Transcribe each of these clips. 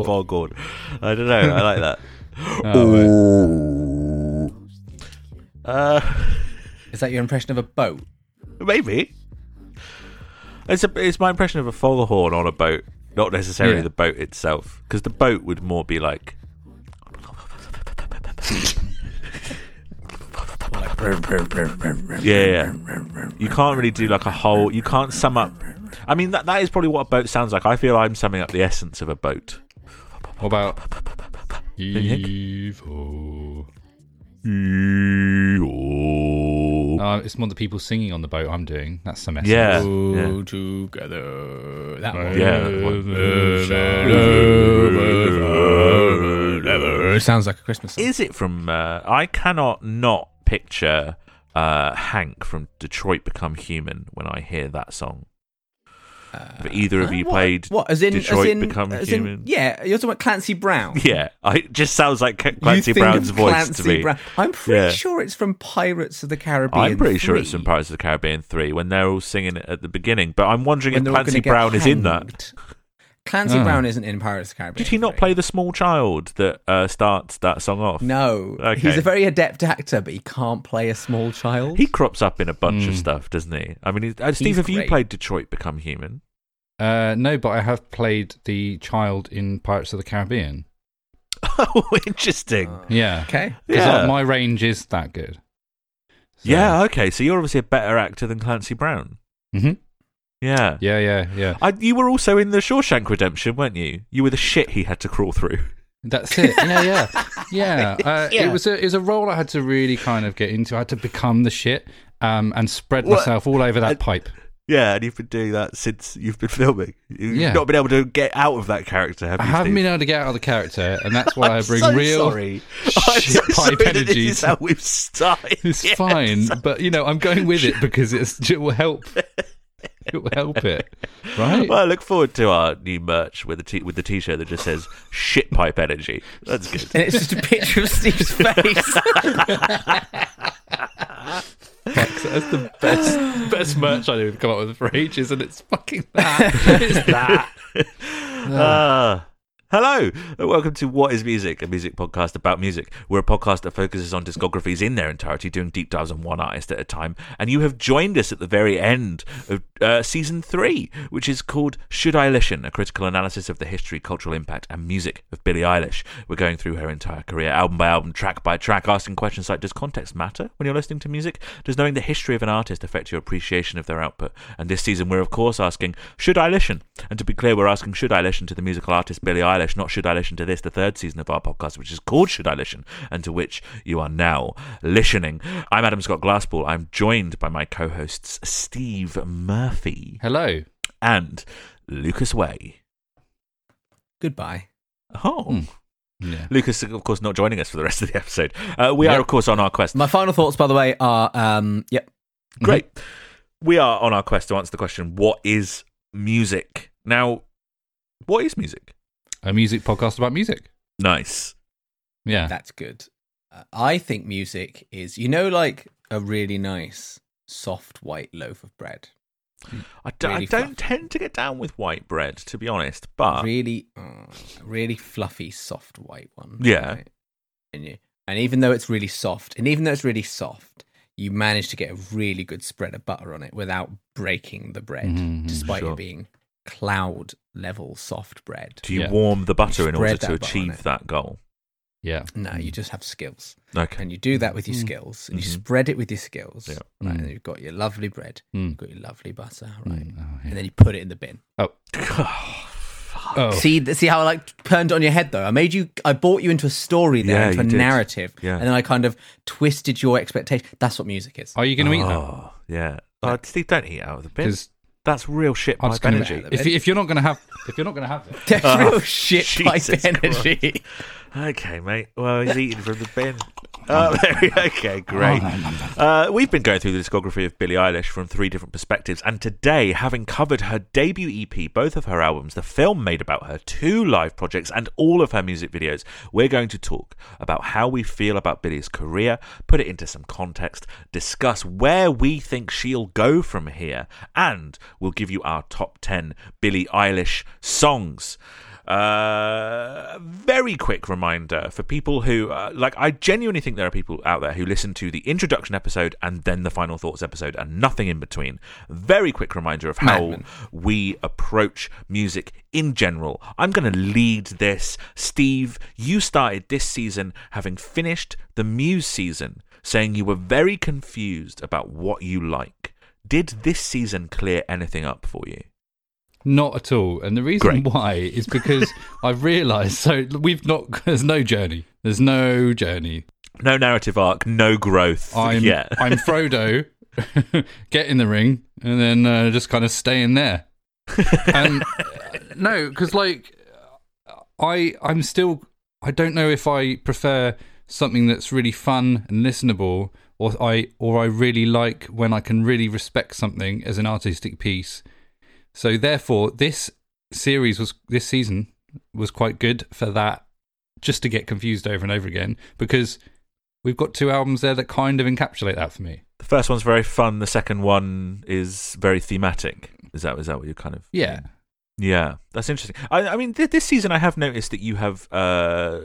What? Foghorn. I don't know. I like that. Oh, right. Uh, Is that your impression of a boat? maybe. It's a, it's my impression of a foghorn on a boat, not necessarily Yeah. the boat itself, because the boat would more be like. Yeah, yeah. You can't really do like a whole. You can't sum up. I mean, that that is probably what a boat sounds like. I feel I'm summing up the essence of a boat. What about you think? evil? Yeah, Uh, it's more the people singing on the boat. I'm doing. That's the essence. Yeah. Go together. That one. Yeah, that one. It sounds like a Christmas song. Is it from? Uh, I cannot not picture uh, Hank from Detroit Become Human when I hear that song. Uh, but either of you What? played what? As in, Detroit as in, Become as in- Human? yeah, you're talking about Clancy Brown. Yeah, I, it just sounds like Clancy Brown's voice Clancy to me. Brown. I'm pretty Yeah. sure it's from Pirates of the Caribbean. I'm pretty sure it's from Pirates of the Caribbean 3 when they're all singing it at the beginning. But I'm wondering when if Clancy Brown is in that. Hanged. Clancy Oh. Brown isn't in Pirates of the Caribbean. Did he not 3. play the small child that uh, starts that song off? No, Okay. he's a very adept actor, but he can't play a small child. He crops up in a bunch of Mm. stuff, doesn't he? I mean, uh, Steve, He's have you played Detroit Become Human? Uh, no, but I have played the child in Pirates of the Caribbean. oh, interesting. Yeah. okay. Because Yeah. my range is that good. So- Yeah, okay. So you're obviously a better actor than Clancy Brown. Mhm. Yeah. Yeah, yeah, yeah. I, you were also in the Shawshank Redemption, weren't you? You were the shit he had to crawl through. That's it. Yeah, yeah, yeah. Uh, Yeah. It was a it was a role I had to really kind of get into. I had to become the shit um, and spread What? myself all over that I- pipe. Yeah, and you've been doing that since you've been filming. You've Yeah. not been able to get out of that character, have I you? haven't Steve? been able to get out of the character, and that's why I bring so real sorry. shit I'm so pipe sorry that energy. This is how we've started. It's Yes. fine, but you know I'm going with it because it will help. It will help it, right? Well, I look forward to our new merch with the t- with the t-shirt that just says "shit pipe energy." That's good. And it's just a picture of Steve's face. Fuck, that's the best best merch I have come up with for ages, and it's fucking that. it's that. Ah, Hello, and welcome to What is Music, a music podcast about music. We're a podcast that focuses on discographies in their entirety, doing deep dives on one artist at a time. And you have joined us at the very end of uh, season three, which is called Should I Listen? A critical analysis of the history, cultural impact, and music of Billie Eilish. We're going through her entire career, album by album, track by track, asking questions like Does context matter when you're listening to music? Does knowing the history of an artist affect your appreciation of their output? And this season, we're of course asking Should I listen? And to be clear, we're asking Should I listen to the musical artist Billie Eilish? Not should I listen to this, the third season of our podcast, which is called Should I Listen, and to which you are now listening. I'm Adam Scott Glassball. I'm joined by my co hosts Steve Murphy Hello. and Lucas Way. Goodbye. Oh. Hmm. Yeah. Lucas, of course, not joining us for the rest of the episode. Uh, we are, of course, on our quest. My final thoughts, by the way, are um, yep. Great. We are on our quest to answer the question what is music? Now, what is music? A music podcast about music. Nice. Yeah. That's good. Uh, I think music is, you know, like a really nice, soft white loaf of bread. I, d- I Really don't fluffy. tend to get down with white bread, to be honest, but really, uh, really fluffy, soft white one. Yeah. And you, and even though it's really soft, and even though it's really soft, you manage to get a really good spread of butter on it without breaking the bread, Mhm, despite sure. it being cloud level soft bread. do you Yeah. warm the butter in order to that butter on achieve that goal? Yeah. No, you just have skills, Okay. and you do that with your Mm. skills, and you Mhm. spread it with your skills. Yeah. Right, Mm. and you've got your lovely bread, Mm. you've got your lovely butter, right, Mm, oh, yeah. and then you put it in the bin. Oh. See, see how I like turned on your head though. I made you. I brought you into a story there, Yeah, into a did. narrative, Yeah. and then I kind of twisted your expectation. That's what music is. Are you going to eat that? oh, yeah. Oh, Steve, don't eat out of the bin. Because That's real shit I'm pipe just going energy. If, you- if you're not going to have, if you're not going to have it, That's Oh, real shit pipe Jesus energy. Okay, mate. Well, he's eating from the bin. Oh, we- okay, great. Uh, we've been going through the discography of Billie Eilish from three different perspectives, and today, having covered her debut EP, both of her albums, the film made about her, two live projects, and all of her music videos, we're going to talk about how we feel about Billie's career, put it into some context, discuss where we think she'll go from here, and we'll give you our top 10 Billie Eilish songs. Uh, very quick reminder for people who uh, like. I genuinely think there are people out there who listen to the introduction episode and then the final thoughts episode and nothing in between. Very quick reminder of how Madman. we approach music in general. I'm going to lead this. Steve, you started this season having finished the Muse season, saying you were very confused about what you like. Did this season clear anything up for you? Not at all. And the reason Great. why is because I've realised. So we've not. There's no journey. There's no journey. No narrative arc, no growth. I'm yeah. I'm Frodo, get in the ring, and then uh, just kind of stay in there. And no, because like I I'm still I don't know if I prefer something that's really fun and listenable, or I or I really like when I can really respect something as an artistic piece. So therefore, this series was this season was quite good for that. Just to get confused over and over again because we've got two albums there that kind of encapsulate that for me. The first one's very fun. The second one is very thematic. Is that is that what you're kind of? Yeah. Yeah, that's interesting. I, I mean, th- this season I have noticed that you have uh,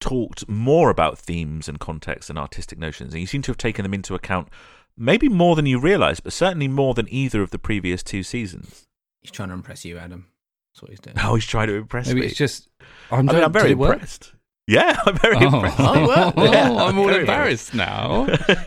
talked more about themes and context and artistic notions, and you seem to have taken them into account maybe more than you realise, but certainly more than either of the previous two seasons. He's trying to impress you, Adam. That's what he's doing. Oh, he's trying to impress Maybe me. it's just I'm, I mean, I'm very did work? impressed. Yeah, I'm very Oh, impressed. Oh, well, yeah, I'm all very embarrassed now.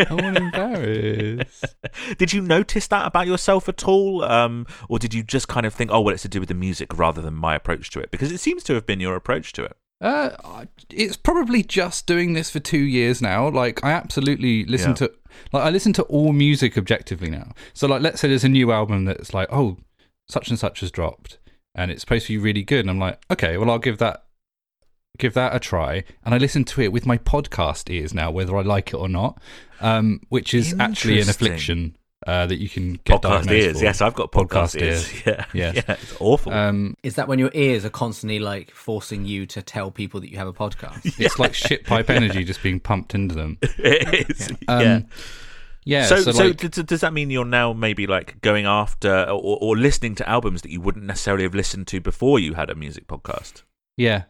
I'm all embarrassed. Did you notice that about yourself at all, um, or did you just kind of think, "Oh, well, it's to do with the music rather than my approach to it"? Because it seems to have been your approach to it. Uh, it's probably just doing this for two years now. Like, I absolutely listen Yeah. to, like, I listen to all music objectively now. So, like, let's say there's a new album that's like, oh, such and such has dropped, and it's supposed to be really good, and I'm like, okay, well, I'll give that, give that a try, and I listen to it with my podcast ears now, whether I like it or not, um, which is actually an affliction uh, that you can get Podcast ears. for. Yes, I've got podcast, Podcast ears. ears. Yeah, Yes. yeah, it's awful. Um, Is that when your ears are constantly like forcing you to tell people that you have a podcast? it's like shit pipe energy just being pumped into them. it is. Um, yeah. Yeah. so, so, so, like, d- d- does that mean you're now maybe like going after or, or listening to albums that you wouldn't necessarily have listened to before you had a music podcast? Yeah.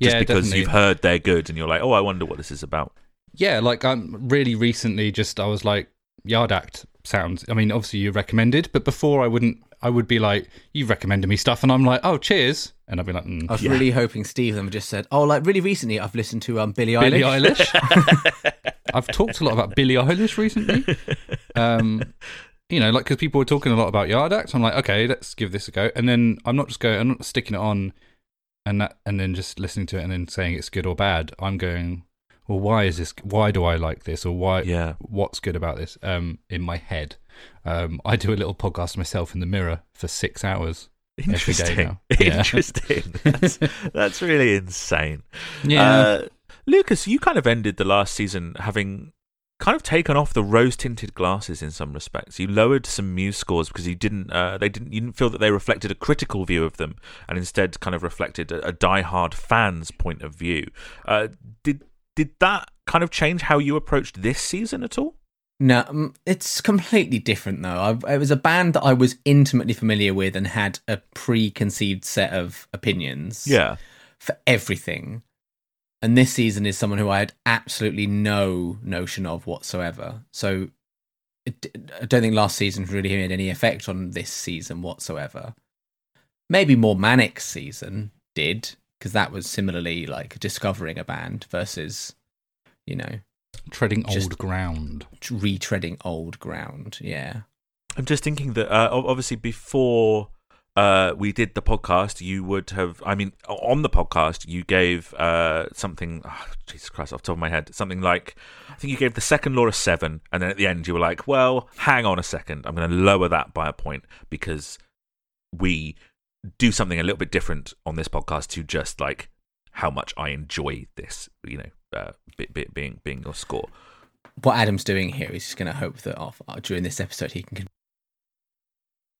Just yeah, because definitely. you've heard they're good and you're like, oh, I wonder what this is about. Yeah, like I'm really recently just I was like Yard Act sounds. I mean, obviously you recommended, but before I wouldn't. I would be like, you recommended me stuff, and I'm like, oh, cheers, and I'd be like, mm, I was Yeah. really hoping Steve them just said, "Oh, like really recently, I've listened to um Billie Eilish." Billie Eilish. I've talked a lot about Billie Eilish recently. Um, you know, like because people were talking a lot about Yard Act. I'm like, okay, let's give this a go. And then I'm not just going, I'm not sticking it on, and that, and then just listening to it and then saying it's good or bad. I'm going, well, why is this? Why do I like this? Or why? Yeah. What's good about this? Um, in my head, um, I do a little podcast myself in the mirror for six hours. Every day Interesting. Yeah. Interesting. That's, that's really insane. Yeah. Uh, Lucas, you kind of ended the last season having kind of taken off the rose tinted glasses in some respects. You lowered some Muse scores because you didn't uh, they didn't you didn't feel that they reflected a critical view of them and instead kind of reflected a, a diehard fan's point of view. Uh, did did that kind of change how you approached this season at all? No, um, it's completely different though. I, it was a band that I was intimately familiar with and had a preconceived set of opinions. Yeah. for everything. And this season is someone who I had absolutely no notion of whatsoever. So it, I don't think last season really had any effect on this season whatsoever. Maybe more manic season did because that was similarly like discovering a band versus, you know, Treading old ground. retreading old ground. Yeah. I'm just thinking that uh, obviously before uh, we did the podcast, you would have. I mean, on the podcast, you gave uh, something. oh, Jesus Christ, off the top of my head, something like I think you gave the second law a seven, and then at the end you were like, "Well, hang on a second, I'm going to lower that by a point because we do something a little bit different on this podcast to just like how much I enjoy this, you know, uh, bit, bit being being your score." What Adam's doing here is just going to hope that off, during this episode he can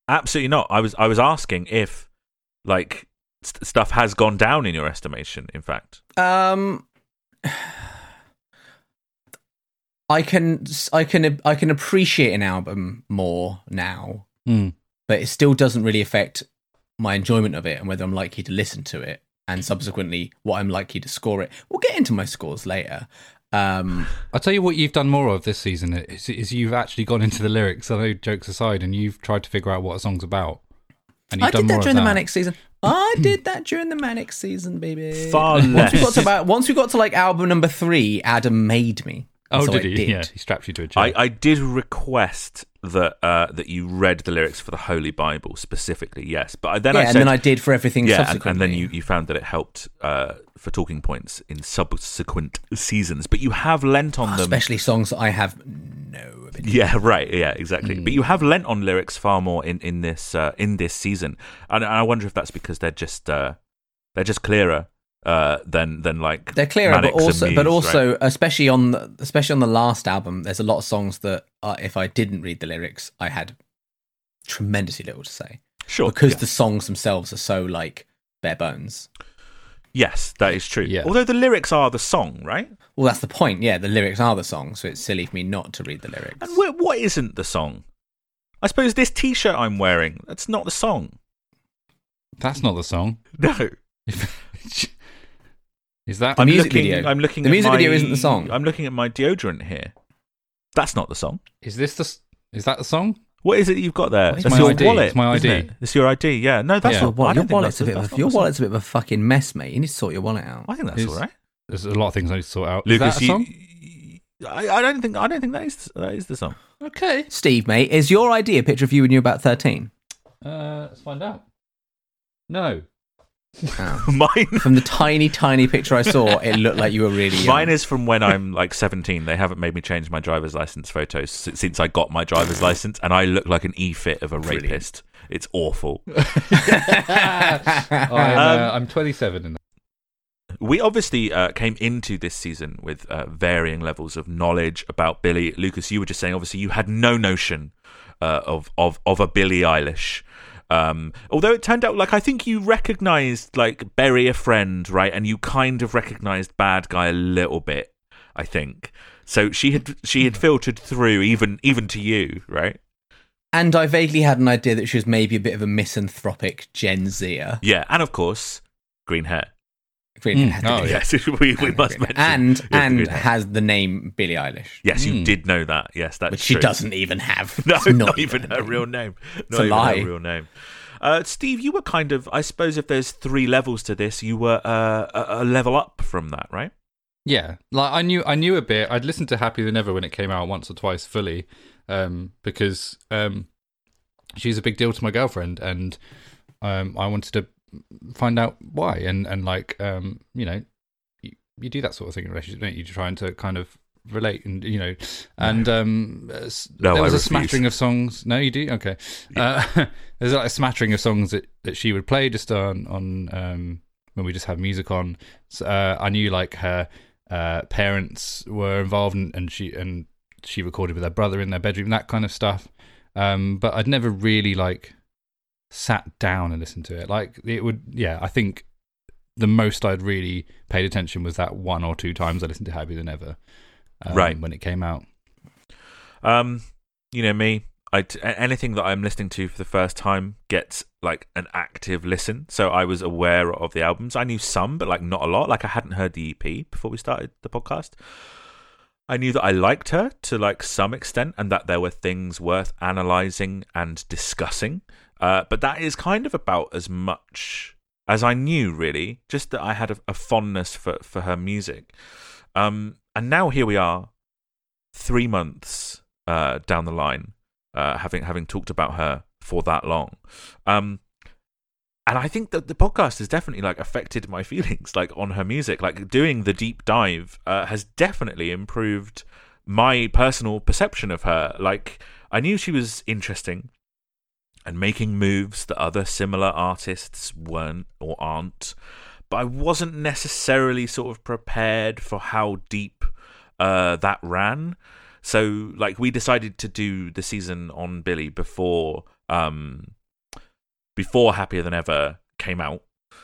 Absolutely not. I was I was asking if like st- stuff has gone down in your estimation. In fact, Um, I can I can I can appreciate an album more now, Mm. but it still doesn't really affect my enjoyment of it and whether I'm likely to listen to it, and subsequently what I'm likely to score it. We'll get into my scores later. Um, I'll tell you what you've done more of this season is, is you've actually gone into the lyrics. I know jokes aside, and you've tried to figure out what a song's about. And you've I done did that during of the manic season. I did that during the manic season, baby. Far once we got less. to about once we got to like album number three, Adam made me. Oh, So did I he? Yeah, he strapped you to a chair. I, I did request that uh, that you read the lyrics for the Holy Bible specifically. Yes, but then yeah, I and then I did for everything yeah, and, and then you, you found that it helped uh, for talking points in subsequent seasons. But you have lent on them. especially songs that I have no opinion. Yeah, right. Yeah, exactly. But Hmm. you have lent on lyrics far more in in this uh, in this season, and I wonder if that's because they're just uh, they're just clearer uh, than than like They're clearer, but also, Muse, but right? also, especially on the, especially on the last album, there's a lot of songs that uh, if I didn't read the lyrics, I had tremendously little to say sure because yeah. the songs themselves are so like bare bones. yes, that is true. Yeah. Although the lyrics are the song, right? Well, that's the point. Yeah, the lyrics are the song, so it's silly for me not to read the lyrics. And wh- what isn't the song? I suppose this T-shirt I'm wearing that's not the song. That's not the song. No, is that? The I'm music looking. video. I'm looking. The at music my- video isn't the song. I'm looking at my deodorant here. That's not the song. Is this the? Is that the song? What is it you've got there? It's That's your ID. wallet. It's my ID. it? It's your ID. Yeah. No, that's Yeah. your wallet, don't your think wallet's a bit of a, your wallet's a bit of a fucking mess, mate. You need to sort your wallet out. I think that's Is- all right. There's a lot of things I need to sort out. Lucas, is that a you- song? I, I don't think. I don't think that is that is the song. Okay. Steve, mate, is your ID a picture of you when you're about thirteen? Uh, let's find out. No. Oh. Mine. From the tiny, tiny picture I saw, it looked like you were really young. Mine is from when I'm like 17. They haven't made me change my driver's license photos since I got my driver's license, and I look like an e-fit of a Brilliant. rapist. It's awful. I'm, uh, I'm 27 in that. We obviously uh, came into this season with uh, varying levels of knowledge about Billie. Lucas, you were just saying, obviously, you had no notion uh, of of of a Billie Eilish. Um, although it turned out like I think you recognised like bury a friend, right? And you kind of recognised bad guy a little bit. I think so. She had she had filtered through even even to you, right? And I vaguely had an idea that she was maybe a bit of a misanthropic Gen Zer. Yeah, and of course green hair. Green Mm. had Oh. Yes, we, we and must green mention. and Yeah, the and green has the name Billie Eilish, Yes, you Mm. did know that. Yes, that's which she true. doesn't even have. No, It's not, even a her name. real name. It's a even lie. her real name. Uh, Steve, you were kind of, I suppose, if there's three levels to this, you were uh, a, a level up from that, right? Yeah, like I knew I knew a bit. I'd listened to Happier Than Ever when it came out once or twice fully, um, because um, she's a big deal to my girlfriend, and um, I wanted to find out why. And and like um, you know, you, you do that sort of thing in a relationship, don't you? You're trying to kind of relate, and you know, and um, No, there was a smattering of songs. No, you do okay. Uh, there's like a smattering of songs that, that she would play just on on um, when we just have music on. So, uh, I knew like her uh, parents were involved, and, and she and she recorded with her brother in their bedroom, that kind of stuff. Um, but I'd never really like sat down and listened to it. Like it would, yeah. I think the most I'd really paid attention was that one or two times I listened to Happier Than Ever, um, Right. when it came out. Um, you know me. I t- anything that I'm listening to for the first time gets like an active listen. So I was aware of the albums. I knew some, but like not a lot. Like I hadn't heard the EP before we started the podcast. I knew that I liked her to like some extent, and that there were things worth analyzing and discussing. Uh, but that is kind of about as much as I knew, really. Just that I had a, a fondness for for her music. Um, and now here we are, three months uh, down the line, uh, having having talked about her for that long. Um, and I think that the podcast has definitely like affected my feelings like on her music. Like doing the deep dive uh, has definitely improved my personal perception of her. Like I knew she was interesting and making moves that other similar artists weren't or aren't, but I wasn't necessarily sort of prepared for how deep uh, that ran. So like we decided to do the season on Billie before um before Happier Than Ever came out.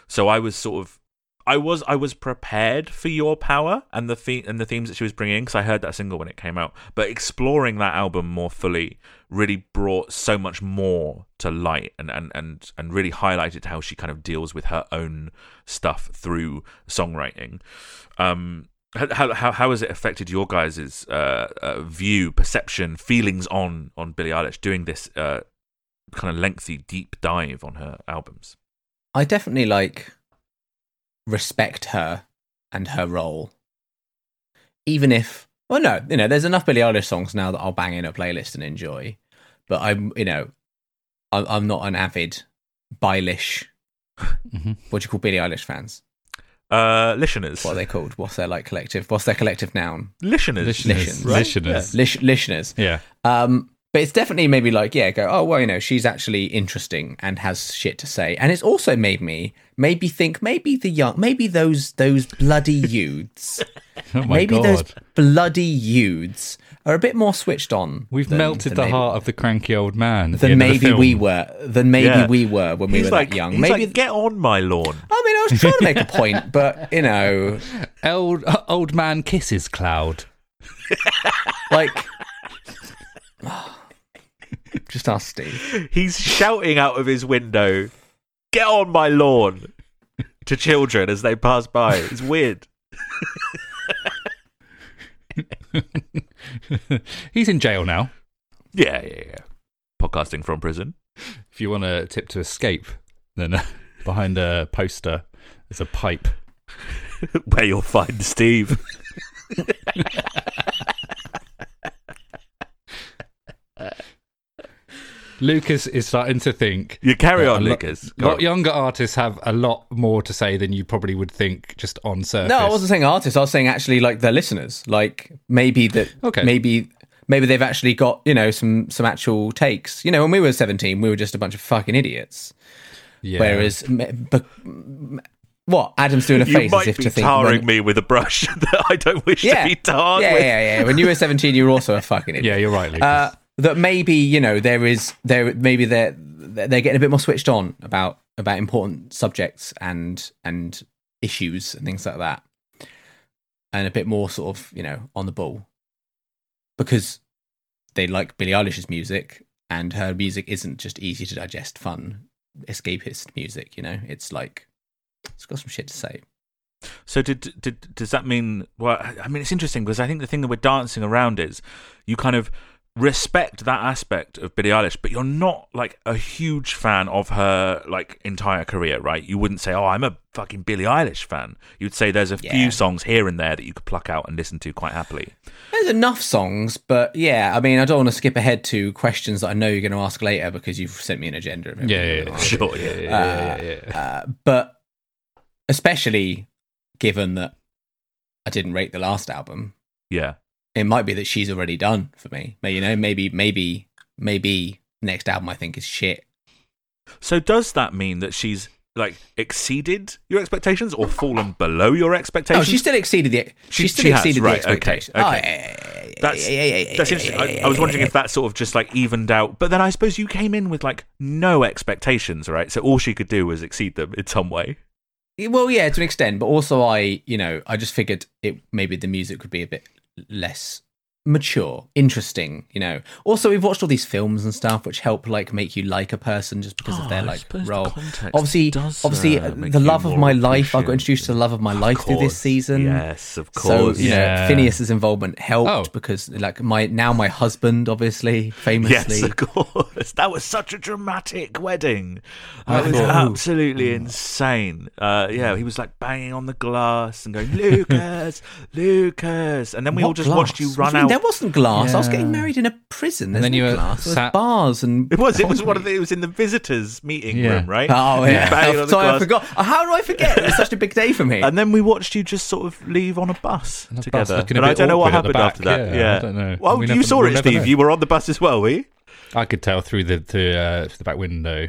So I was sort of I was I was prepared for your power and the the- and the themes that she was bringing because I heard that single when it came out. But exploring that album more fully really brought so much more to light and and and and really highlighted how she kind of deals with her own stuff through songwriting. Um, how how how has it affected your guys' uh, uh, view, perception, feelings on on Billie Eilish doing this uh, kind of lengthy deep dive on her albums? I definitely like respect her and her role. Even if, well, no, you know, there's enough Billie Eilish songs now that I'll bang in a playlist and enjoy. But I'm, you know, I'm, I'm not an avid Bilish. Mhm. What do you call Billie Eilish fans? Uh, listeners, What are they called? What's their like collective? What's their collective noun? listeners, Listeners. right? Listeners. Lish, listeners. Yeah. Um, but it's definitely maybe like, yeah, go, oh, well, you know, she's actually interesting and has shit to say. And it's also made me maybe think maybe the young, maybe those those bloody youths, Oh maybe god. those bloody youths are a bit more switched on. We've than- melted than the maybe, heart of the cranky old man. at the than end of the maybe film. we were. Than maybe Yeah. we were when we He's were like, that young. he's Maybe. like, get on my lawn. I mean, I was trying to make a point, but you know, Old old man kisses cloud. like. Oh, Just ask Steve. He's shouting out of his window, "Get on my lawn!" to children as they pass by. It's weird. He's in jail now. Yeah, yeah, yeah. Podcasting from prison. If you want a tip to escape, then uh, behind a poster there's a pipe. Where you'll find Steve. Lucas is starting to think. You carry on, a lo- Lucas. Go lot on. younger artists have a lot more to say than you probably would think just on surface. No, I wasn't saying artists. I was saying actually like their listeners. Like maybe that. Okay. Maybe maybe they've actually got you know some some actual takes. You know, when we were seventeen, we were just a bunch of fucking idiots. Yeah. Whereas, but, what Adam's doing a You face as might if be to think. tarring when- me with a brush that I don't wish yeah, to be tarred yeah, with. yeah, yeah. When you were seventeen, you were also a fucking idiot. yeah, you're right, Lucas. Uh, that maybe you know there is there maybe they're they're getting a bit more switched on about about important subjects and and issues and things like that, and a bit more sort of you know on the ball because they like Billie Eilish's music and her music isn't just easy to digest, fun, escapist music. You know, it's like It's got some shit to say. So did, did does that mean? Well, I mean, it's interesting because I think the thing that we're dancing around is you kind of respect that aspect of Billie Eilish, but you're not like a huge fan of her like entire career, right? You wouldn't say, "Oh, I'm a fucking Billie Eilish fan." You'd say there's a Yeah. few songs here and there that you could pluck out and listen to quite happily. There's enough songs, but yeah, I mean, I don't want to skip ahead to questions that I know you're going to ask later because you've sent me an agenda. Of Yeah, everything yeah, you're yeah, gonna. Sure, yeah. yeah, yeah, yeah. Uh, but especially given that I didn't rate the last album, Yeah. It might be that she's already done for me. You know, maybe, maybe, maybe next album I think is shit. So does that mean that she's like exceeded your expectations or fallen below your expectations? Oh, she still exceeded the. She, She- still she has, exceeded right, the okay, okay. Oh, yeah, yeah, yeah, yeah, That's that's interesting. I, I was wondering if that sort of just like evened out. But then I suppose you came in with like no expectations, right? So all she could do was exceed them in some way. Well, yeah, to an extent, but also I, you know, I just figured it maybe the music would be a bit less mature, interesting, you know. Also, we've watched all these films and stuff which help like make you like a person just because Oh, of their like suppose the role. Obviously, does, obviously, uh, uh, the love of my life. I got introduced to the love of my life Of through this season. Yes, of course. So you Yeah. know, Finneas's involvement helped Oh. because like my now my husband, obviously, famously. Yes, of course. That was such a dramatic wedding. That I was absolutely insane. Uh, yeah, he was like banging on the glass and going, Lucas, Lucas. And then we all just glass? watched you run do you mean? out. There wasn't glass. I was getting married in a prison. There's then no you were glass. There's sat- bars and It was. It was one of the. It was in the visitors' meeting Yeah. room, right? Oh yeah, banging on the sorry, I glass. forgot. How do I forget? It's such a big day for me. And then we watched you just sort of leave on a bus a bus, together. looking a and I bit don't know what awkward at the happened after back. that. Yeah, Yeah, I don't know. Well, We you never- saw we'll it, never Steve. know. You were on the bus as well, were you? I could tell through the the, uh, through the back window.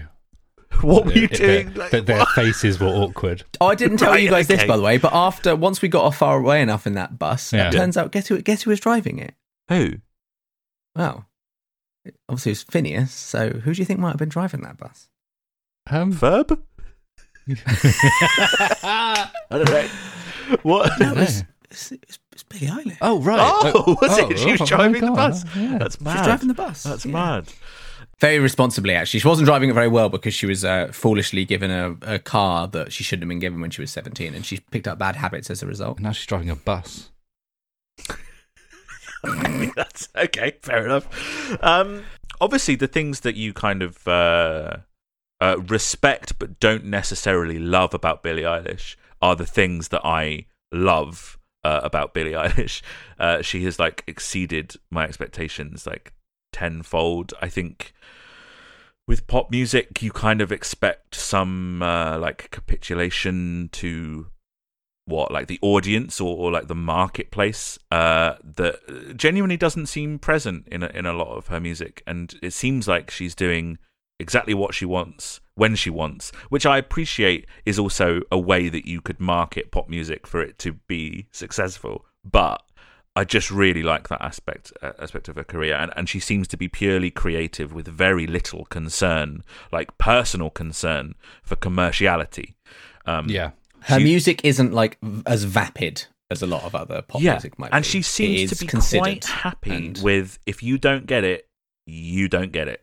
What were you doing? that- Like, that their faces were awkward. Oh, I didn't tell Right, you guys this, by the way. But after once we got far away enough in that bus, Yeah. it turns out guess who guess who was driving it? Who? Well, obviously it was Finneas. So who do you think might have been driving that bus? Um, Verb? I don't know. What? No, it was, it's, it's, it's Billie Eilish. oh right. Oh, was it? She was oh, driving my the God. bus. Yeah. That's She mad. was driving the bus. That's yeah. mad. Very responsibly, actually. She wasn't driving it very well because she was uh, foolishly given a, a car that she shouldn't have been given when she was 17, and she picked up bad habits as a result. Now she's driving a bus. That's okay. Fair enough. Um, obviously, the things that you kind of uh, uh, respect but don't necessarily love about Billie Eilish are the things that I love uh, about Billie Eilish. Uh, she has like exceeded my expectations like tenfold. I think with pop music, you kind of expect some uh, like capitulation to what like the audience or, or like the marketplace uh that genuinely doesn't seem present in a, in a lot of her music. And it seems like she's doing exactly what she wants when she wants which i appreciate is also a way that you could market pop music for it to be successful. But I just really like that aspect uh, aspect of her career, and, and she seems to be purely creative with very little concern, like personal concern for commerciality. Um, Yeah. Her She- music isn't like as vapid as a lot of other pop yeah, music might be. and she seems to be considered quite happy and- with if you don't get it, you don't get it.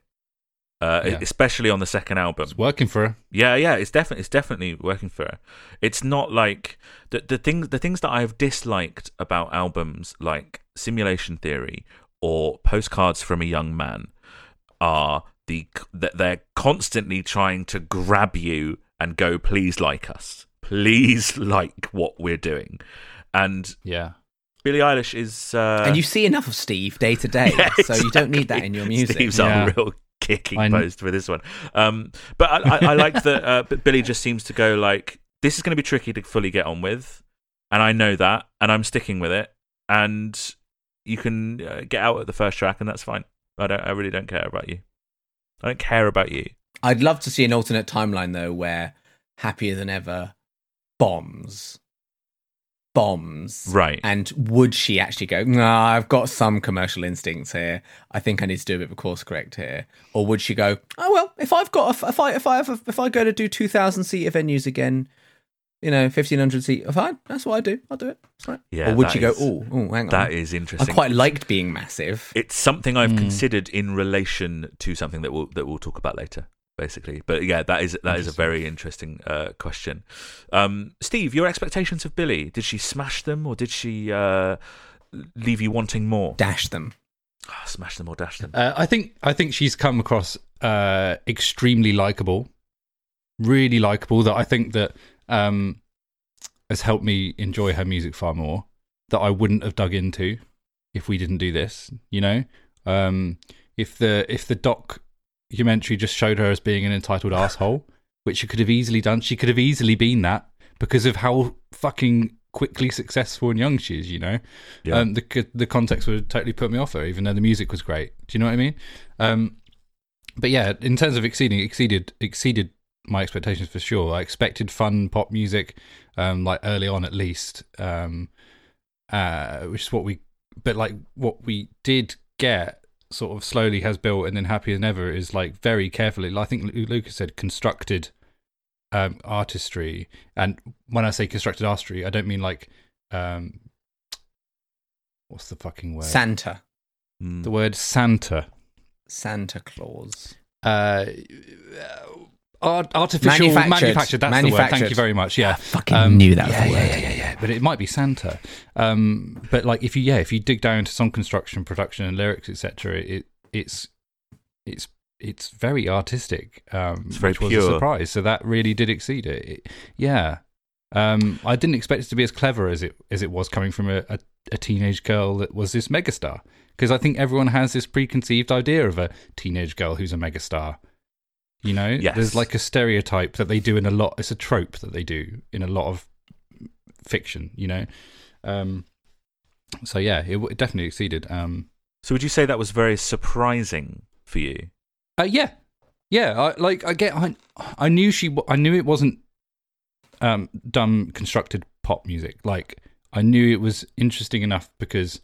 Uh, Yeah. Especially on the second album, It's working for her. yeah, yeah, it's definitely it's definitely working for her. It's not like the the things the things that I've disliked about albums like Simulation Theory or Postcards from a Young Man are the that they're constantly trying to grab you and go, please like us, please like what we're doing, and Yeah. Billie Eilish is uh, and you see enough of Steve day to day, Yeah, so you don't need that in your music. Steve's Yeah. on real kicking I kn- post for this one. Um, but I, I, I like that uh, Billie just seems to go like, this is going to be tricky to fully get on with, and I know that, and I'm sticking with it, and you can uh, get out at the first track, and that's fine. I don't. I really don't care about you. I don't care about you. I'd love to see an alternate timeline though, where Happier Than Ever bombs, bombs, Right. And would she actually go? Nah, I've got some commercial instincts here. I think I need to do a bit of a course correct here. Or would she go? Oh well, if I've got a, if I if I have a, if I go to do two thousand seat venues again, you know, fifteen hundred seat, fine. That's what I do. I'll do it. It's fine. Yeah, Or would that she go? Oh, oh, hang on. That is interesting. I quite liked being massive. It's something I've Mm. considered in relation to something that we'll that we'll talk about later. Basically. But yeah, that is that is a very interesting uh, question. Um, Steve, your expectations of Billie? Did she smash them, or did she uh, leave you wanting more? Dash them. Ah, smash them or dash them? Uh, I think I think she's come across uh, extremely likable, really likable. That I think that um, has helped me enjoy her music far more. That I wouldn't have dug into if we didn't do this. You know, um, if the if the documentary just showed her as being an entitled asshole, which she could have easily done. She could have easily been that because of how fucking quickly successful and young she is. You know, Yeah. um, the the context would totally put me off her, even though the music was great. Do you know what I mean? Um, but yeah, in terms of exceeding, exceeded exceeded my expectations for sure. I expected fun pop music, um, like early on at least, um, uh, which is what we. But like what we did get, sort of slowly has built, and then happier than ever is like very carefully. I think Lucas said constructed um, artistry, and when I say constructed artistry, I don't mean like um, what's the fucking word? Santa. Mm. the word Santa. Santa Claus. Uh, art, artificial Manufactured. manufactured. That's the word. Thank you very much. Yeah, Fucking Um, knew that was yeah, the yeah, word. yeah, yeah, yeah. But it might be Santa. Um, but like if you yeah, if you dig down to song construction, production, and lyrics, etc., it it's it's it's very artistic. Um, It's very which was a surprise. So that really did exceed it. It- yeah. Um, I didn't expect it to be as clever as it as it was coming from a, a, a teenage girl that was this megastar. Because I think everyone has this preconceived idea of a teenage girl who's a megastar. You know, Yes. there's like a stereotype that they do in a lot. It's a trope that they do in a lot of fiction. You know, um, so yeah, it, it definitely exceeded. Um, So would you say that was very surprising for you? Uh, yeah, yeah. I, like I get, I, I knew she, I knew it wasn't um, dumb constructed pop music. Like I knew it was interesting enough because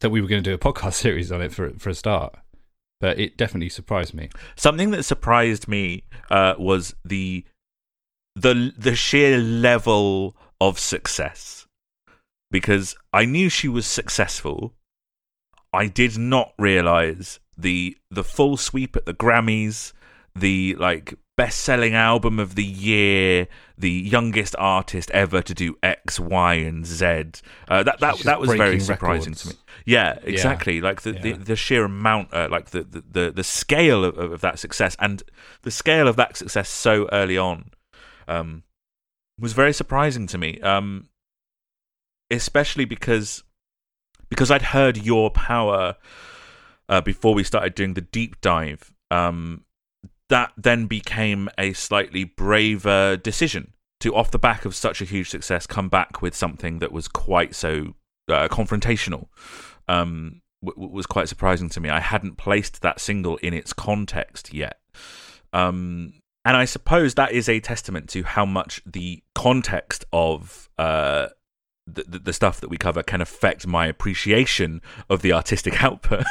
that we were going to do a podcast series on it for for a start. But it definitely surprised me. Something that surprised me uh, was the the the sheer level of success because I knew she was successful. I did not realize the the full sweep at the Grammys, the like best selling album of the year, the youngest artist ever to do X, Y, and Z. Uh, that that that was very surprising records. to me. Yeah, exactly. Like the, the, Yeah. the sheer amount, uh, like the, the, the, the scale of, of that success and the scale of that success so early on um, was very surprising to me. Um, especially because because I'd heard your power uh, before we started doing the deep dive. Um, that then became a slightly braver decision to, off the back of such a huge success, come back with something that was quite so uh, confrontational. Um, w- was quite surprising to me. I hadn't placed that single in its context yet. Um, and I suppose that is a testament to how much the context of uh, the, the, the stuff that we cover can affect my appreciation of the artistic output.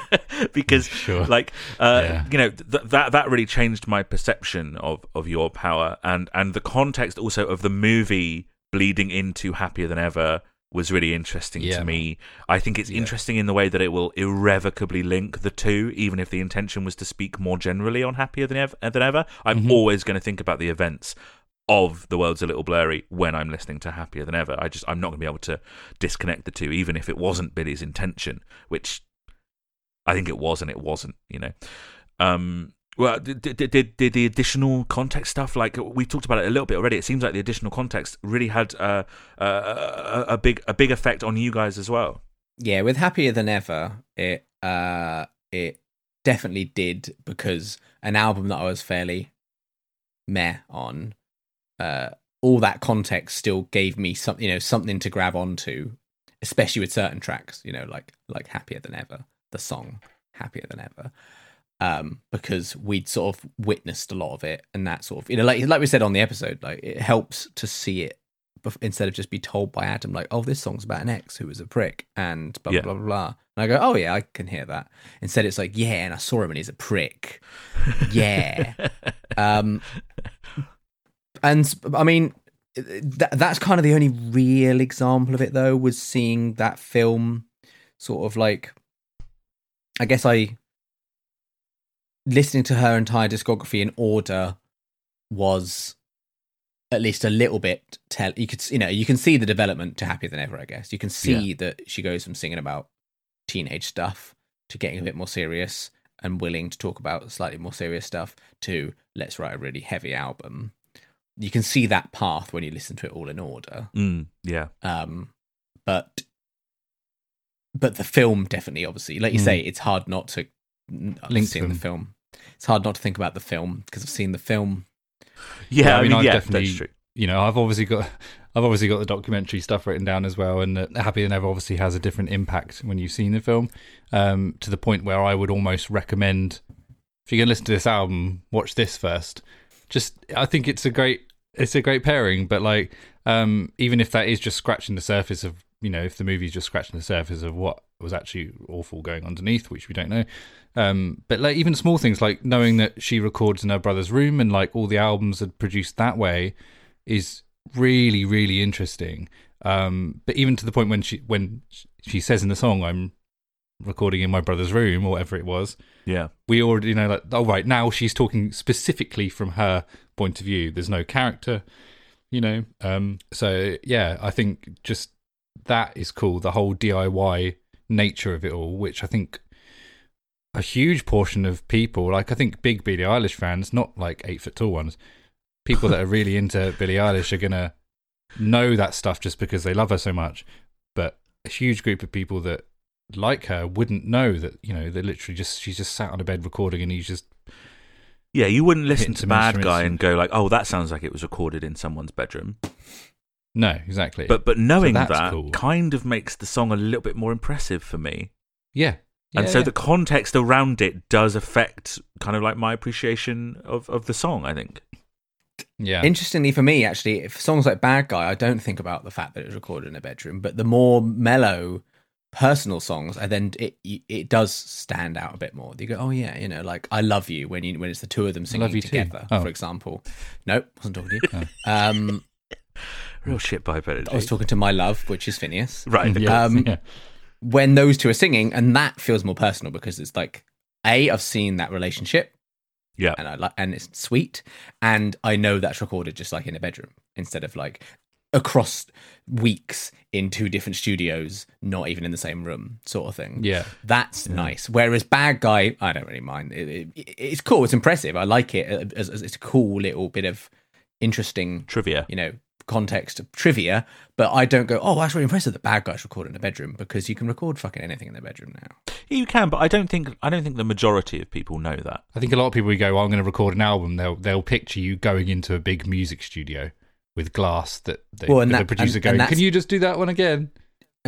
because, Sure. like, uh, Yeah. you know, th- that that really changed my perception of, of your power, and and the context also of the movie bleeding into Happier Than Ever was really interesting Yeah, to me. I think it's Yeah. interesting in the way that it will irrevocably link the two, even if the intention was to speak more generally on Happier Than Ever. Than ever. I'm Mhm. always going to think about the events of The World's a Little Blurry when I'm listening to Happier Than Ever. I just I'm not going to be able to disconnect the two, even if it wasn't Billie's intention, which I think it was and it wasn't. You know. Um, well, did, did, did, the additional context stuff, like we talked about it a little bit already, it seems like the additional context really had uh, uh, a, a big a big effect on you guys as well. yeah with happier than ever it uh it definitely did because an album that i was fairly meh on uh all that context still gave me some you know something to grab onto especially with certain tracks you know like like happier than ever the song happier than ever um because we'd sort of witnessed a lot of it and that sort of you know like like we said on the episode like it helps to see it instead of just be told by Adam like, "Oh, this song's about an ex who was a prick," and blah blah Yeah. blah blah. blah. And I go, "Oh yeah, I can hear that." Instead, it's like, "Yeah," and I saw him and he's a prick. Yeah. um, and I mean, that, that's kind of the only real example of it, though, was seeing that film, sort of like, I guess I listening to her entire discography in order was at least a little bit tell you could you know you can see the development to happier than ever i guess you can see that she goes from singing about teenage stuff to getting a bit more serious and willing to talk about slightly more serious stuff to let's write a really heavy album you can see that path when you listen to it all in order Mm, yeah. um but but the film definitely obviously like you Mm. say it's hard not to I've Link them. the film it's hard not to think about the film because i've seen the film Yeah, I I mean, mean, I've yeah, definitely- that's true. you know, I've obviously got, I've obviously got the documentary stuff written down as well, and uh, Happy Than Ever obviously has a different impact when you've seen the film, um, to the point where I would almost recommend, if you're gonna listen to this album, watch this first. Just, I think it's a great, it's a great pairing, but like, um, even if that is just scratching the surface of, you know, if the movie's just scratching the surface of what was actually awful going underneath, which we don't know. Um, but like even small things like knowing that she records in her brother's room and like all the albums are produced that way is really really interesting. Um, but even to the point when she when she says in the song, "I'm recording in my brother's room" or whatever it was, Yeah. we already know that. Oh right, now she's talking specifically from her point of view. There's no character, you know. Um, so yeah, I think just that is cool. The whole DIY nature of it all, which I think a huge portion of people, like I think big Billie Eilish fans, not like eight foot tall ones, people that are really into Billie Eilish are gonna know that stuff just because they love her so much. But a huge group of people that like her wouldn't know that you know they literally just she's just sat on a bed recording and he's just Yeah, you wouldn't listen to Bad Guy and go like, "Oh, that sounds like it was recorded in someone's bedroom." No exactly But but knowing that's that cool. kind of makes the song a little bit more impressive for me. yeah, and so yeah. the context around it does affect kind of like my appreciation of, of the song, I think. yeah Interestingly for me, actually, if songs like Bad Guy, I don't think about the fact that it was recorded in a bedroom, but the more mellow, personal songs, I then it it does stand out a bit more. You go, oh yeah, you know, like I love you when you when it's the two of them singing Love You Too. together, Oh. for example. Nope, wasn't talking to you. Um, Real shit by energy. I was talking to my love, which is Finneas. right. okay. yeah, um, yeah. When those two are singing, and that feels more personal because it's like, a, I've seen that relationship, Yeah. and I like, and it's sweet, and I know that's recorded just like in a bedroom instead of like across weeks in two different studios, not even in the same room, sort of thing. yeah. That's nice. Whereas Bad Guy, I don't really mind. It, it, it's cool. It's impressive. I like it. It's a cool little bit of interesting, Trivia. you know, context of trivia. But I don't go, oh, that's really impressive that the Bad Guy's recorded in a bedroom because you can record fucking anything in the bedroom now. You can, but I don't think I don't think the majority of people know that. I think a lot of people who go, well, "I'm going to record an album." They'll they'll picture you going into a big music studio with glass that they, Well, and with that- the producer and- going, and "Can you just do that one again?"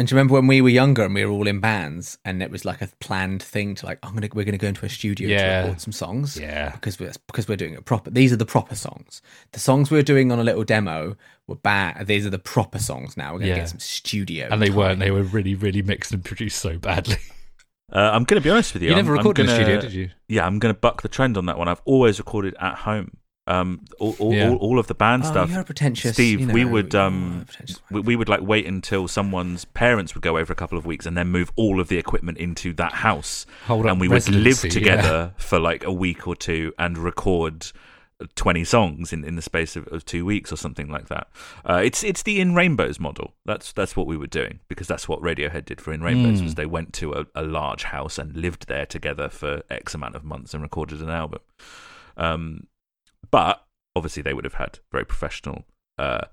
And do you remember when we were younger and we were all in bands and it was like a planned thing to like, I'm gonna we're gonna go into a studio Yeah. to record some songs. Yeah. Because we're because we're doing it proper. These are the proper songs. The songs we were doing on a little demo were bad. These are the proper songs now. We're gonna Yeah. get some studio. And they time. weren't. They were really, really mixed and produced so badly. Uh, I'm going to be honest with you. You I'm- never I'm recorded in a studio, did you? Yeah, I'm going to buck the trend on that one. I've always recorded at home. Um, all, all, Yeah. all, all of the band Oh, stuff. you're pretentious. Steve, you know, we would um, we, we would like wait until someone's parents would go over a couple of weeks and then move all of the equipment into that house, Hold and we would live residency, yeah. together for like a week or two and record. 20 songs in, in the space of, of two weeks or something like that. Uh, it's it's the In Rainbows model. That's that's what we were doing because that's what Radiohead did for In Rainbows Mm. was they went to a, a large house and lived there together for X amount of months and recorded an album. Um, but obviously they would have had very professional, uh,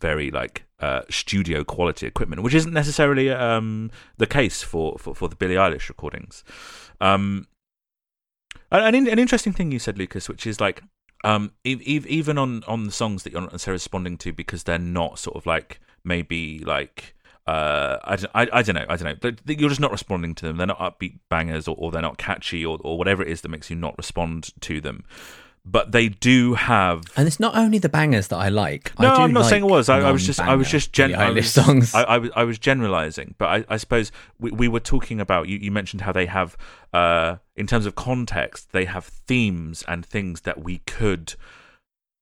very like uh, studio quality equipment, which isn't necessarily um, the case for, for, for the Billie Eilish recordings. Um, an, an interesting thing you said, Lucas, which is like um, even on, on the songs that you're not necessarily responding to because they're not sort of like maybe like uh, I, don't, I, I don't know I don't know. You're just not responding to them. They're not upbeat bangers or, or they're not catchy or, or whatever it is that makes you not respond to them but they do have And it's not only the bangers that I like. I no, do I'm not like saying it was. I, I was just, I was just, gen- I, was, songs. I, I was, I was generalizing, but I, I suppose we, we were talking about. You, you mentioned how they have, uh, in terms of context, they have themes and things that we could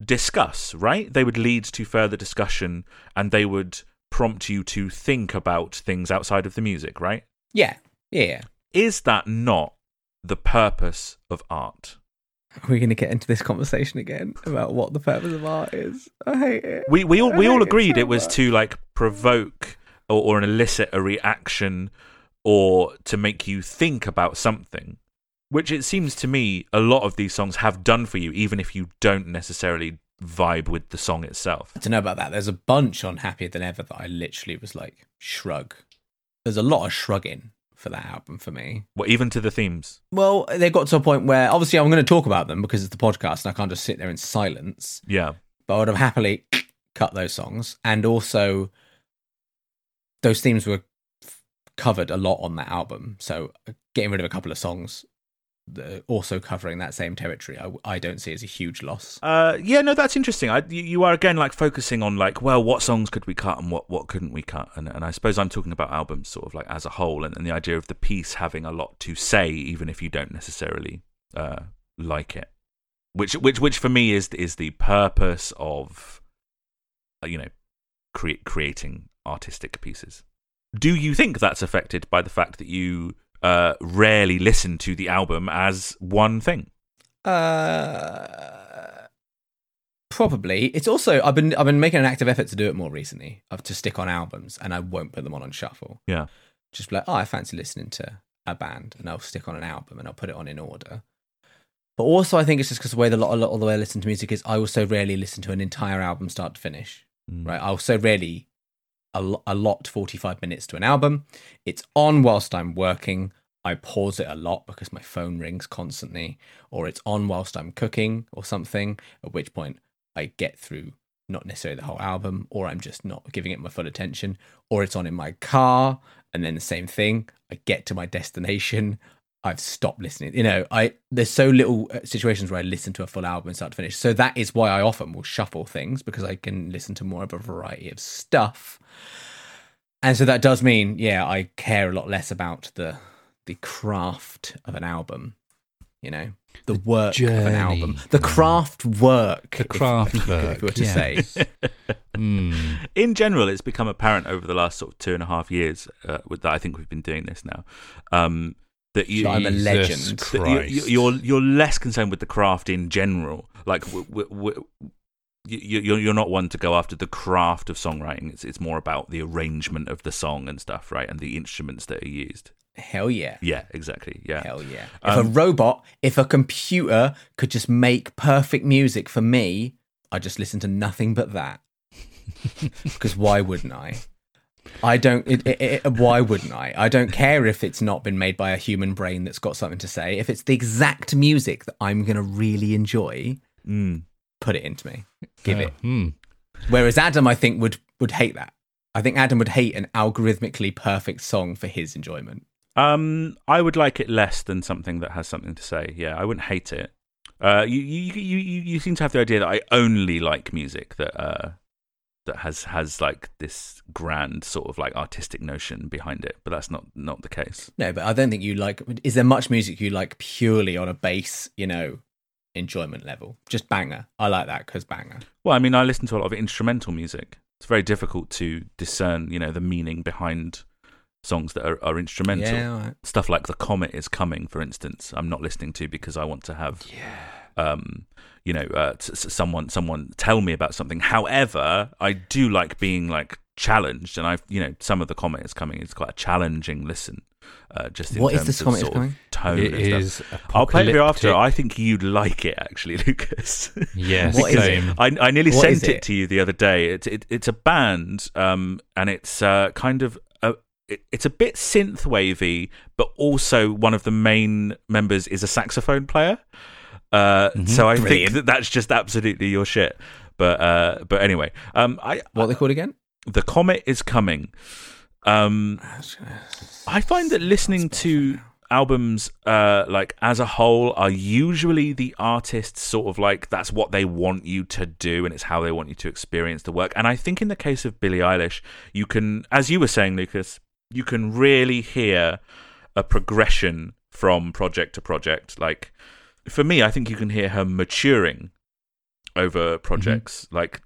discuss. Right? They would lead to further discussion, and they would prompt you to think about things outside of the music. Right? yeah, yeah. Is that not the purpose of art? Are we going to get into this conversation again about what the purpose of art is? I hate it. We we all I we hate all it agreed so it was much. to like provoke or, or elicit a reaction or to make you think about something. Which it seems to me a lot of these songs have done for you, even if you don't necessarily vibe with the song itself. I don't know about that. There's a bunch on Happier Than Ever that I literally was like, shrug. There's a lot of shrugging for that album for me. Well, even to the themes. Well, they got to a point where obviously I'm going to talk about them because it's the podcast and I can't just sit there in silence. Yeah. But I would have happily cut those songs. And also, those themes were covered a lot on that album. So getting rid of a couple of songs, also covering that same territory, I, I don't see as a huge loss. Uh, yeah, no, that's interesting. I, you, are again like focusing on like, well, what songs could we cut and what what couldn't we cut? And and I suppose I'm talking about albums sort of like as a whole, and, and the idea of the piece having a lot to say, even if you don't necessarily uh, like it. Which which which for me is is the purpose of, uh, you know, cre- creating artistic pieces. Do you think that's affected by the fact that you uh, rarely listen to the album as one thing? Uh, probably. It's also I've been I've been making an active effort to do it more recently. Of to stick on albums, and I won't put them on on shuffle. Yeah. Just be like, oh, I fancy listening to a band, and I'll stick on an album, and I'll put it on in order. But also, I think it's just because the way the lot, a lot of the way I listen to music is, I also rarely listen to an entire album start to finish. Mm. Right? I also rarely al- lot forty five minutes to an album. It's on whilst I'm working. I pause it a lot because my phone rings constantly, or it's on whilst I'm cooking or something, at which point I get through not necessarily the whole album, or I'm just not giving it my full attention, or it's on in my car, and then the same thing. I get to my destination, I've stopped listening. You know, I there's so little uh, situations where I listen to a full album start to finish. So that is why I often will shuffle things because I can listen to more of a variety of stuff. And so that does mean, yeah, I care a lot less about the the craft of an album. You know, the, work of an album, the craft work, The if- craft if, work, we were to say. yes. Hmm. in general, it's become apparent over the last sort of two and a half years uh, with that. I think we've been doing this now. Um, that you, So I'm a legend. That you- you, you're you're less concerned with the craft in general. Like w- w- w- you, you're you're not one to go after the craft of songwriting. It's it's more about the arrangement of the song and stuff, right? And the instruments that are used. Hell yeah. Yeah, exactly. Yeah. Hell yeah. If a Um, robot, if a computer could just make perfect music for me, I'd just listen to nothing but that. Because why wouldn't I? I don't. It, it, it, why wouldn't I? I don't care if it's not been made by a human brain that's got something to say. If it's the exact music that I'm going to really enjoy, Mm. put it into me. Give Uh, it. hmm. Whereas Adam, I think would would hate that. I think Adam would hate an algorithmically perfect song for his enjoyment. Um, I would like it less than something that has something to say. Yeah, I wouldn't hate it. Uh, you you you you, you seem to have the idea that I only like music that uh that has has like this grand sort of like artistic notion behind it, but that's not not the case. No, but I don't think you like. Is there much music you like purely on a base, you know, enjoyment level? Just banger. I like that because banger. Well, I mean, I listen to a lot of instrumental music. It's very difficult to discern, you know, the meaning behind songs that are, are instrumental. Yeah, right. stuff like the comet is coming for instance i'm not listening to because i want to have um you know uh, s- s- someone someone tell me about something however i do like being like challenged and i you know some of the comet is coming is quite a challenging listen uh just in What is terms this of Comet is sort of Coming? tone It and stuff. is. I'll play it for you after. I think you'd like it, actually, Lucas. Yes, What is it? I, I nearly What is sent it? it? to you the other day. It's it, it's a band, um, and it's uh, kind of a, it, it's a bit synth wavy, but also one of the main members is a saxophone player. Uh, So I Brilliant. think that that's just absolutely your shit. But uh, but anyway, um, I What are they called again? the comet is coming. Um, I find that listening to albums uh like as a whole are usually the artists sort of like that's what they want you to do and it's how they want you to experience the work and i think in the case of billie eilish you can as you were saying lucas you can really hear a progression from project to project like for me i think you can hear her maturing over projects like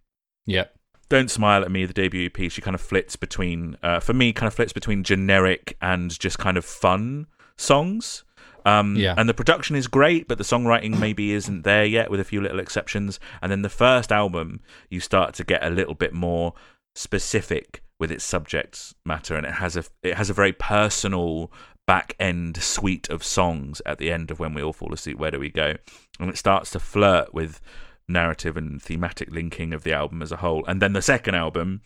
Yep. don't Smile at Me, the debut EP, she kind of flits between, uh, for me, kind of flits between generic and just kind of fun songs. Um, Yeah. And the production is great, but the songwriting maybe isn't there yet, with a few little exceptions. And then the first album, you start to get a little bit more specific with its subject matter, and it has a it has a very personal back end suite of songs at the end of When We All Fall Asleep. Where do we go? And it starts to flirt with narrative and thematic linking of the album as a whole. And then the second album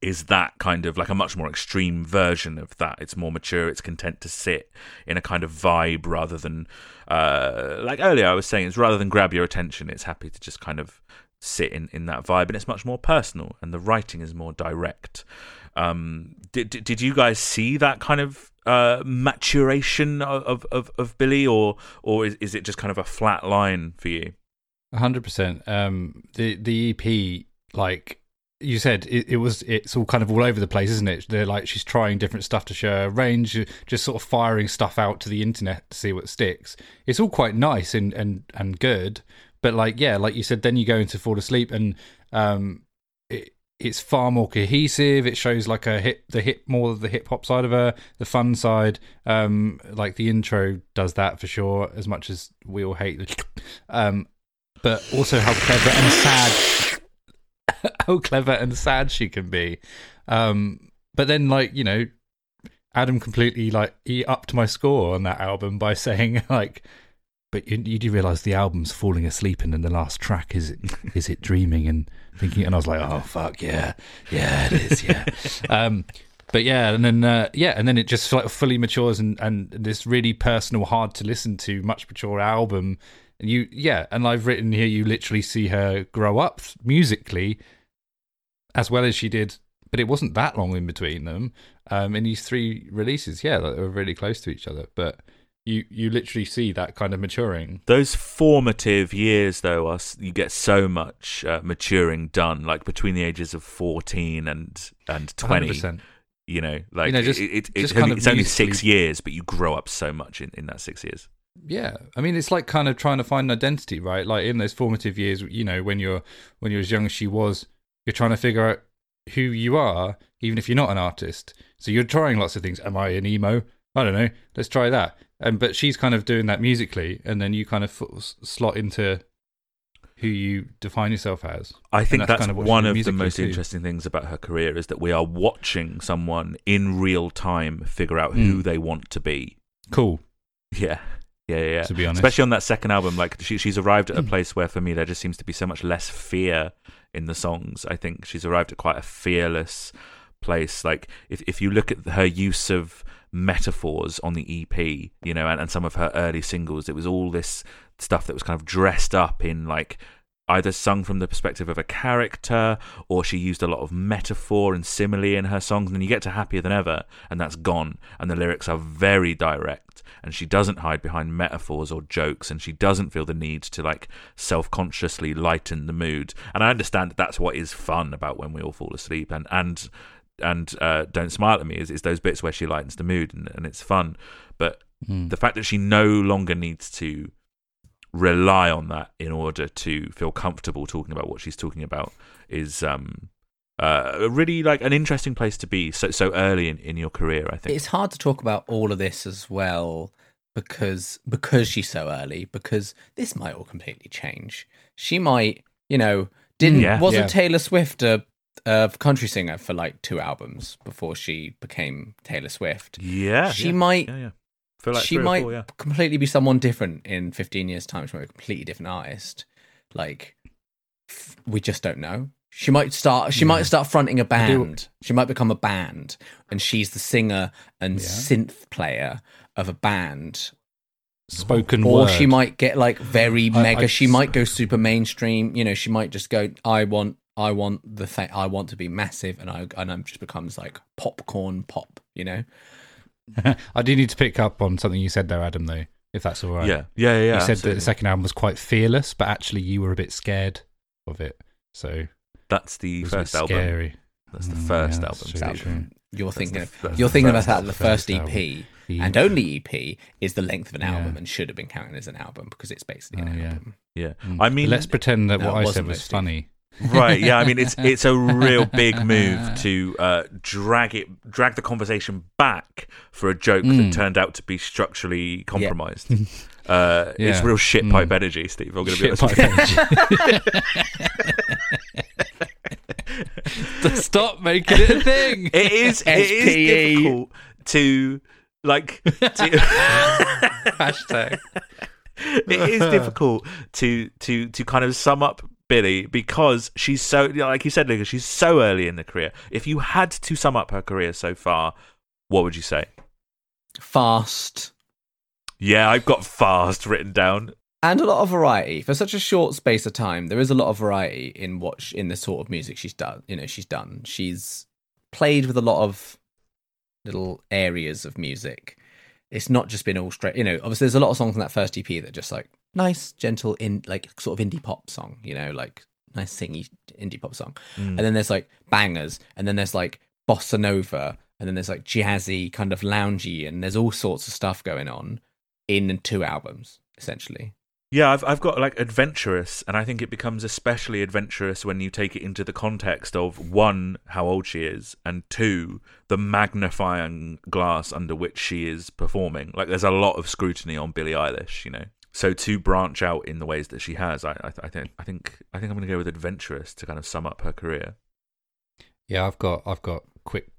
is that kind of like a much more extreme version of that. It's more mature. It's content to sit in a kind of vibe rather than, uh, like earlier I was saying, it's rather than grab your attention. It's happy to just kind of sit in, in that vibe, and it's much more personal, and the writing is more direct. Um, did, did did you guys see that kind of uh, maturation of, of of Billie, or or is, is it just kind of a flat line for you? hundred percent. Um, the the EP, like you said, it, it was it's all kind of all over the place, isn't it? They're like she's trying different stuff to show her range, just sort of firing stuff out to the internet to see what sticks. It's all quite nice and and and good, but like yeah, like you said, then you go into fall asleep and um, it's far more cohesive. It shows like a hip, the hip more of the hip hop side of her, the fun side. Um, like the intro does that for sure. As much as we all hate the, um, but also how clever and sad, how clever and sad she can be. Um, but then like you know, Adam completely like he upped my score on that album by saying like. But you, you do realize the album's falling asleep, and then the last track is it is it dreaming and thinking, and I was like, oh fuck yeah, yeah it is, yeah. um, but yeah, and then uh, yeah, and then it just like fully matures and and this really personal, hard to listen to, much mature album. And you yeah, and I've written here, you literally see her grow up musically as well as she did, but it wasn't that long in between them. Um, in these three releases, yeah, like, they were really close to each other, but. You, you literally see that kind of maturing. Those formative years, though, are you get so much uh, maturing done, like between the ages of fourteen and and twenty. 100%. You know, like You know, just- it, it, it's, just only, kind of it's only six years, but you grow up so much in, in that six years. Yeah, I mean, it's like kind of trying to find an identity, right? Like in those formative years, you know, when you're when you're as young as she was, you're trying to figure out who you are, even if you're not an artist. So you're trying lots of things. Am I an emo? I don't know. Let's try that. And but she's kind of doing that musically, and then you kind of f- slot into who you define yourself as. I think that's that's, kind of one of the most too. interesting things about her career is that we are watching someone in real time figure out who Mm. they want to be. Cool, Yeah. Yeah, yeah, yeah. to be honest. Especially on that second album, like she, she's arrived at a place where, for me, there just seems to be so much less fear in the songs. I think she's arrived at quite a fearless place. Like if if you look at her use of metaphors on the EP, you know, and, and some of her early singles, it was all this stuff that was kind of dressed up in like either sung from the perspective of a character or she used a lot of metaphor and simile in her songs and then you get to happier than ever and that's gone and the lyrics are very direct and she doesn't hide behind metaphors or jokes and she doesn't feel the need to like self-consciously lighten the mood. And i understand that that's what is fun about when we all fall asleep and and and uh, don't smile at me is, is those bits where she lightens the mood and, and it's fun but Mm. the fact that she no longer needs to rely on that in order to feel comfortable talking about what she's talking about is um uh really like an interesting place to be so so early in, in your career i think It's hard to talk about all of this as well because because she's so early. Because this might all completely change. She might, you know, didn't Yeah. wasn't Yeah. Taylor Swift a, a country singer for like two albums before she became Taylor Swift? yeah she yeah, might yeah yeah. Feel like she three or might four, yeah. completely be someone different in 15 years time. She might be a completely different artist. Like f- we just don't know. She might start she might start fronting a band. She might become a band and she's the singer and Yeah. synth player of a band. Spoken or word. she might get like very I- mega I- she might go super mainstream. You know she might just go i want i want the thing i want to be massive and i and i'm just becomes like popcorn pop you know I do need to pick up on something you said there, Adam. Though, if that's all right. yeah yeah yeah, yeah you said that the second album was quite fearless, but actually you were a bit scared of it. So that's the was a bit first album scary. that's the Mm, first yeah, that's album true, true. you're That's thinking the- of, that's you're the thinking first about that the album. first First ep album. And only ep is the length of an Yeah. album and should have been counted as an album because it's basically Oh, an yeah. album yeah Mm. i mean let's pretend that No, what I said was though, Steve. funny. Right. Yeah. I mean, it's it's a real big move to uh, drag it, drag the conversation back for a joke Mm. that turned out to be structurally compromised. Uh, It's real shit Mm. pipe energy, Steve. I'm going to be Shit honest. pipe energy. Stop making it a thing. It is. It is difficult to like. To, Hashtag. it is difficult to to to kind of sum up Billie because she's so like you said, Lucas. She's so early in the career. If you had to sum up her career so far, what would you say? Fast Yeah, I've got fast written down. and a lot of variety for such a short space of time. There is a lot of variety in what sh- in the sort of music she's done. You know, she's done. She's played with a lot of little areas of music. It's not just been all straight. You know, obviously there's a lot of songs in that first EP that just like nice, gentle, in like sort of indie pop song. You know, like nice singy indie pop song. Mm. And then there's like bangers, and then there's like bossa nova, and then there's like jazzy, kind of loungy, and there's all sorts of stuff going on in two albums essentially. Yeah, I've I've got like adventurous, and I think it becomes especially adventurous when you take it into the context of one, how old she is, and two, the magnifying glass under which she is performing. Like, there's a lot of scrutiny on Billie Eilish, you know. So to branch out in the ways that she has, I I, I think I think I think I'm going to go with adventurous to kind of sum up her career. Yeah, I've got I've got quick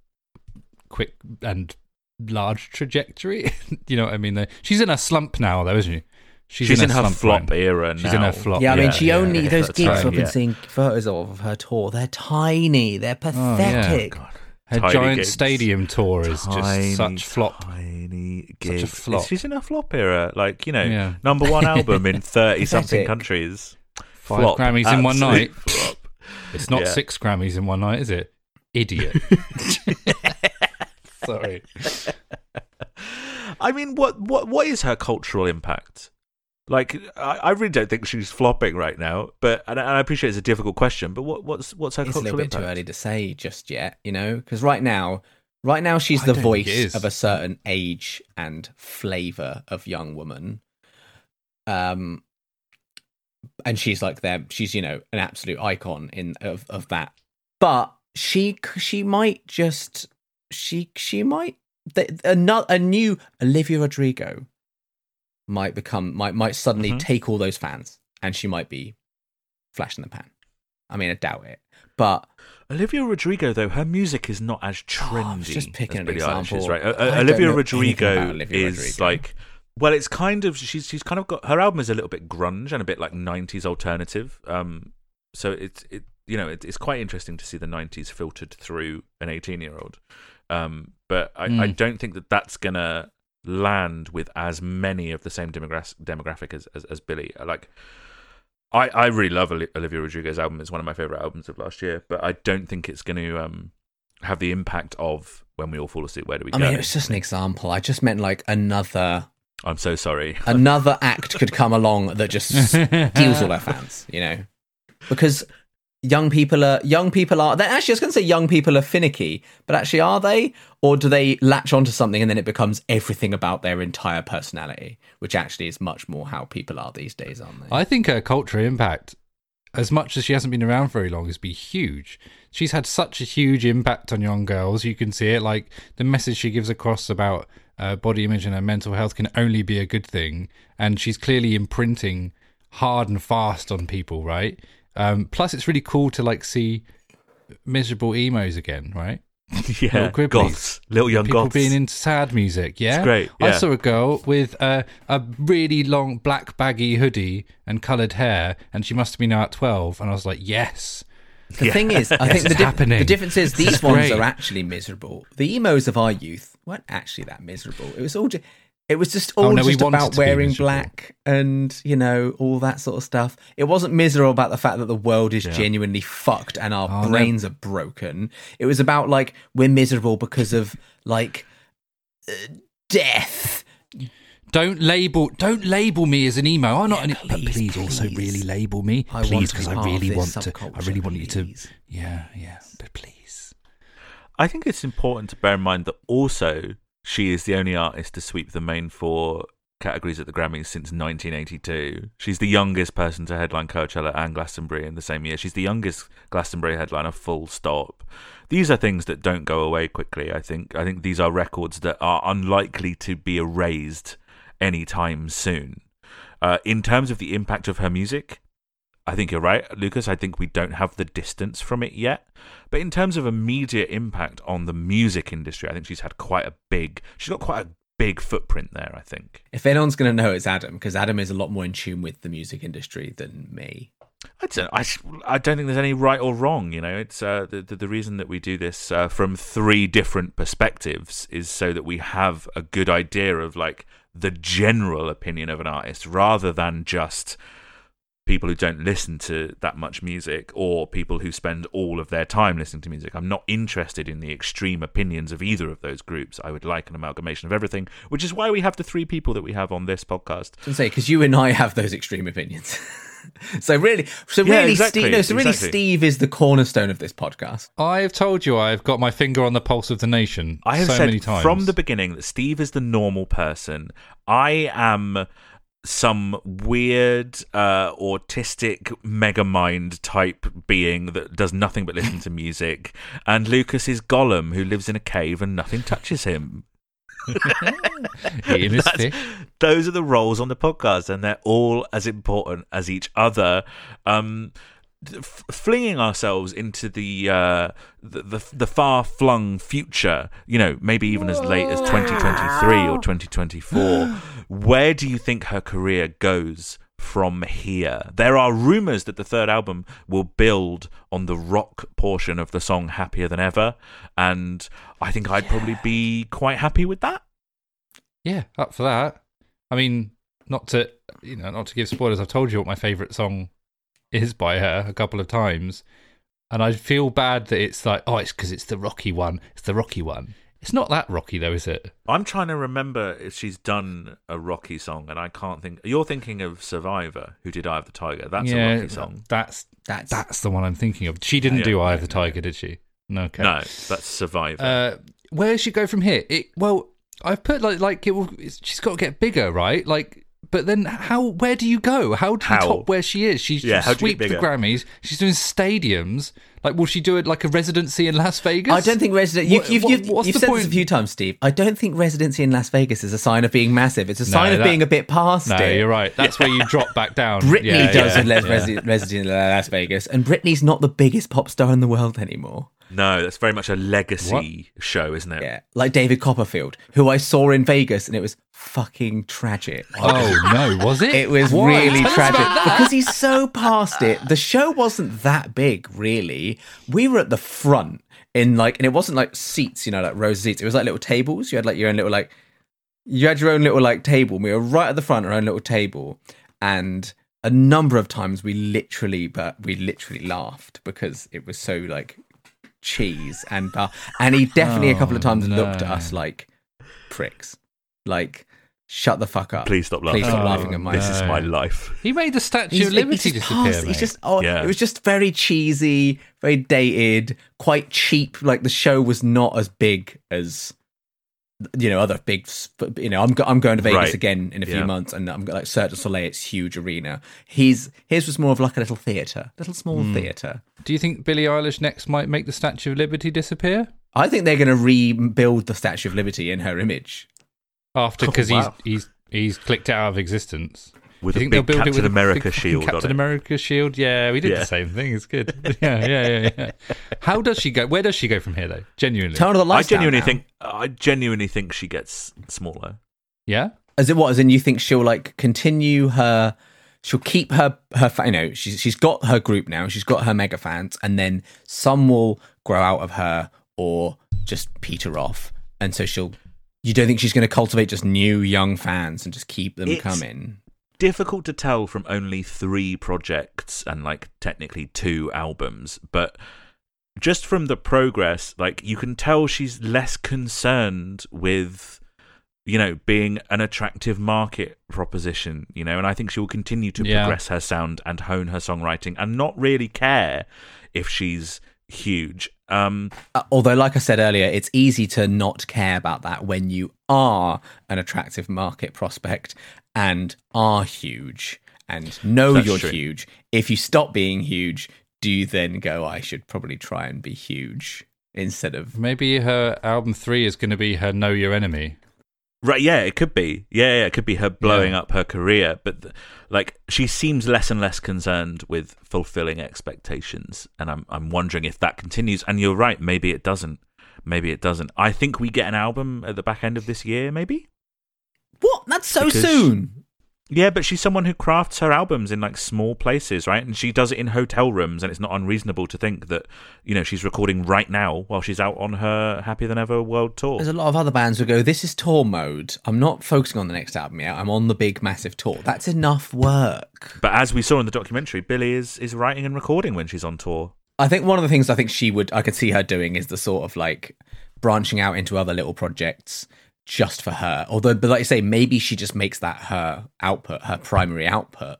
quick and large trajectory. you know what I mean? She's in a slump now though, isn't she? She's, in, her slump flop line. era She's in her flop. yeah, I mean, yeah, she yeah, only yeah, those that's gigs right, I've been seeing photos of of her tour. They're tiny. They're Oh, pathetic. God. Her Tiny giant gigs. stadium tour is Tiny, just such flop. Tiny Such a flop. She's in a flop era, like you know, Yeah. number one album in thirty something countries. Five Flop. Grammys in one night. Flop. It's not Yeah. six Grammys in one night, is it? Idiot. Sorry. I mean, what what what is her cultural impact? Like, I, I really don't think she's flopping right now. But and, I- and I appreciate it's a difficult question. But what what's what's her It's a little bit impact? too early to say just yet, you know, because right now, right now she's I the don't think it voice of a certain age and flavor of young woman. Um, and she's like them. She's you know an absolute icon in of of that. But she she might just she she might the, a, a new Olivia Rodrigo might become might might suddenly Mhm. take all those fans and she might be flash in the pan. I mean, I doubt it, but Olivia Rodrigo, though, her music is not as Oh, I trendy was just picking as an Billie Eilish is, example. right? Uh, I Olivia Rodrigo Olivia is Rodrigo. like, well, it's kind of she's she's kind of got her album is a little bit grunge and a bit like '90s alternative. Um, so it's it you know it, it's quite interesting to see the '90s filtered through an 18 year old. Um, but I, I Mm. don't think that that's gonna land with as many of the same demographic demographic as as, as Billie. Like. I, I really love Olivia Rodrigo's album. It's one of my favorite albums of last year, but I don't think it's going to um, have the impact of when we all fall asleep. Where do we I go? I mean, it's just an example. I just meant like another I'm so sorry. another act could come along that just steals all their fans, you know, because young people are young people are. They're, actually, I was going to say young people are finicky, but actually, are they, or do they latch onto something and then it becomes everything about their entire personality, which actually is much more how people are these days, aren't they? I think her cultural impact, as much as she hasn't been around very long, has been huge. She's had such a huge impact on young girls. You can see it, like the message she gives across about uh, body image and her mental health can only be a good thing, and she's clearly imprinting hard and fast on people, right? Um, plus, it's really cool to like see miserable emos again, right? yeah, Little goths, little young people goths. being into sad music. Yeah, great, I saw a girl with a a really long black baggy hoodie and coloured hair, and she must have been out twelve. And I was like, yes, The thing is, I Yes, think the, it's di- happening. the difference is these ones great. are actually miserable. The emos of our youth weren't actually that miserable. It was all just, it was just all Oh, no, just about wearing black and you know all that sort of stuff. It wasn't miserable about the fact that the world is Yeah. genuinely fucked and our Oh, no. brains are broken. It was about like we're miserable because of like uh, death. don't label don't label me as an emo. I'm not Yeah, an but please, please also really label me, I please, because I really want to. I really want you to. Yeah, yeah, but please. I think it's important to bear in mind that also she is the only artist to sweep the main four categories at the Grammys since 1982. She's the youngest person to headline Coachella and Glastonbury in the same year. She's the youngest Glastonbury headliner, full stop. These are things that don't go away quickly. I think. I think these are records that are unlikely to be erased anytime soon. Uh, in terms of the impact of her music, I think you're right, Lucas. I think we don't have the distance from it yet. But in terms of immediate impact on the music industry, I think she's had quite a big. She's got quite a big footprint there. I think. If anyone's going to know, it's Adam because Adam is a lot more in tune with the music industry than me. I don't, I, I don't think there's any right or wrong. You know, it's uh, the, the the reason that we do this uh, from three different perspectives is so that we have a good idea of like the general opinion of an artist, rather than just people who don't listen to that much music or people who spend all of their time listening to music. I'm not interested in the extreme opinions of either of those groups. I would like an amalgamation of everything, which is why we have the three people that we have on this podcast. I say because you and I have those extreme opinions. so really, so Yeah, really, exactly, Steve, no, so really, exactly. Steve is the cornerstone of this podcast. I've told you I've got my finger on the pulse of the nation. I have so said many times from the beginning that Steve is the normal person. I am some weird uh, autistic mega mind type being that does nothing but listen to music and Lucas is Gollum who lives in a cave and nothing touches him. Eating his That's- fish. Those are the roles on the podcast, and they're all as important as each other. Um, flinging ourselves into the uh, the, the, the far flung future, you know, maybe even as late as 2023 or 2024. Where do you think her career goes? From here, there are rumors that the third album will build on the rock portion of the song "Happier Than Ever," and I think I'd probably be quite happy with that. Yeah, up for that. I mean, not to you know, not to give spoilers. I've told you what my favourite song is by her a couple of times, and I feel bad that it's like, oh, it's because it's the rocky one. It's the rocky one. It's not that rocky though, is it? I'm trying to remember if she's done a Rocky song, and I can't think. You're thinking of Survivor, who did "Eye of the Tiger." That's a Rocky song. That's That's that's the one I'm thinking of. She didn't Yeah, do "Eye yeah, of the Tiger," did she? No. Okay. No, that's Survivor. Uh, where does she go from here? It, well, I've put like like it will. it's- She's got to get bigger, right? Like, but then how? Where do you go? How do you How? top where she is? She's Yeah, yeah, how do you sweep get the bigger? Grammys. She's doing stadiums. Like, will she do it like a residency in Las Vegas? I don't think resident. You, What- you've, what- you've, what's you've the said point? this a few times, Steve. I don't think residency in Las Vegas is a sign of being massive. It's a No, sign of that- being a bit past No, it. you're right. That's where you drop back down. Britney Yeah, does yeah, a les- yeah. resi- resident in Las Vegas, and Britney's not the biggest pop star in the world anymore. No, that's very much a legacy show, isn't it? Yeah, like David Copperfield, who I saw in Vegas, and it was fucking tragic. Oh no, was it? It was Why? really Tell tragic because he's so past it. The show wasn't that big, really. We were at the front in like, and it wasn't like seats, you know, like rows of seats. It was like little tables. You had like your own little like, you had your own little like table. We were right at the front, our own little table, and a number of times we literally, but we literally laughed because it was so like cheese and uh, and he definitely a couple of Oh, times looked at us like pricks, like shut the fuck up. Please stop laughing. Please stop Oh, laughing at my This is my life. He made the Statue He's- of Liberty it's disappear. past- mate. Just oh, Yeah. it was just very cheesy, very dated, quite cheap. Like the show was not as big as you know other big. You know, I'm go- I'm going to Vegas Right. again in a few Yeah. months, and I'm like Cirque du Soleil. It's huge arena. He's his was more of like a little theater, little small Hmm. theater. Do you think Billie Eilish next might make the Statue of Liberty disappear? I think they're going to rebuild the Statue of Liberty in her image. After Oh, because wow. he's he's he's clicked out of existence. With Do a think they'll big build it Captain with a America big shield Captain on it. America shield. Yeah, we did Yeah. the same thing. It's good. yeah, yeah, yeah, yeah. How does she go? Where does she go from here, though? Genuinely. Turn on the I lights. down genuinely now. think. I genuinely think she gets smaller. yeah. As it what? As in, you think she'll like continue her? She'll keep her her. You know, she's she's got her group now. She's got her mega fans, and then some will grow out of her or just peter off, and so she'll. You don't think she's going to cultivate just new young fans and just keep them It's- coming? Difficult to tell from only three projects and like technically two albums, but just from the progress, like you can tell she's less concerned with you know being an attractive market proposition, you know, and I think she will continue to Yeah. progress her sound and hone her songwriting and not really care if she's huge. Um, Uh, although, like I said earlier, it's easy to not care about that when you are an attractive market prospect and are huge and know you're true. huge. If you stop being huge, do you then go, I should probably try and be huge instead of. Maybe her album three is going to be her Know Your Enemy. Right, yeah, it could be. Yeah, yeah, it could be her blowing Yeah. up her career, but th- like she seems less and less concerned with fulfilling expectations, and I'm I'm wondering if that continues. And you're right, maybe it doesn't. Maybe it doesn't. I think we get an album at the back end of this year, maybe. What? That's so Because- soon. Yeah, but she's someone who crafts her albums in like small places, right? And she does it in hotel rooms, and it's not unreasonable to think that you know she's recording right now while she's out on her Happier Than Ever world tour. There's a lot of other bands who go, This is tour mode. I'm not focusing on the next album yet. I'm on the big, massive tour. That's enough work. But as we saw in the documentary, Billie is is writing and recording when she's on tour. I think one of the things I think she would, I could see her doing is the sort of like branching out into other little projects just for her. Although, but like you say, maybe she just makes that her output, her primary output,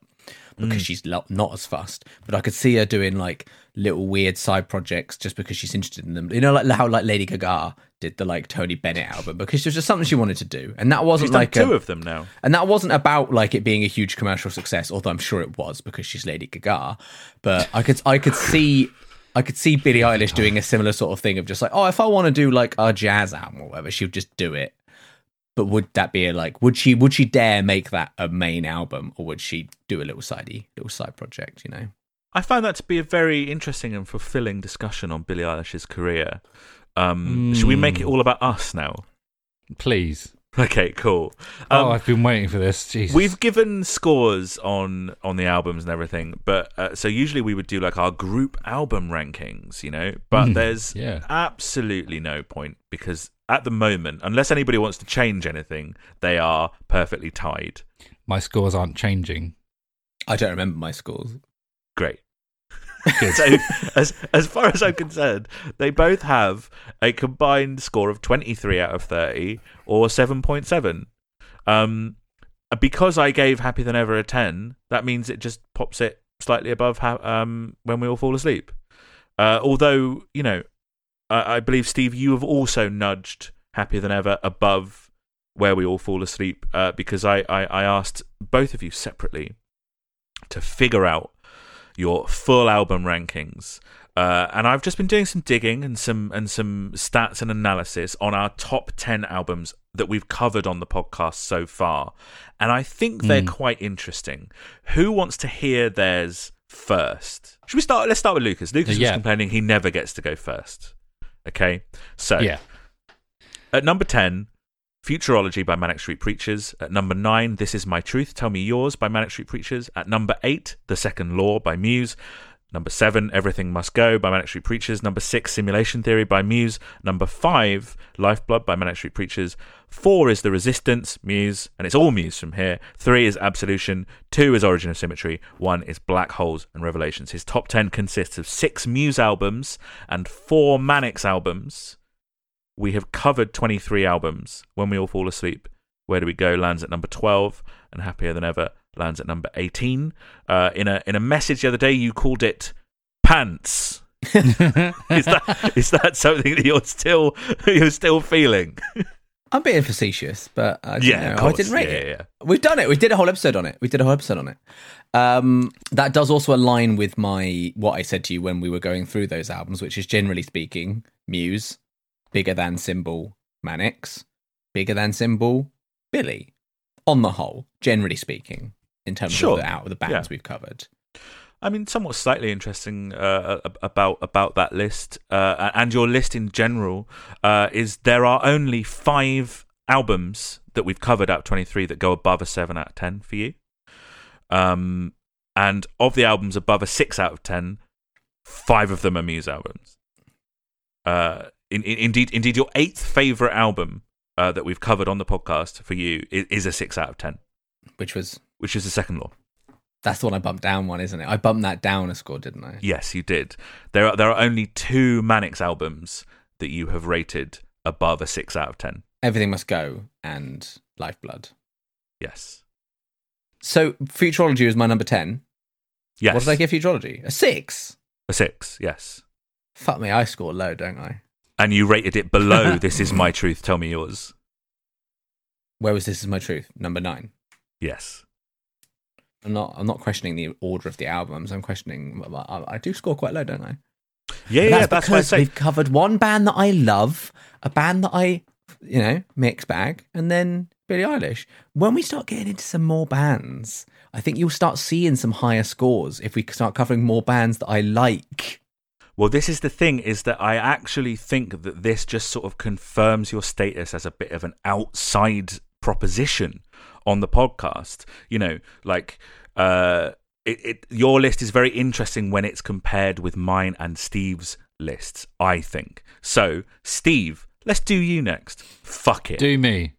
because mm. she's lo- not as fussed. But I could see her doing like little weird side projects just because she's interested in them. You know, like how like Lady Gaga did the like Tony Bennett album because it was just something she wanted to do, and that wasn't She's like two a, of them now. and that wasn't about like it being a huge commercial success, although I'm sure it was because she's Lady Gaga. But I could I could see I could see Billie Eilish doing a similar sort of thing of just like, oh, if I want to do like a jazz album or whatever, she would just do it. But would that be a like would she would she dare make that a main album or would she do a little sidey little side project, you know? I find that to be a very interesting and fulfilling discussion on Billie Eilish's career. Um, Should we make it all about us now? Please. Okay, cool. Um, oh, I've been waiting for this. Jesus. We've given scores on on the albums and everything, but uh, so usually we would do like our group album rankings, you know. But Mm, there's yeah. absolutely no point because at the moment, unless anybody wants to change anything, they are perfectly tied. My scores aren't changing. I don't remember my scores. Great. so as as far as I'm concerned, they both have a combined score of 23 out of 30 or 7.7. Um, because I gave Happy Than Ever a 10, that means it just pops it slightly above ha- um, when we all fall asleep. Uh, although you know, I-, I believe Steve, you have also nudged Happier Than Ever above where we all fall asleep uh, because I, I I asked both of you separately to figure out your full album rankings. Uh, and I've just been doing some digging and some and some stats and analysis on our top ten albums that we've covered on the podcast so far, and I think they're Hmm. quite interesting. Who wants to hear theirs first? Should we start? Let's start with Lucas. Lucas was complaining he never gets to go first. Okay, so Yeah. at number 10, Futurology by Manic Street Preachers. At number 9, This Is My Truth, Tell Me Yours by Manic Street Preachers. At number 8, The Second Law by Muse. Number 7, Everything Must Go by Manic Street Preachers. Number 6, Simulation Theory by Muse. Number 5, Lifeblood by Manic Street Preachers. 4 is The Resistance, Muse, and it's all Muse from here. 3 is Absolution. 2 is Origin of Symmetry. 1 is Black Holes and Revelations. His top 10 consists of 6 Muse albums and 4 Manics albums we have covered 23 albums. When We All Fall Asleep, Where Do We Go lands at number 12, and Happier Than Ever lands at number 18. Uh, in a in a message the other day, you called it pants. is that is that something that you're still you're still feeling? I'm being facetious, but I, Yeah, I didn't rate Yeah, it. yeah. We've done it. We did a whole episode on it. We did a whole episode on it. Um, that does also align with my what I said to you when we were going through those albums, which is generally speaking, Muse, bigger than Symbol, Manics, bigger than Symbol, Billie. On the whole, generally speaking, in terms Sure. of the out of the bands Yeah. we've covered. I mean, somewhat slightly interesting uh, about about that list uh, and your list in general uh, is there are only five albums that we've covered out of 23 that go above a 7 out of 10 for you. Um, and of the albums above a 6 out of 10, five of them are Muse albums. Uh, in, in, indeed, indeed, your eighth favorite album uh, that we've covered on the podcast for you is, is a 6 out of 10, Which was which is the second law. that's the one I bumped down one, isn't it? I bumped that down a score, didn't I? Yes, you did. There are there are only two Manics albums that you have rated above a six out of ten. Everything must go and Lifeblood. Yes. So Futurology was my number ten. Yes. What did I give Futurology? A six. A six. Yes. Fuck me, I score low, don't I? And you rated it below This Is My Truth, Tell Me Yours. Where was this is my truth? Number nine. Yes. I'm not. I'm not questioning the order of the albums. I'm questioning. I, I do score quite low, don't I? Yeah, But yeah, that's because say. we've covered one band that I love, a band that I, you know, mixed bag, and then Billie Eilish. When we start getting into some more bands, I think you'll start seeing some higher scores if we start covering more bands that I like. Well, this is the thing is that I actually think that this just sort of confirms your status as a bit of an outside proposition on the podcast. You know, like uh it, it your list is very interesting when it's compared with mine and Steve's lists, I think. So, Steve, let's do you next. Fuck it. Do me.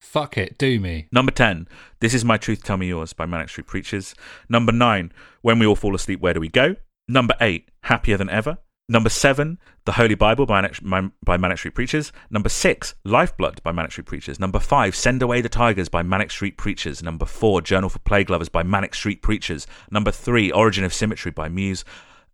Fuck it, do me. Number 10, This Is My Truth, Tell Me Yours by Manic Street Preachers. Number 9, When We All Fall Asleep, Where Do We Go? Number 8, Happier Than Ever. Number 7, The Holy Bible by Manic, by- Manic Street Preachers. Number 6, Lifeblood by Manic Street Preachers. Number 5, Send Away the Tigers by Manic Street Preachers. Number 4, Journal for Plague Lovers by Manic Street Preachers. Number 3, Origin of Symmetry by Muse.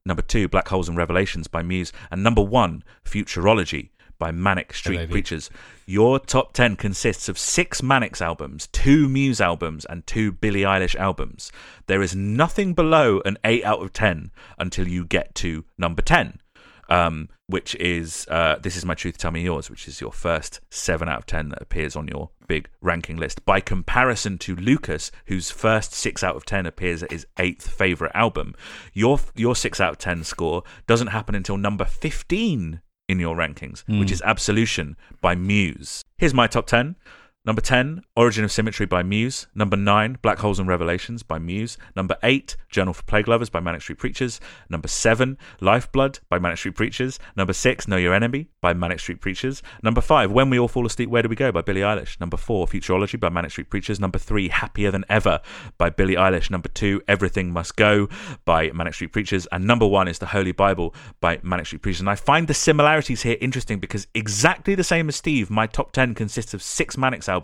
Number 2, Black Holes and Revelations by Muse. And number 1, Futurology by Manic Street baby. Preachers. Your top 10 consists of six Manics albums, two Muse albums, and two Billie Eilish albums. There is nothing below an 8 out of 10 until you get to number 10, um, which is uh, This Is My Truth, Tell Me Yours, which is your first 7 out of 10 that appears on your big ranking list. By comparison to Lucas, whose first 6 out of 10 appears at his eighth favourite album, your, your 6 out of 10 score doesn't happen until number 15 in your rankings, which hmm. is Absolution by Muse. Here's my top 10. Number 10, Origin of Symmetry by Muse. Number 9, Black Holes and Revelations by Muse. Number 8, Journal for Plague Lovers by Manic Street Preachers. Number 7, Lifeblood by Manic Street Preachers. Number 6, Know Your Enemy by Manic Street Preachers. Number 5, When We All Fall Asleep, Where Do We Go by Billie Eilish. Number 4, Futurology by Manic Street Preachers. Number 3, Happier Than Ever by Billie Eilish. Number 2, Everything Must Go by Manic Street Preachers. And number 1 is The Holy Bible by Manic Street Preachers. And I find the similarities here interesting because exactly the same as Steve, my top 10 consists of six Manics albums,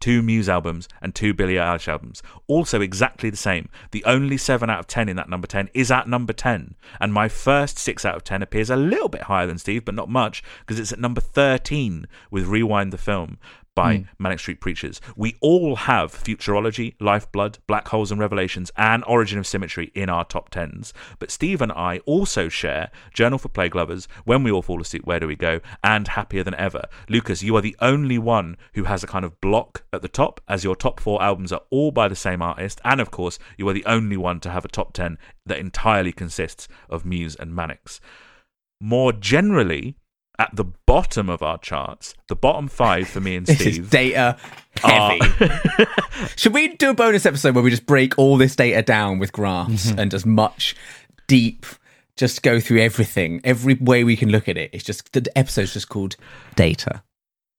two Muse albums, and two Billie Eilish albums. Also exactly the same. The only 7 out of 10 in that number 10 is at number 10. And my first 6 out of 10 appears a little bit higher than Steve, but not much, because it's at number 13 with Rewind the Film by hmm. Manic Street Preachers. We all have Futurology, Lifeblood, Black Holes and Revelations, and Origin of Symmetry in our top tens. But Steve and I also share Journal for Plague Lovers, When We All Fall Asleep, Where Do We Go, and Happier Than Ever. Lucas, you are the only one who has a kind of block at the top, as your top four albums are all by the same artist. And of course, you are the only one to have a top 10 that entirely consists of Muse and Manics. More generally, at the bottom of our charts, the bottom five for me and This is Steve data are- heavy. Should we do a bonus episode where we just break all this data down with graphs and just much deep, just go through everything, every way we can look at it? It's just the episode's just called data.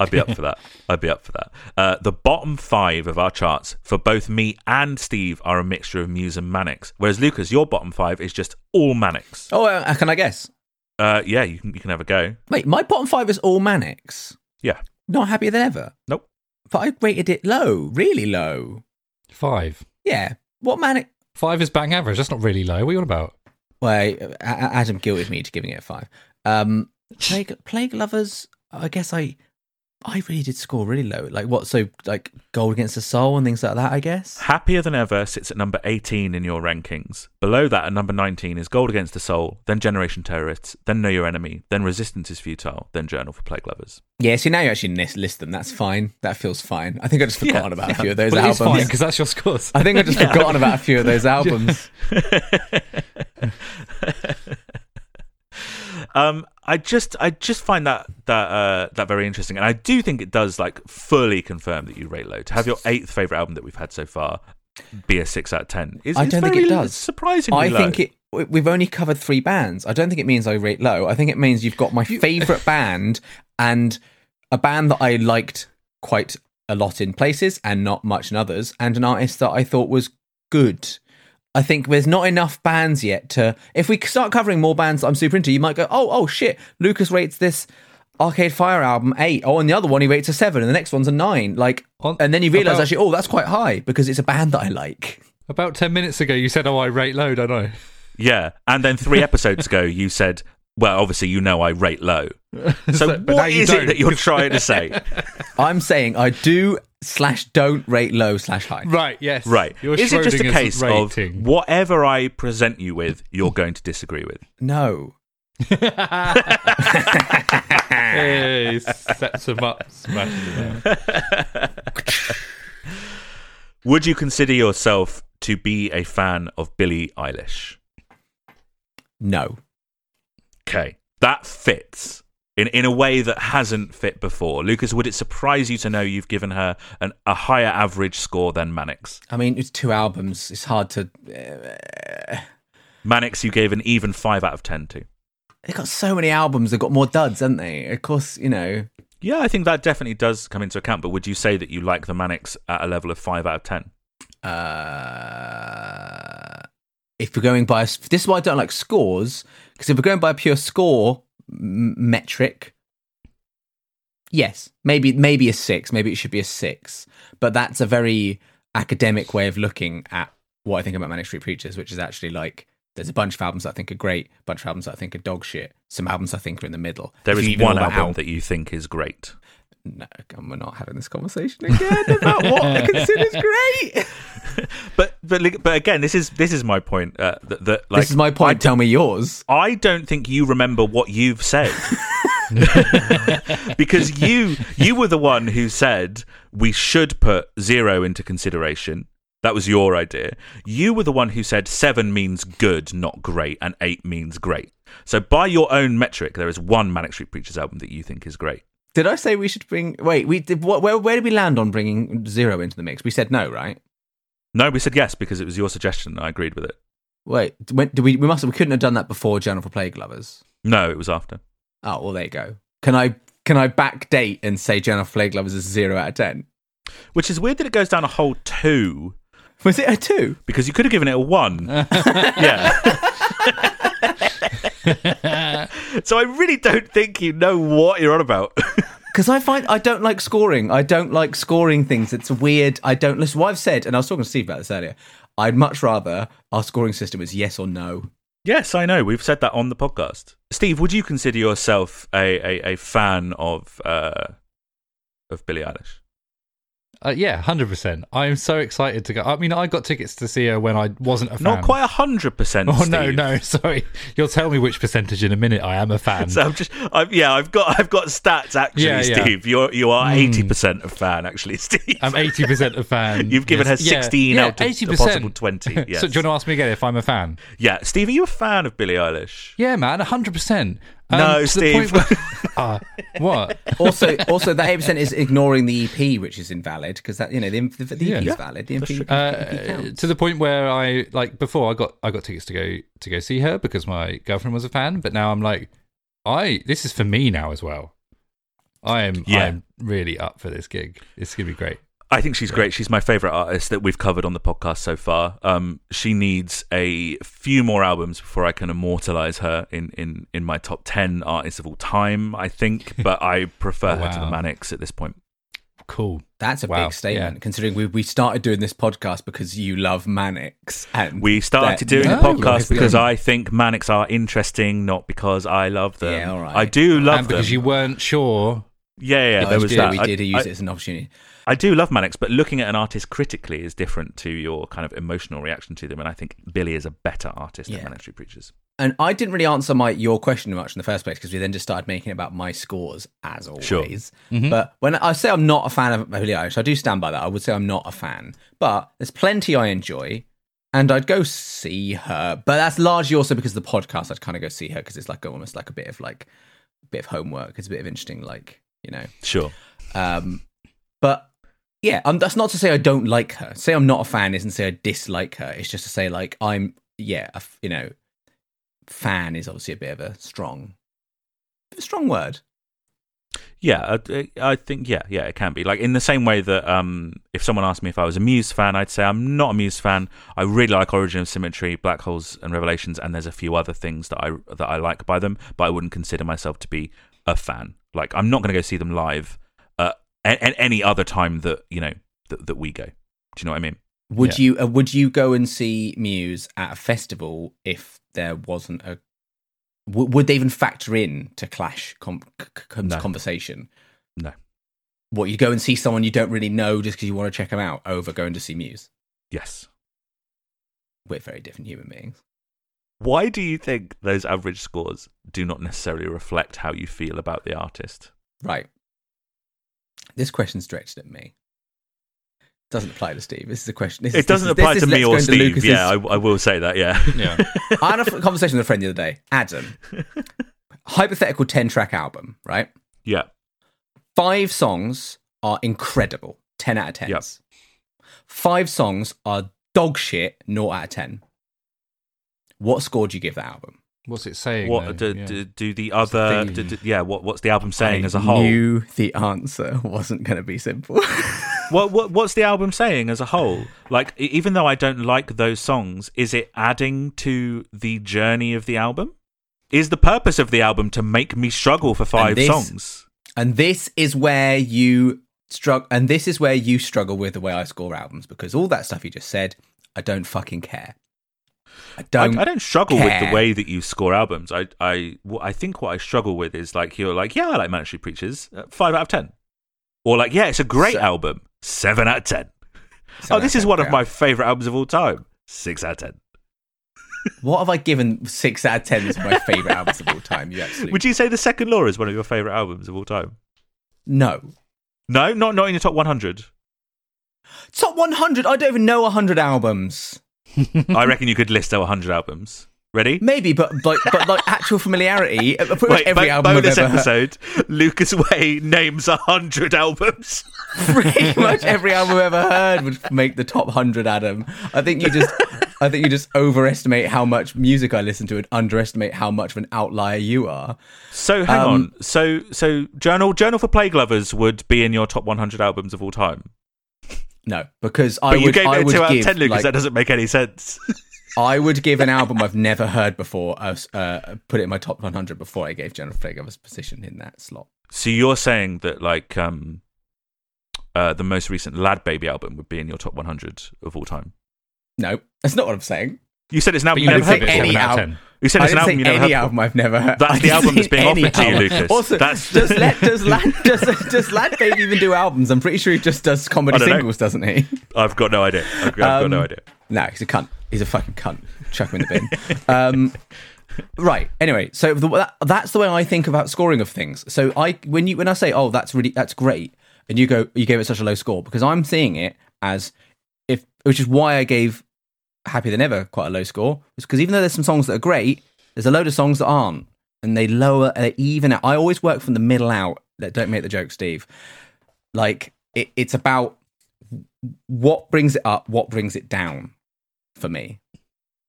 I'd be up for that. I'd be up for that. Uh, the bottom five of our charts for both me and Steve are a mixture of Muse and Manics, whereas Lucas, your bottom five is just all Manics. Oh, uh, can I guess? Uh, yeah, you can you can have a go. Wait, my bottom five is all Manics. Yeah. Not happier than ever. Nope. But I rated it low, really low. Five. Yeah. What manic? Five is bang average. That's not really low. What are you on about? Well, A- A- Adam guilted me to giving it a five. Um, Plague, Plague Lovers. I guess I, I really did score really low. Like what? So like Gold Against the Soul and things like that. I guess. Happier Than Ever sits at number 18 in your rankings. Below that, at number 19, is Gold Against the Soul, then Generation Terrorists, then Know Your Enemy, then Resistance is Futile, then Journal for Plague Lovers. Yeah. See, now you actually list, list them. That's fine. That feels fine. I think I just Yeah, forgotten about yeah. a few of those Well, albums. fine because that's your scores. I think I just forgotten about a few of those albums. um, I just I just find that that uh, that very interesting, and I do think it does like fully confirm that you rate low. To have your eighth favorite album that we've had so far be a six out of ten is I don't think it does. Surprisingly, I low. think it. we- We've only covered three bands. I don't think it means I rate low. I think it means you've got my favorite band and a band that I liked quite a lot in places and not much in others, and an artist that I thought was good. I think there's not enough bands yet to. If we start covering more bands that I'm super into, you might go, oh, oh shit, Lucas rates this Arcade Fire album eight. Oh, and the other one he rates a seven, and the next one's a nine. Like, On- and then you realize about- actually, oh, that's quite high because it's a band that I like. About ten minutes ago, you said, "Oh, I rate low, don't I?" yeah. And then three episodes ago, you said Well, obviously, you know I rate low. So, but now what you is don't. it that you're trying to say? I'm saying I do slash don't rate low slash high. Right, yes. Right. Your is it just a case rating. of whatever I present you with, you're going to disagree with? No. Hey, sets him up, smashes him. Would you consider yourself to be a fan of Billie Eilish? No. Okay. That fits in, in a way that hasn't fit before. Lucas, would it surprise you to know you've given her an, a higher average score than Manics? I mean, it's two albums. It's hard to. Uh, Manics, you gave an even 5 out of 10 to. they've got so many albums. They've got more duds, haven't they? Of course, you know. Yeah, I think that definitely does come into account. But would you say that you like the Manics at a level of 5 out of 10? Uh, if we're going by. This is why I don't like scores. Because if we're going by a pure score m- metric. Yes, maybe maybe a six. Maybe it should be a six. But that's a very academic way of looking at what I think about Manic Street Preachers, which is actually like there's a bunch of albums that I think are great, a bunch of albums that I think are dog shit, some albums I think are in the middle. There If is one album that you think is great. No, we're not having this conversation again about what I consider great. But but but again, this is this is my point. Uh, that, that like this is my point. Tell me yours. I don't think you remember what you've said. because you you were the one who said we should put zero into consideration. That was your idea. You were the one who said seven means good, not great, and eight means great. So by your own metric, there is one Manic Street Preachers album that you think is great. Did I say we should bring? Wait, we did. What, where where did we land on bringing zero into the mix? We said no, right? No, we said yes because it was your suggestion. and I agreed with it. Wait, when, do we? We must. We couldn't have done that before Journal for Plague Lovers. No, it was after. Oh well, there you go. Can I can I backdate and say Journal for Plague Lovers is zero out of ten? Which is weird that it goes down a whole two Was it a two? because you could have given it a one. yeah. so I really don't think you know what you're on about. Because I find I don't like scoring. I don't like scoring things. It's weird. I don't listen. What I've said, and I was talking to Steve about this earlier. I'd much rather our scoring system is yes or no. yes, I know. We've said that on the podcast. Steve, would you consider yourself a, a, a fan of uh, of Billie Eilish? Uh, yeah, hundred percent. I'm so excited to go. I mean, I got tickets to see her when I wasn't a fan. Not quite a hundred percent. Oh no, no, sorry. You'll tell me which percentage in a minute. I am a fan. So I'm just, I'm, yeah, I've got, I've got stats actually, Yeah, yeah. Steve. You're, you are Mm. eighty percent a fan actually, Steve. I'm eighty percent a fan. You've given Yes. her 16 yeah, out of 80%. possible 20, yes. so do you want to ask me again if I'm a fan? yeah, Steve, are you a fan of Billie Eilish? Yeah, man, hundred percent. No, Steve. where- Ah, what? Also, also that eight percent is ignoring the EP, which is invalid because that you know the, the, the EP Yeah. is valid. The EP, That's EP Uh, counts. to the point where I like before I got I got tickets to go to go see her because my girlfriend was a fan, but now I'm like, I this is for me now as well. I am Yeah. I'm really up for this gig. It's gonna be great. I think she's great. She's my favorite artist that we've covered on the podcast so far. Um, she needs a few more albums before I can immortalize her in, in, in my top 10 artists of all time, I think, but I prefer her to the Manics at this point. Cool. That's a Wow, big statement, yeah. considering we we started doing this podcast because you love Manics. And We started that- doing No, the podcast because. I think Manics are interesting, not because I love them. Yeah, all right. I do love and them. because you weren't sure. yeah, yeah, No, there we was did, that. we I- did I- use it as an opportunity. I do love Manics, but looking at an artist critically is different to your kind of emotional reaction to them. And I think Billie is a better artist Yeah. than Manic Street Preachers. And I didn't really answer my your question much in the first place because we then just started making it about my scores as always. Sure. Mhm. But when I say I'm not a fan of Billie Eilish, I do stand by that. I would say I'm not a fan, but there's plenty I enjoy, and I'd go see her. But that's largely also because of the podcast. I'd kind of go see her because it's like almost like a bit of like a bit of homework. It's a bit of interesting, like you know. Sure. Um, but yeah, um, that's not to say I don't like her. Say I'm not a fan isn't say I dislike her. It's just to say like I'm yeah, a you know, fan is obviously a bit of a strong, a strong word. Yeah, I, I think yeah, yeah, it can be like in the same way that um, if someone asked me if I was a Muse fan, I'd say I'm not a Muse fan. I really like Origin of Symmetry, Black Holes and Revelations, and there's a few other things that I that I like by them, but I wouldn't consider myself to be a fan. Like I'm not going to go see them live at, at any other time that you know that, that we go. Do you know what I mean? Would Yeah. you uh, would you go and see Muse at a festival if there wasn't a w- would they even factor in to Clash com- c- c- No. conversation? No. What you go and see someone you don't really know just because you want to check them out over going to see Muse? Yes. We're very different human beings. Why do you think those average scores do not necessarily reflect how you feel about the artist? Right. This question's directed at me. Doesn't apply to Steve. This is a question. This is- It doesn't this apply this to me or Steve. Lucas's- Yeah, I, I will say that. Yeah. Yeah. I had a conversation with a friend the other day, Adam. Hypothetical 10 track album, right? yeah. Five songs are incredible, 10 out of 10. Yep. Five songs are dog shit, 0 out of 10. What score do you give that album? What's it saying? What do, Yeah. do, do the other? theme? Do, yeah. What what's the album saying I as a whole? knew the answer wasn't going to be simple. What, what what's the album saying as a whole? Like, even though I don't like those songs, is it adding to the journey of the album? Is the purpose of the album to make me struggle for five this- songs? and this is where you struggle and this is where you struggle with the way I score albums because all that stuff you just said, I don't fucking care. I I, don't I don't struggle with the way that you score albums. I I what I think what I struggle with is like you're like, yeah, I like Street Preachers, uh, five out of ten, or like, yeah, it's a great So- album, seven out of ten. Oh, this is of one 10, of my favorite albums of all time, six out of ten. What have I given six out of ten as my favourite albums of all time? You absolutely Would you say The Second Law is one of your favorite albums of all time? No. No, not not in the top 100. Top one hundred, I don't even know hundred albums. I reckon you could list out 100 albums. Ready? Maybe, but but but like actual familiarity, uh, pretty much Wait, every bo- album bonus ever heard, episode. Lucas Way names 100 albums. pretty much every album I've ever heard would make the top hundred. Adam, I think you just, I think you just overestimate how much music I listen to and underestimate how much of an outlier you are. So hang Um, on. So so Journal Journal for Plague Lovers would be in your top 100 albums of all time. No, because I But you gave I it a would 2 out of give, 10, Lucas. like, that doesn't make any sense. I would give an album I've never heard before, uh, uh, put it in my top 100 before I gave Jennifer Plague position in that slot. so you're saying that like um uh the most recent LadBaby album would be in your top 100 of all time. No, that's not what I'm saying. You said it's an album But you you never didn't heard give it any before. seven out album. You said it's an album you never any heard album I've never heard. That's the album that's being offered to you. Lucas. Also, That's- does Lad does Lad does, does LadBaby even do albums? I'm pretty sure he just does comedy don't know. singles, doesn't he? I've got no idea. I've, I've got no Um, idea. No, he's a cunt. He's a fucking cunt. Chuck him in the bin. um, right. Anyway, so the, that, that's the way I think about scoring of things. So I when you when I say, "Oh, that's really that's great," and you go, "You gave it such a low score," because I'm seeing it as if, which is why I gave Happier Than Ever quite a low score, was because even though there's some songs that are great, there's a load of songs that aren't, and they lower, they even out. I always work from the middle out. That don't make the joke, Steve. Like it, it's about what brings it up, what brings it down for me.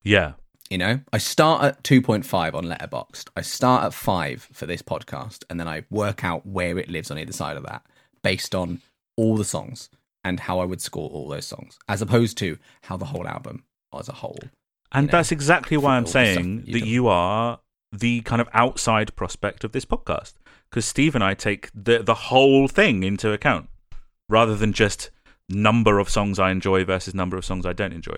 Yeah. You know, I start at 2.5 on Letterboxd. I start at 5 for this podcast, and then I work out where it lives on either side of that based on all the songs and how I would score all those songs, as opposed to how the whole album as a whole. And know, that's exactly why I'm all the stuff saying you that do. you are the kind of outside prospect of this podcast. Because Steve and I take the, the whole thing into account rather than just number of songs I enjoy versus number of songs I don't enjoy.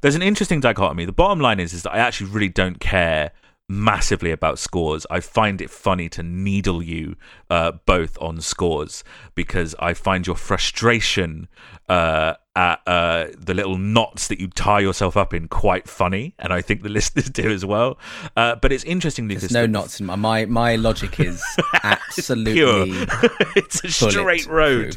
There's an interesting dichotomy. The bottom line is, is that I actually really don't care massively about scores. I find it funny to needle you uh, both on scores because I find your frustration uh, at uh, the little knots that you tie yourself up in quite funny, and I think the listeners do as well. Uh, but it's interesting, Lucas. There's no knots in my my, my logic is absolutely it's a straight road.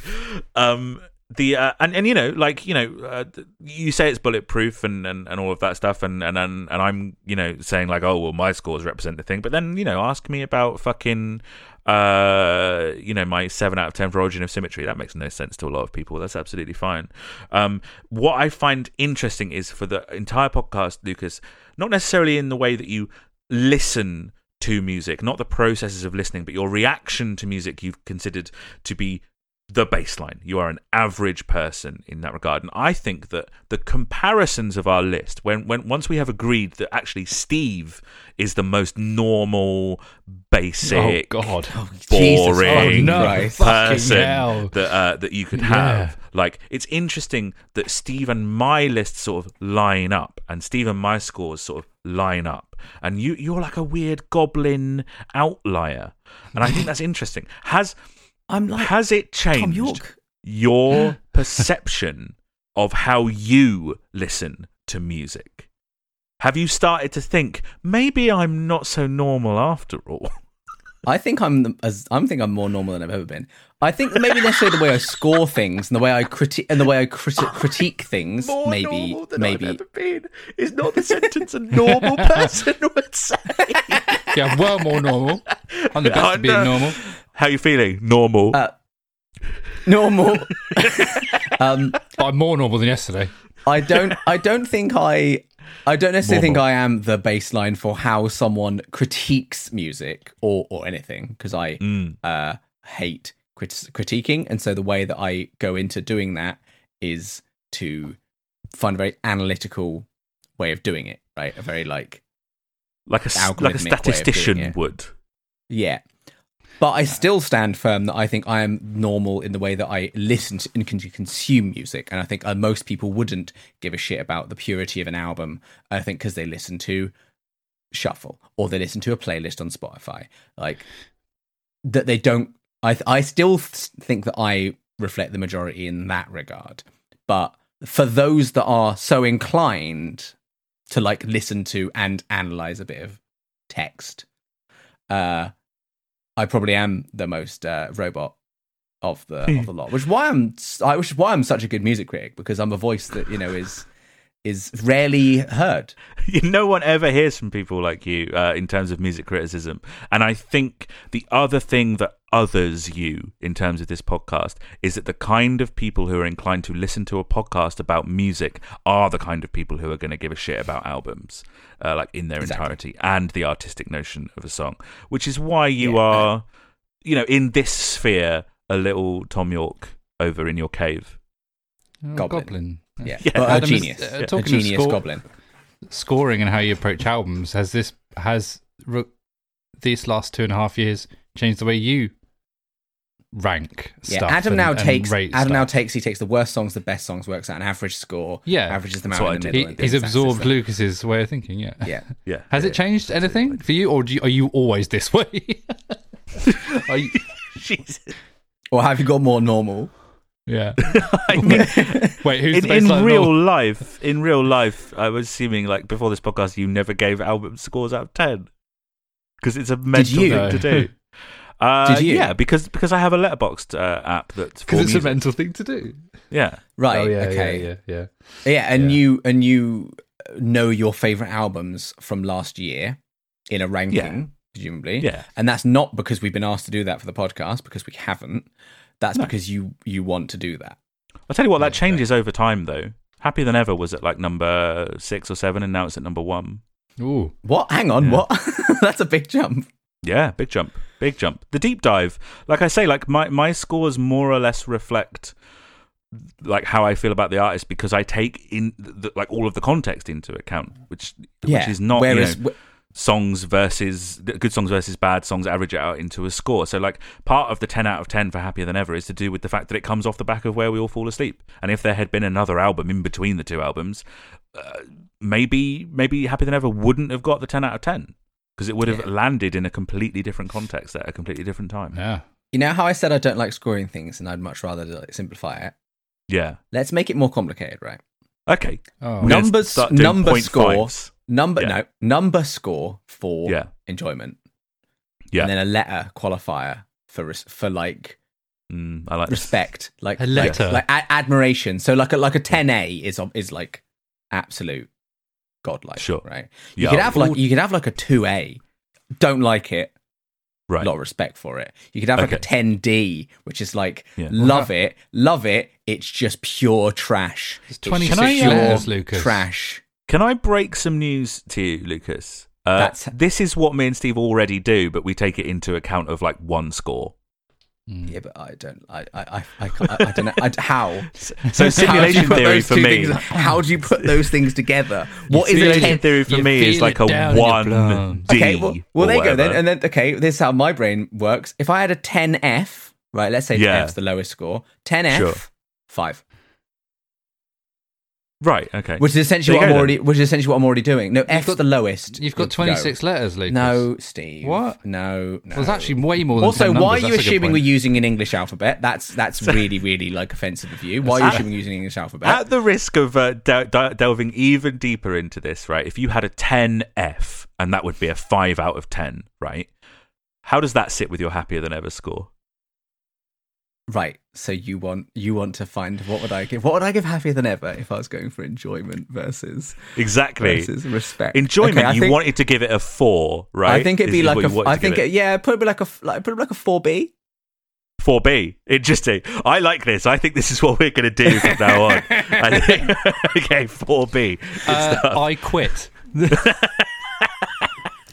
Um, the uh, and and you know, like you know, uh, you say it's bulletproof and, and, and all of that stuff, and, and and and I'm you know saying like, oh well, my scores represent the thing, but then you know, ask me about fucking. Uh, you know, my seven out of ten for Origin of Symmetry. That makes no sense to a lot of people. That's absolutely fine. Um, what I find interesting is for the entire podcast, Lucas, not necessarily in the way that you listen to music, not the processes of listening, but your reaction to music you've considered to be the baseline. You are an average person in that regard. And I think that the comparisons of our list, when, when once we have agreed that actually Steve is the most normal, basic, Oh, God. Jesus boring fucking Christ. Fucking person that uh, that you could Yeah. have. Like it's interesting that Steve and my list sort of line up, and Steve and my scores sort of line up, and you you're like a weird goblin outlier, and I think that's interesting. Has I'm like has it Tom changed York. your perception of how you listen to music? Have you started to think maybe I'm not so normal after all? I think I'm the, as I think I'm more normal than I've ever been. I think maybe necessarily the way I score things and the way I critique and the way I criti- critique things More maybe normal than maybe I've ever been is not the sentence a normal person would say. Yeah, well more normal. I'm the best at being normal. How are you feeling? Normal. Uh, normal. um, I'm more normal than yesterday. I don't. I don't think I. I don't necessarily think Normal. I am the baseline for how someone critiques music or or anything because I Mm. uh, hate crit- critiquing, and so the way that I go into doing that is to find a very analytical way of doing it. Right, a very like like a like a way of doing statistician would. Yeah. But I still stand firm that I think I am normal in the way that I listen to and consume music. And I think uh, most people wouldn't give a shit about the purity of an album, I think, because they listen to Shuffle or they listen to a playlist on Spotify. Like, that they don't. I, I still th- think that I reflect the majority in that regard. But for those that are so inclined to like listen to and analyze a bit of text, uh, I probably am the most uh, robot of the of the lot, which is why I'm I, which is why I'm such a good music critic because I'm a voice that you know is is rarely heard. no one ever hears from people like you uh, in terms of music criticism. And I think the other thing that others you in terms of this podcast is that the kind of people who are inclined to listen to a podcast about music are the kind of people who are going to give a shit about albums, uh, like in their Exactly. entirety, and the artistic notion of a song, which is why you Yeah. are, you know, in this sphere, a little Thom Yorke over in your cave. Oh, Goblin. goblin. Yeah, Yeah. but a Adam is- genius, uh, a talking of genius score- goblin. Scoring and how you approach albums has this has re- these last two and a half years changed the way you rank Yeah, stuff. Adam and- now and takes rate Adam now takes he takes the worst songs, the best songs, works out an average score, Yeah. averages them That's out in the I middle. He, and he's absorbed system. Lucas's way of thinking. Yeah. Yeah, Yeah. Has it changed anything for you, or do you, are you always this way? Are you- Jesus. or have you got more normal? Yeah. I mean, Wait, who's in, the in real normal? life, in real life, I was assuming like before this podcast, you never gave album scores out of ten because it's a mental you? thing to do. Uh, Did you? Yeah, because because I have a Letterboxd uh, app that's Because it's a mental thing to do. yeah. Right. oh, yeah, okay. yeah, yeah, Yeah, and Yeah. you and you know your favorite albums from last year in a ranking, Yeah. presumably. Yeah. And that's not because we've been asked to do that for the podcast, because we haven't. That's No. because you you want to do that. I'll tell you what, that changes uh, over time though. Happier than ever was at like number six or seven, and now it's at number one. yeah. Ooh. What? Hang on, Yeah. what? that's a big jump. Yeah, big jump, big jump. The deep dive, like I say, like my my scores more or less reflect like how I feel about the artist because I take in the, like all of the context into account, which which is not Whereas you know, songs versus good songs versus bad songs average it out into a score. So like part of the 10 out of 10 for Happier Than Ever is to do with the fact that it comes off the back of Where We All Fall Asleep. And if there had been another album in between the two albums, uh, maybe maybe Happier Than Ever wouldn't have got the 10 out of 10 because it would have Yeah. landed in a completely different context at a completely different time. Yeah. you know how I said I don't like scoring things, and I'd much rather like, simplify it. Yeah. Let's make it more complicated, right? Okay. Oh. Numbers- start doing number point score. fives. Number Yeah. no number score for Yeah. enjoyment, Yeah. and then a letter qualifier for res- for like Mm, I like this. respect, like A letter. like, a- admiration. So like a like a ten A is is like absolute godlike, Sure. right? You Yeah. could have like you could have like a two A, don't like it, Right. a lot of respect for it. You could have like a ten D, which is like Yeah. love it, love it. It's just pure trash. It's It's 26 just pure letters, Lucas. Trash. Can I break some news to you, Lucas? Uh, That's- this is what me and Steve already do, but we take it into account of like one score. Yeah, but I don't. I I I, I, can't, I, I don't know I, how. So How do you simulation put theory those for me. things- how do you put those things together? What is Simulation it? theory for me is like a down in your one. D. Okay, well, well there you go then. And then okay, this is how my brain works. If I had a 10F, right? Let's say Yeah. F's the lowest score. 10F, Sure. five. Right. Okay. Which is essentially what I'm go already. Which is essentially what I'm already doing. No, F's got- the lowest. You've got Good to go. 26 letters, Lucas. No, Steve. What? No, no. Well, there's actually way more than Also, 10 why numbers. are you That's assuming we're using an English alphabet? That's that's really really like offensive of you. Why are you assuming we're using an English alphabet? At the risk of uh, del- del- delving even deeper into this, right? If you had a 10F and that would be a 5 out of 10, right? How does that sit with your happier than ever score? Right. So you want you want to find what would I give? What would I give happier than ever if I was going for enjoyment versus Exactly. versus respect? Enjoyment, Okay, you think, wanted to give it a 4, right? I think it'd be is like what a. you wanted I think it, yeah, probably like a f- like probably like a four B. 4B. Interesting. I like this. I think this is what we're going to do from now on. I think, okay, 4B. Uh. I quit.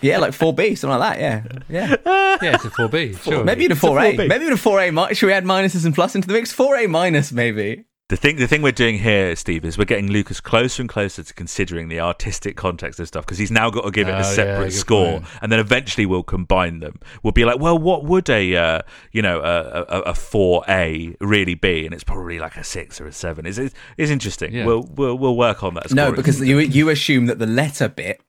Yeah, like four B, something like that. Yeah, yeah. Yeah, it's a 4B. Sure. Maybe even It's a four A. 4B. Maybe even four A. mi- Should we add minuses and plus into the mix? Four A minus, maybe. The thing, the thing we're doing here, Steve, is we're getting Lucas closer and closer to considering the artistic context of stuff because he's now got to give it Oh, a yeah, separate good score, point. and then eventually we'll combine them. We'll be like, well, what would a uh, you know a a four A really be? And it's probably like a six or a seven. Is it's, it's interesting. Yeah. We'll we'll we'll work on that. No, scoring because you you assume that the letter bit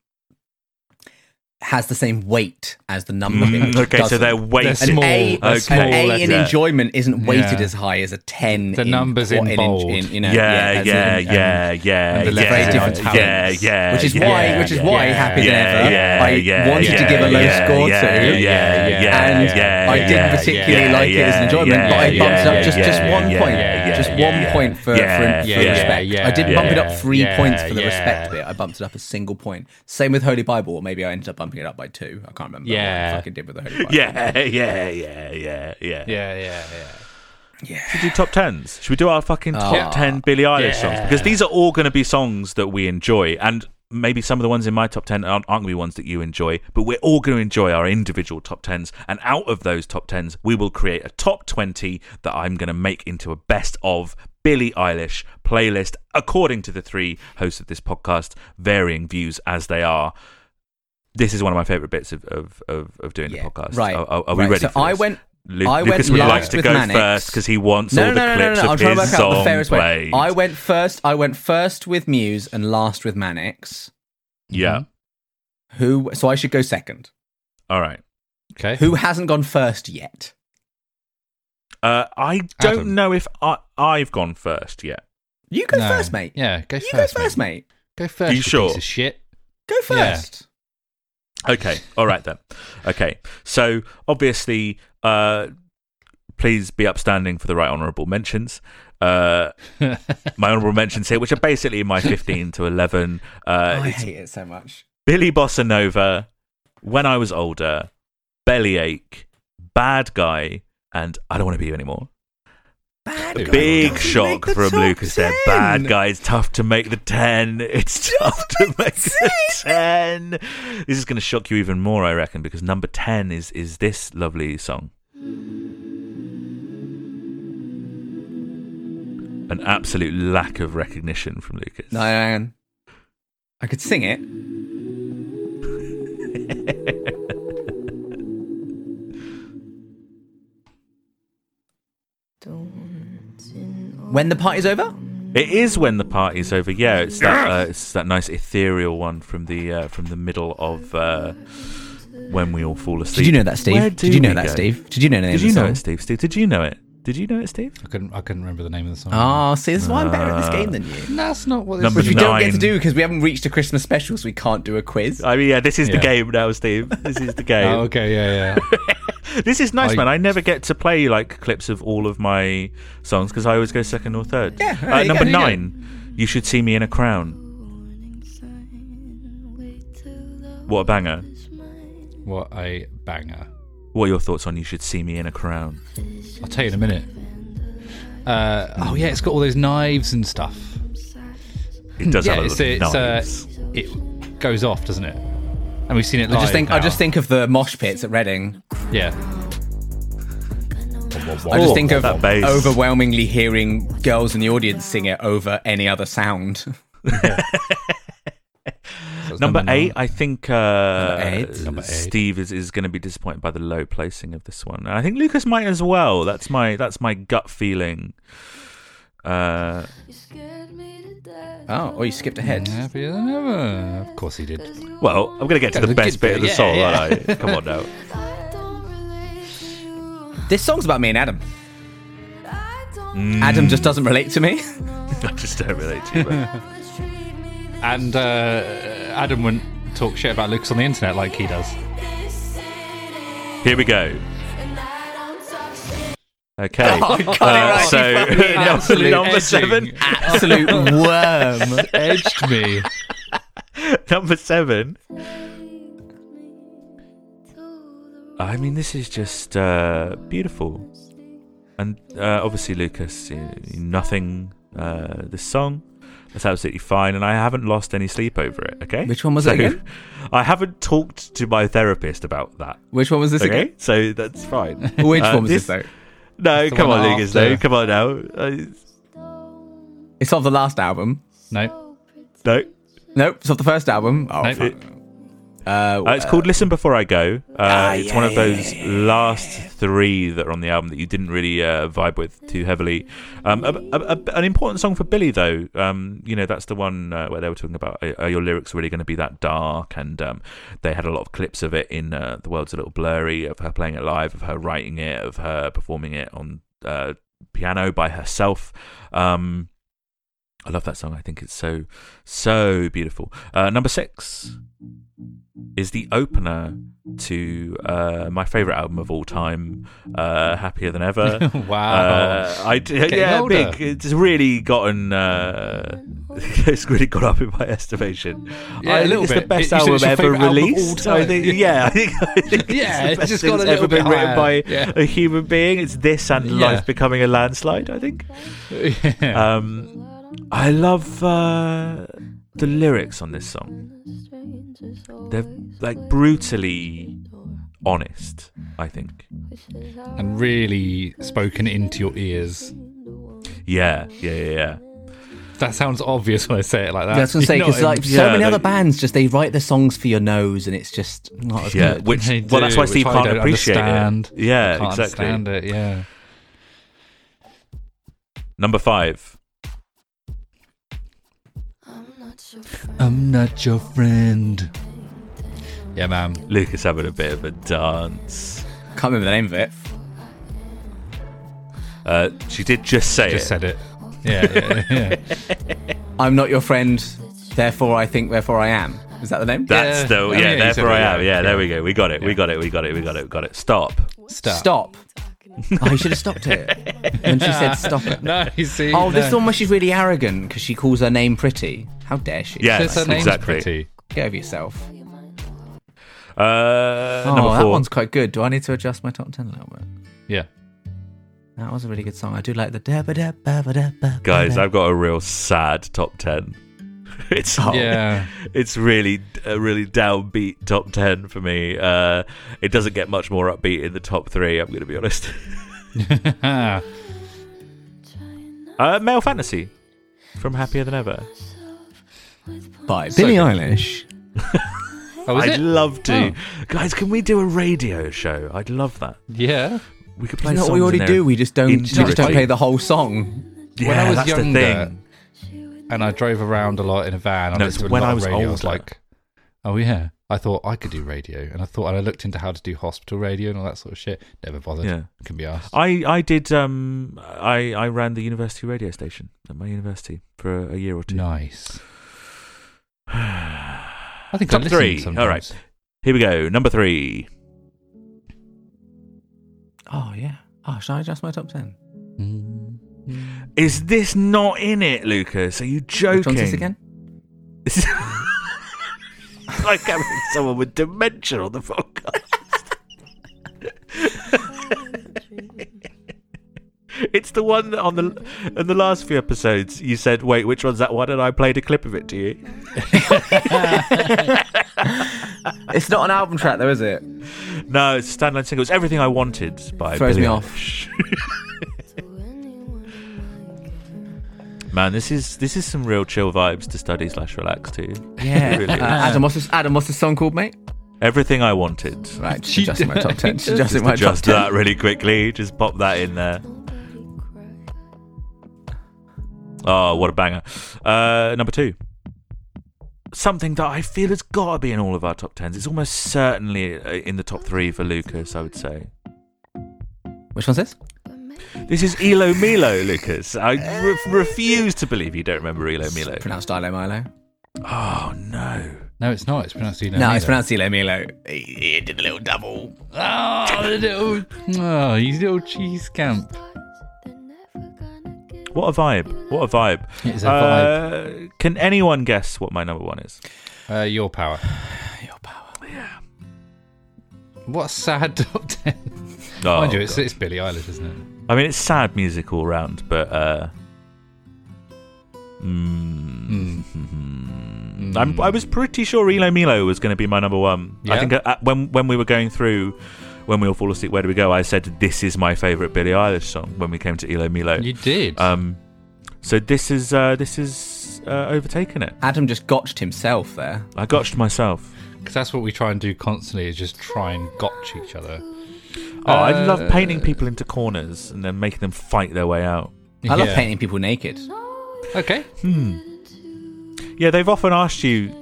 has the same weight as the number. Mm, which okay, so doesn't. they're weighted. They're an small. A, They're an small A in letters. enjoyment isn't weighted Yeah. as high as a ten. The in, numbers in in, bold. you know, yeah, as yeah, in- yeah, yeah, and the yeah, very yeah, yeah, Which is yeah, why, which is why, yeah, happy yeah, than ever, yeah, I yeah, wanted yeah, to give a low yeah, score yeah, to, yeah, yeah, and yeah, I didn't particularly yeah, like it as an enjoyment, but I bumped it up just, just one point, just one point for, yeah, for, for yeah, respect. yeah, I didn't bump it up three points for the respect bit. I bumped it up a single point. Same with Holy Bible, or maybe I ended up bumping it up by two. I can't remember what Yeah. I fucking did with the Holy Bible. yeah, yeah, yeah, yeah, yeah. Yeah, yeah, yeah. yeah. Should we do top tens? Should we do our fucking top Ah, ten Billie Eilish yeah. songs? Because these are all going to be songs that we enjoy, and maybe some of the ones in my top ten aren't, aren't going to be ones that you enjoy. But we're all going to enjoy our individual top tens, and out of those top tens, we will create a top twenty that I'm going to make into a best of Billie Eilish playlist according to the three hosts of this podcast, varying views as they are. This is one of my favorite bits of of, of, of doing Yeah, the podcast. right, Are, are- are we right. ready? So for I this? went- Lu- I went Lucas would like last to with go Manics. first because he wants No, all no, the no, no, clips no, no. I'm of trying to his work out the song fairest way. I went first. I went first with Muse and last with Manics. yeah. Who? So I should go second. All right. Okay. Who hasn't gone first yet? Uh, I don't Adam. know if I, I've gone first yet. You go No. first, mate. Yeah, go you first. go first, mate. mate. Go first. you sure? Piece of shit. Go Yeah. Okay. All right then. Okay. So obviously, uh, please be upstanding for the right honourable mentions. Uh, my honourable mentions here, which are basically my 15 to 11. Uh, Oh, I hate it so much. Billie Bossa Nova, When I Was Older, Bellyache, Bad Guy, and I Don't Want to Be You Anymore. Bad A Big doesn't shock make the from Lucas there. Bad guy, it's tough to make the 10. It's tough to make the 10. This is going to shock you even more, I reckon, because number 10 is, is this lovely song. An absolute lack of recognition from Lucas. No, hang on. I could sing it. When the party's over? It is when the party's over. Yeah, it's that uh, it's that nice ethereal one from the uh, from the middle of uh, when we all fall asleep. Did you know that, Steve? Did you know that, go? Steve? Did you know the Did you know song? it, Steve? Steve, did you know it? Did you know it, Steve? I couldn't. I couldn't remember the name of the song. Oh, see, this is why I'm better at this Uh, game than you. that's not what this Number Which we don't get to do because we haven't reached a Christmas special, so we can't do a quiz. I mean, yeah, this is the game now, Steve. This is the game. Oh, okay. Yeah, yeah. This is nice, I- man. I never get to play like clips of all of my songs because I always go second or third. Yeah, Uh, number go. nine. You should see me in a crown. What a banger! what a banger. What are your thoughts on "You Should See Me in a Crown"? I'll tell you in a minute. Uh, oh yeah, it's got all those knives and stuff. It does yeah, have a it's, lot of it's, uh, knives. it goes off, doesn't it? And we've seen it live. I just think I just think of the mosh pits at Reading. yeah. I just think of that overwhelmingly hearing girls in the audience sing it over any other sound. So it's Number nine. eight, I think uh, eight. Number eight. Steve is, is going to be disappointed by the low placing of this one. And I think Lucas might as well. That's my that's my gut feeling. Uh, Oh, oh, you skipped ahead. Happier than ever. Of course he did. well, I'm going to get to Yeah, the the best good bit of the bit, song, yeah, aren't I? Come on now. This song's about me and Adam. Mm. Adam just doesn't relate to me. I just don't relate to you. But And uh, Adam wouldn't talk shit about Lucas on the internet like he does. here we go. Okay. Oh, got it Uh, right. so number, Absolute number edging. seven. Absolute worm. Edged me. Number seven. I mean, this is just uh, beautiful, and uh, obviously, Lucas, you know, nothing. Uh, this song, that's absolutely fine, and I haven't lost any sleep over it. Okay, Which one was So, it again? I haven't talked to my therapist about that. Which one was this Okay, again? so that's fine. Which Uh, one was this- this, though? No, the come on, Lucas. after. No, come on now. It's off the last album. No. no, Nope, it's off the first album. Oh, Nope. Uh, Uh, it's called Listen Before I Go. Uh, Ah, it's yeah, one of yeah, those last three that are on the album that you didn't really uh, vibe with too heavily. Um, a, a, a- an important song for Billie, though. Um, you know, that's the one uh, where they were talking about are, are your lyrics really going to be that dark? And um, they had a lot of clips of it in uh, The World's a Little Blurry, of her playing it live, of her writing it, of her performing it on uh, piano by herself. Um, I love that song. I think it's so, so beautiful. Uh, number six is the opener to uh, my favorite album of all time, uh, Happier Than Ever. wow. Uh, I yeah, older. big. It's really gotten. Uh, it's really got up in my estimation. Yeah, I a think little it's bit. the best said album ever favourite album released. I think, yeah, I think, I think Yeah, it's it's just got a that's little ever bit been written by Yeah. a human being. It's this and Yeah. life becoming a landslide. I think. yeah. Um, I love uh, the lyrics on this song. They're like brutally honest. I think. and really spoken into your ears. Yeah, yeah, yeah, yeah. That sounds obvious when I say it like that. That's was gonna say You know because like so Yeah, many other bands, just they write the songs for your nose, and it's just not as Yeah, good. which They well, that's why Steve I can't don't appreciate understand. it. Yeah, Can't exactly. understand it. Yeah. Number five. I'm not your friend. Yeah, man. Lucas having a bit of a dance. Can't remember the name of it. Uh, she did just say Just it. said it. Yeah, yeah, yeah. I'm not your friend, therefore I think, therefore I am. Is that the name? That's Yeah. the Oh, yeah. yeah, you therefore I am. yeah, Yeah, there we go. We got it. We got it. We got it. We got it. We got it. Stop. Stop. Stop. Oh, you should have stopped it when she said stop it. No, you see. Oh, this is no. one where she's really arrogant because she calls her name pretty. How dare she? Yeah. Says her name's exactly. pretty. Get over yourself. Uh, Oh, number that one's quite good. Do I need to adjust my top ten a little bit? Yeah. That was a really good song. I do like the da ba da ba ba da ba. Guys, I've got a real sad top ten. It's Oh. Yeah. it's really a really downbeat top ten for me. Uh, it doesn't get much more upbeat in the top three. I'm going to be honest. Uh, Male Fantasy from Happier Than Ever. by So Billie good. Eilish. oh, I'd it? love to, Oh. guys. Can we do a radio show? I'd love that. Yeah. We could play Isn't that songs what we already do? We just don't. We just don't play the whole song. Yeah, when I was that's younger, the thing. And I drove around a lot in a van. I No, it's when I was radio. I was like, oh yeah. I thought I could do radio, and I thought, and I looked into how to do hospital radio and all that sort of shit. Never bothered. Yeah. Can be asked. I I did. Um, I I ran the university radio station at my university for a, a year or two. Nice. I think Top I listen three. Sometimes. All right. Here we go. Number three. Oh yeah. Oh, shall I adjust my top ten? Mm. Is this not in it, Lucas? Are you joking? Which one's this again? Like having someone with dementia on the podcast. it's the one that on the in the last few episodes you said, "Wait, which one's that one?" And I played a clip of it to you. it's not an album track, though, is it? No, it's a standalone single. It's everything I wanted by Throws Billie me off. Eilish. Man, this is this is some real chill vibes to study slash relax to. Yeah. Really Uh. Adam, what's this, Adam, what's this song called, mate? Everything I wanted. Right, just She- adjusting my top ten. Just Just adjusting my top Just ten. that really quickly. Just pop that in there. Oh, what a banger. Uh, number two. Something that I feel has got to be in all of our top tens. It's almost certainly uh, in the top three for Lucas, I would say. Which one's this? This is Elo Milo, Lucas. I re- refuse to believe you don't remember ilomilo. Pronounced Dilo Milo. Oh, no. No, it's not. It's pronounced Elo No, Milo. it's pronounced Dilo Milo. He, he did a little double. Oh, the little, oh, you little cheese scamp. What a vibe. What a vibe. It's a vibe. Uh, can anyone guess what my number one is? Uh, your power. Your power. Yeah. What a sad top ten. Oh, Mind you, it's, God. it's Billie Eilish, isn't it? I mean, it's sad music all round, but uh, mm, Mm. I'm, I was pretty sure ilomilo was going to be my number one. I think uh, when when we were going through when we all fall asleep, where do we go? I said this is my favourite Billie Eilish song when we came to ilomilo. You did. Um, so this is uh, this is uh, overtaken it. Adam just gotched himself there. I gotched myself. Because that's what we try and do constantly is just try and gotch each other. Oh, I Uh, love painting people into corners and then making them fight their way out. I love Yeah. painting people naked. Okay. Hmm. Yeah, they've often asked you,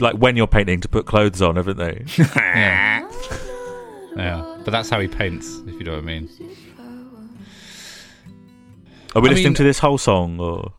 like when you're painting, to put clothes on, haven't they? Yeah. yeah. But that's how he paints, if you know what I mean. Are we I listening mean- to this whole song or?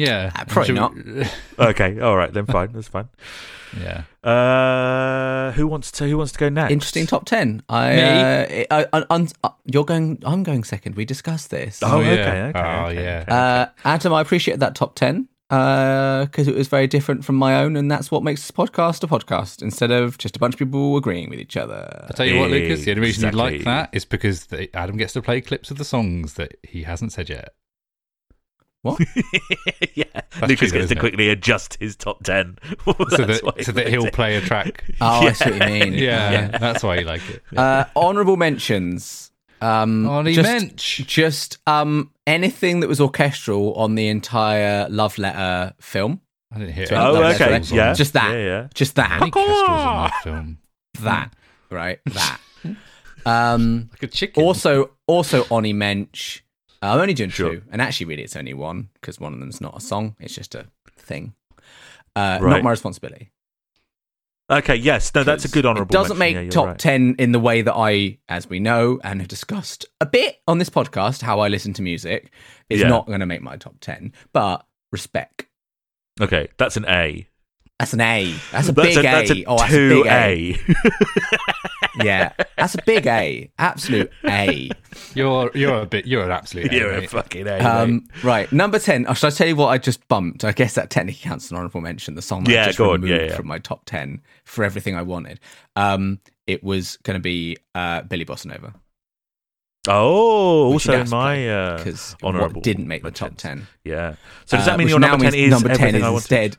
Yeah. Uh, probably Should- Okay, all right then, fine, that's fine. yeah. Uh, who wants to? Who wants to go next? Interesting top ten. I, Me? uh, I, I, I, I- you're going. I'm going second. We discussed this. Oh, yeah. okay, okay. Oh, okay, yeah. okay. Uh, Adam, I appreciate that top 10 because it was very different from my own, and that's what makes this podcast a podcast instead of just a bunch of people agreeing with each other. I'll tell you what, Lucas, the only reason you like that is because the, Adam gets to play clips of the songs that he hasn't said yet. yeah, That's Lucas true, gets to isn't it? quickly adjust his top ten, So that, he so that liked he'll it. play a track. Oh, I see what you mean. Yeah, that's why you like it. Uh, honorable mentions. Um, Ollie just, Mensch. Just um, anything that was orchestral on the entire Love Letter film. I didn't hear So- any Oh, Love okay, Letter. yeah, Just that. yeah, yeah. Just that. Any kestrels that film. that. Right? That. Um, Like a chicken. also, also Oni Mensch. I'm only doing Sure. two, and actually, really, it's only one because one of them's not a song; it's just a thing. Uh, Right. Not my responsibility. Okay, yes, no, that's a good honourable. It doesn't mention. make Yeah, top right. ten in the way that I, as we know and have discussed a bit on this podcast, how I listen to music is Yeah. not going to make my top ten. But respect. Okay, that's an A. That's an A. That's a That's big a, A. that's a oh, that's two a big A. Yeah, that's a big A. Absolute A. you're you're a bit you're an absolute. You're A, a fucking A. mate. Um, right, number ten. Oh, should I tell you what I just bumped? I guess that technically counts as an honorable mention. The song that Yeah, I just go on. removed Yeah, yeah. from my top ten for everything I wanted. Um, it was going to be uh, Billie Bossa Nova oh, which also in my uh, because honourable didn't make the top ten. Yeah. So does that Uh, mean which your now number ten means is number ten everything is I wanted? instead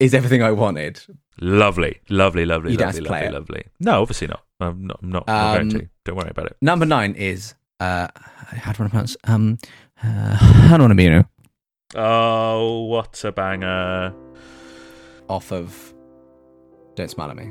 is everything I wanted. Lovely, lovely, lovely, You lovely, have to play lovely, lovely. No, obviously not. I'm not. I'm not, I'm not Um, going to. Don't worry about it. Number nine is uh, how do I pronounce? Um, uh, how do I want to be? You know, Oh, what a banger! off of Don't Smile at Me.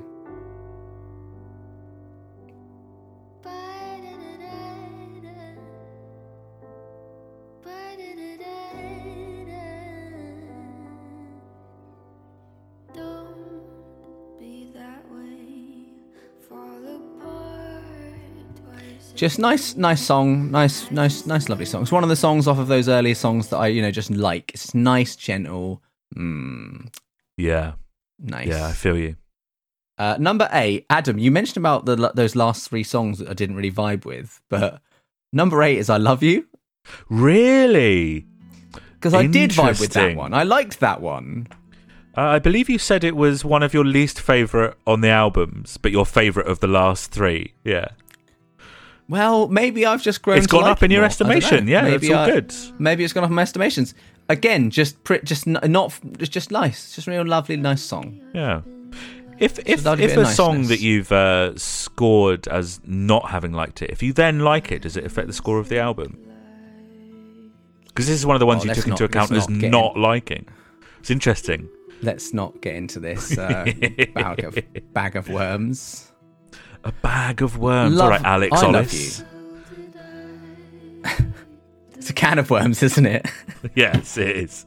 Just nice, nice song, nice, nice, nice, lovely song. It's one of the songs off of those earlier songs that I, you know, just like. It's nice, gentle, mm, Yeah, nice. yeah, I feel you. Uh, number eight, Adam. You mentioned about the those last three songs that I didn't really vibe with, but number eight is "I Love You" Really? because I did vibe with that one. I liked that one. Uh, I believe you said it was one of your least favorite on the albums, but your favorite of the last three. Yeah, Well, maybe I've just grown. it's gone up in your more. I don't know. estimation. Yeah, maybe that's all I- good. Maybe it's gone up in my estimations. Again, just just n- not. It's just nice. It's just a real lovely, nice song. Yeah. If if, lovely if bit a song that you've uh, scored as not having liked it, if you then like it, does it affect the score of the album? Because this is one of the ones Oh, you took into account as not not liking. It's interesting. Let's not get into this uh, bag of bag of worms. A bag of worms. Love- All right, Alex I love Ollis. It's a can of worms, isn't it? yes, it is.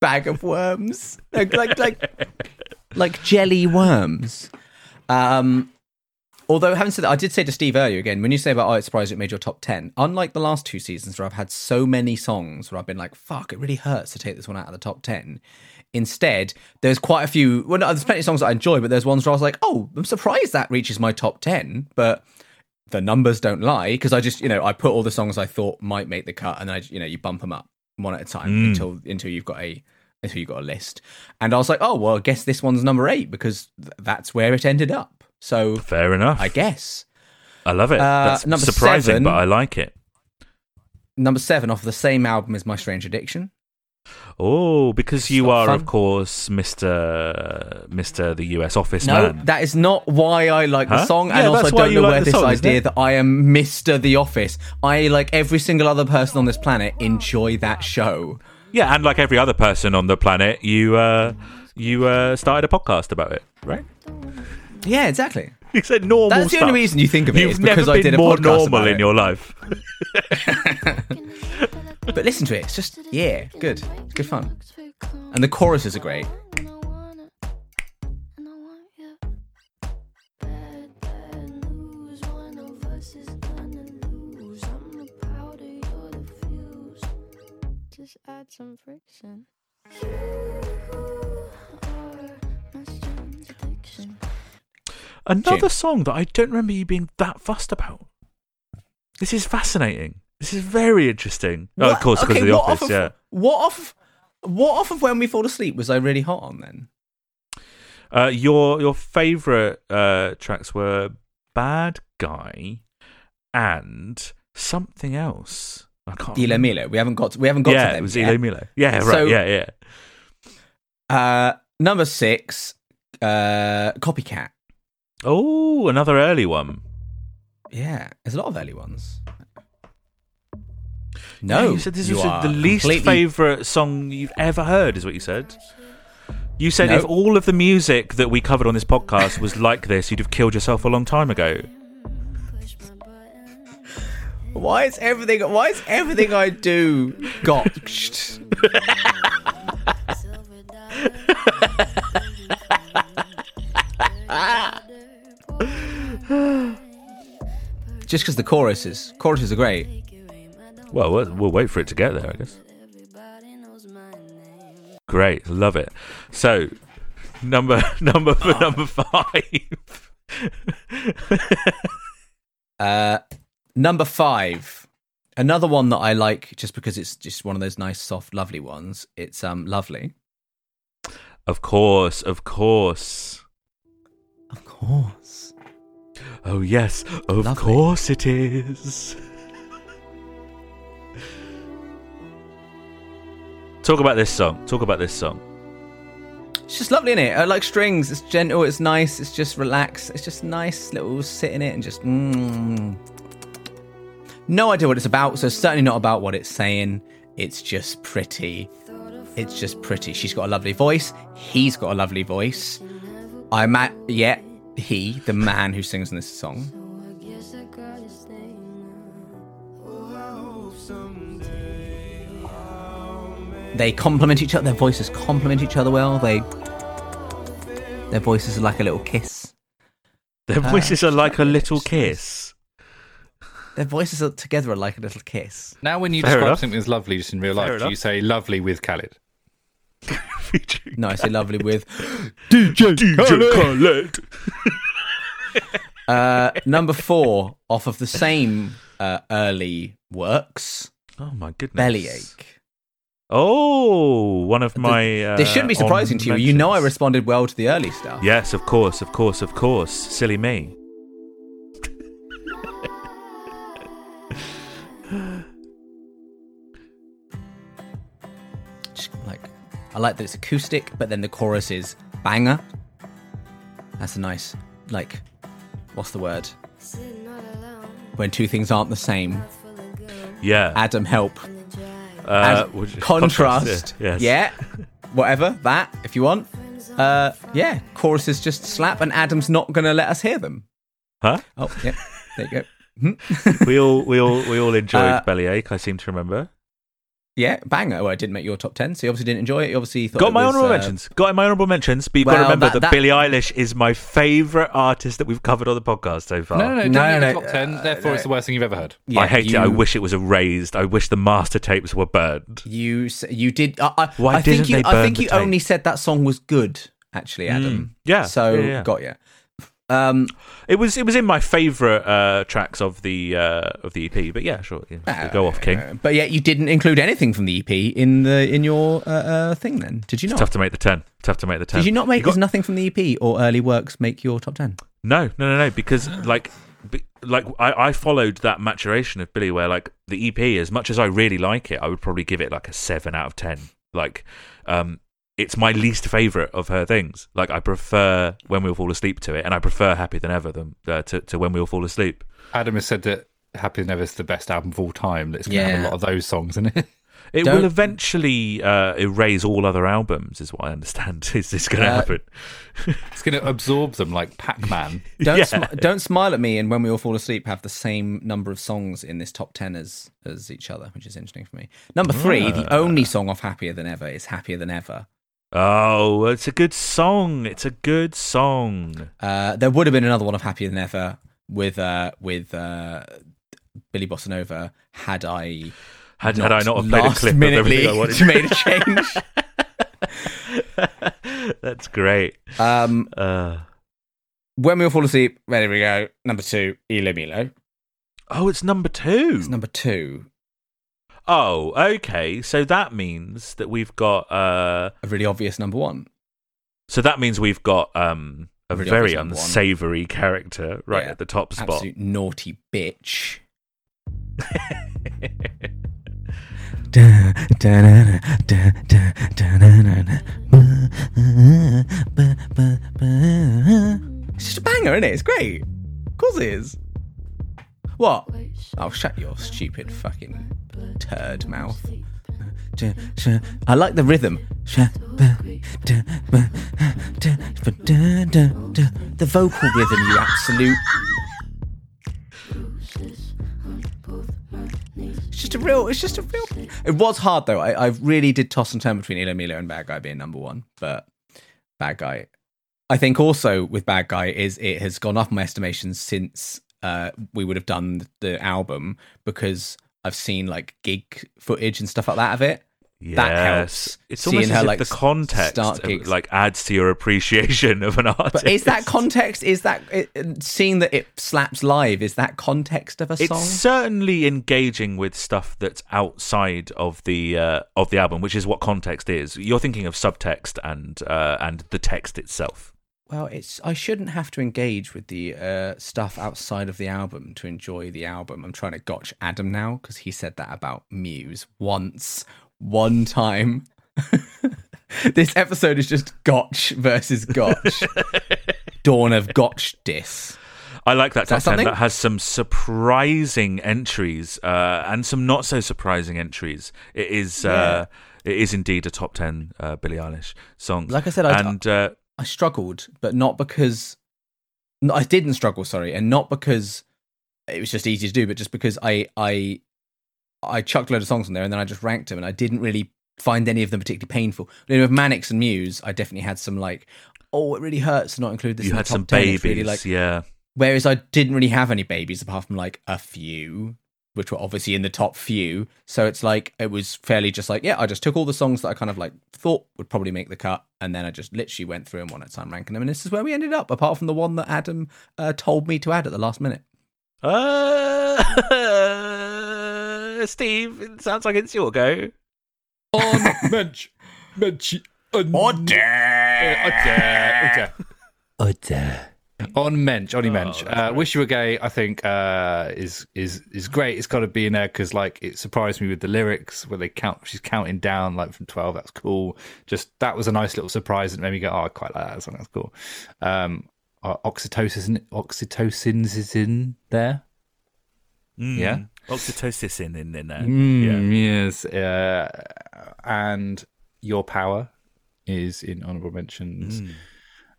bag of worms, like like like, like jelly worms. Um, although having said that, I did say to Steve earlier again when you say about oh, it's surprised it made your top ten. Unlike the last two seasons where I've had so many songs where I've been like, fuck, it really hurts to take this one out of the top ten. Instead, there's quite a few. Well, no, there's plenty of songs that I enjoy, but there's ones where I was like, oh, I'm surprised that reaches my top ten, but. The numbers don't lie because I just, you know, I put all the songs I thought might make the cut, and then I, you know, you bump them up one at a time Mm. until until you've got a until you've got a list. And I was like, oh well, I guess this one's number eight because th- that's where it ended up. So Fair enough. I guess I love it. Uh, That's surprising, seven. but I like it. number seven off the same album as My Strange Addiction. Oh, because you are, fun. of course, Mister Mister the U.S. Office No, man. that is not why I like the song, Yeah, and also I don't know like where this song, idea that I am Mister The Office. I like every single other person on this planet enjoy that show. yeah, and like every other person on the planet, you uh, you uh, started a podcast about it, right? Yeah, exactly. You said normal. That's the only reason you think of it You've is because never I did a more podcast normal about in it. your life. But listen to it; it's just yeah, good, it's good fun, and the choruses are great. Add some friction. Another Jim. song that I don't remember you being that fussed about. This is fascinating. This is very interesting. Oh, of course, because okay, of the office. off yeah. What off? What off of when we fall asleep was I really hot on then? Uh, your your favorite uh, tracks were "Bad Guy" and something else. I can't. Remember. Milo. We haven't got. To, we haven't got yeah, to them. it was yet. ilomilo. Yeah, right. So- yeah, yeah. Uh, number six, uh, Copycat. Oh, another early one. Yeah, there's a lot of early ones. Yeah, No, you said this you was the least completely- favorite song you've ever heard. Is what you said. You said No. if all of the music that we covered on this podcast was like this, you'd have killed yourself a long time ago. Why is everything? Why is everything I do gotched? Just because the choruses, choruses are great. Well, we'll we'll wait for it to get there, I guess. Great, love it. So, number number for number five. Uh, number five, another one that I like just because it's just one of those nice, soft, lovely ones. It's um lovely. of course, of course. Of course. Oh yes, of Lovely. course it is. Talk about this song. Talk about this song. It's just lovely in it. I like strings. It's gentle. It's nice. It's just relaxed. It's just nice little sit in it and just. Mm. No idea what it's about. So certainly not about what it's saying. It's just pretty. It's just pretty. She's got a lovely voice. He's got a lovely voice. I'm at yeah. He, the man who sings in this song. They complement each other. Their voices complement each other well. They. Their voices are like a little kiss. Their Ah, voices are like a little kiss. Their voices are together are like a little kiss. Now, when you Fair describe enough. something as lovely just in real Fair life, do enough. you say lovely with Khaled? No, I lovely with. DJ DJ Khaled. Uh, number four off of the same uh, early works, Oh my goodness. Bellyache. Oh, one of my. Uh, this shouldn't be surprising to you. You know I responded well to the early stuff. Yes, of course, of course, of course. Silly me. I like that it's acoustic, but then the chorus is banger. That's a nice, like, what's the word? When two things aren't the same. Yeah. Adam, help. Uh, As- would contrast. yeah, yes. Yeah. Whatever. That, if you want. Uh, yeah. Choruses just slap, and Adam's not going to let us hear them. Huh? Oh, yeah. There you go. we all we all we all enjoyed Uh, Bellyache. I seem to remember. Yeah, banger. Well, it didn't make your top 10, so you obviously didn't enjoy it. You obviously thought Got it my was, honourable uh, mentions. Got my honourable mentions. But you've got to remember that- that, that- Billie Eilish is my favourite artist that we've covered on the podcast so far. No, no, no, No, no, no, no, top ten. uh, therefore, no. it's the worst thing you've ever heard. Yeah, I hate you, it. I wish it was erased. I wish the master tapes were burned. You you did. I, I, Why I didn't you. they I think you tape? only said that song was good. Actually, Adam. Yeah, So yeah, yeah. got you. Um, It was it was in my favourite uh, tracks of the uh, of the EP. But yeah, sure. yeah, go off, King. uh, but yet you didn't include anything from the EP in the in your uh, uh, thing. Then did you It's not? tough to make the ten. Tough to make the ten. Did you not make? got- There's nothing from the EP or early works make your top ten. No, no, no, no. Because like, like I, I followed that maturation of Billie, where like the EP, as much as I really like it, I would probably give it like a seven out of ten. Like, um, it's my least favorite of her things. Like, I prefer When We All Fall Asleep to it, and I prefer Happier Than Ever them uh, to to When We All Fall Asleep. Adam has said that Happy Than Ever is the best album of all time. That it's going to have a lot of those songs in it. It Don't- will eventually uh, erase all other albums, is what I understand. Is this going to Uh, happen? It's going to absorb them like Pac Man. Don't Yeah. smi- don't smile at me. And when we all fall asleep, have the same number of songs in this top ten as as each other, which is interesting for me. Number three, the Ah. only song off Happier Than Ever is Happier Than Ever. Oh, it's a good song. It's a good song. Uh, there would have been another one of Happier Than Ever with uh, with uh, Billie Bossa Nova had I Had, had I not have played a clip of everything I wanted, made a change. that's great. um, Uh, when we all fall asleep, there we go. Number two, ilomilo. oh, it's number two. It's number two. Oh, okay. So that means that we've got. Uh, A really obvious number one. so that means we've got um, a Really very number one. unsavory character right Yeah, at the top spot. Absolute naughty bitch. It's just a banger, isn't it? It's great. Of course it is. What? Oh, shut your stupid fucking turd mouth. I like the rhythm. The vocal rhythm, you absolute. It's just a real. It's just a real. It was hard though. I, I really did toss and turn between ilomilo and Bad Guy being number one, but Bad Guy. I think also with Bad Guy is it has gone up my estimations since uh, we would have done the album because I've seen like gig footage and stuff like that of it. Yes. That helps. It's Seeing almost her, like, the context start of- gigs. like adds to your appreciation of an artist. But is that context? Is that it, seeing that it slaps live? Is that context of a it's song? It's certainly engaging with stuff that's outside of the uh, of the album, which is what context is. You're thinking of subtext and uh, and the text itself. Well, it's I shouldn't have to engage with the uh, stuff outside of the album to enjoy the album. I'm trying to gotch Adam now because he said that about Muse once, one time. this episode is just Gotch versus Gotch. Dawn of Gotch diss. I like that that top ten that has some surprising entries uh, and some not so surprising entries. It is uh, it is indeed a top ten uh, Billie Eilish song. Like I said, I- and uh, I struggled, but not because I didn't struggle. Sorry, and not because it was just easy to do, but just because I I I chucked a load of songs on there and then I just ranked them, and I didn't really find any of them particularly painful. You know, with Manics and Muse, I definitely had some like, oh, it really hurts to not include this. you in had some 10. babies, really like, yeah. whereas I didn't really have any babies apart from like a few. Which were obviously in the top few, so it's like it was fairly just like yeah. I just took all the songs that I kind of like thought would probably make the cut, and then I just literally went through them one at a time, ranking them, and this is where we ended up. Apart from the one that Adam uh, told me to add at the last minute. Uh, Steve, it sounds like it's your go. On mench, mench, on On Mensch, Oni Mensch. uh, Wish You Were Gay, I think, uh, is is is great. It's got to be in there because, like, it surprised me with the lyrics where they count. She's counting down like from twelve. That's cool. Just that was a nice little surprise that made me go, "Oh, I quite like that song. That's cool." Um, uh, oxytocin oxytocins is in there. Mm. Yeah. Oxytocin in, in there. Mm, Yes, uh, and your power is in honorable mentions. Mm.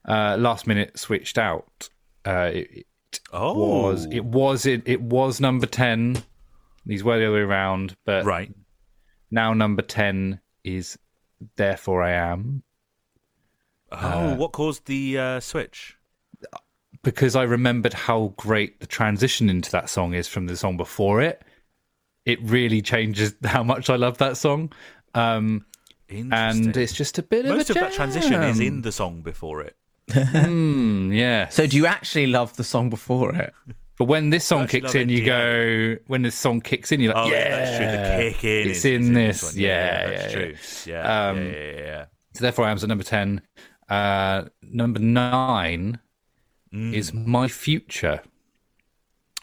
Uh, last minute switched out. Uh, it, it Oh. was it was it it was number ten. These were the other way around, but Right. now number ten is therefore I am Oh, what caused the uh, switch? because I remembered how great the transition into that song is from the song before it. It really changes how much I love that song. Um, and it's just a bit of Most of of that transition is in the song before it. Hmm, yeah. So do you actually love the song before it? But when this song kicks in, you go. When this song kicks in, you're like, Oh, yeah, that's true. The kick in. It's is, in is this. one. Yeah, that's yeah, true. Yeah, Um, yeah, yeah, yeah, yeah. So therefore, I am at number ten. Uh, number nine Mm. is my future.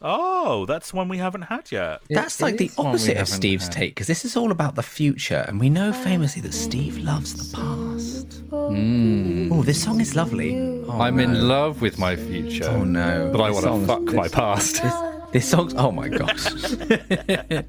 Oh, that's one we haven't had yet. That's It like the is one we opposite of Steve's had. take because this is all about the future, and we know famously that Steve loves the past. Oh, this song is lovely. Oh, I'm no. in love with my future. Oh no! But I want to fuck this, my past. This song's oh my gosh!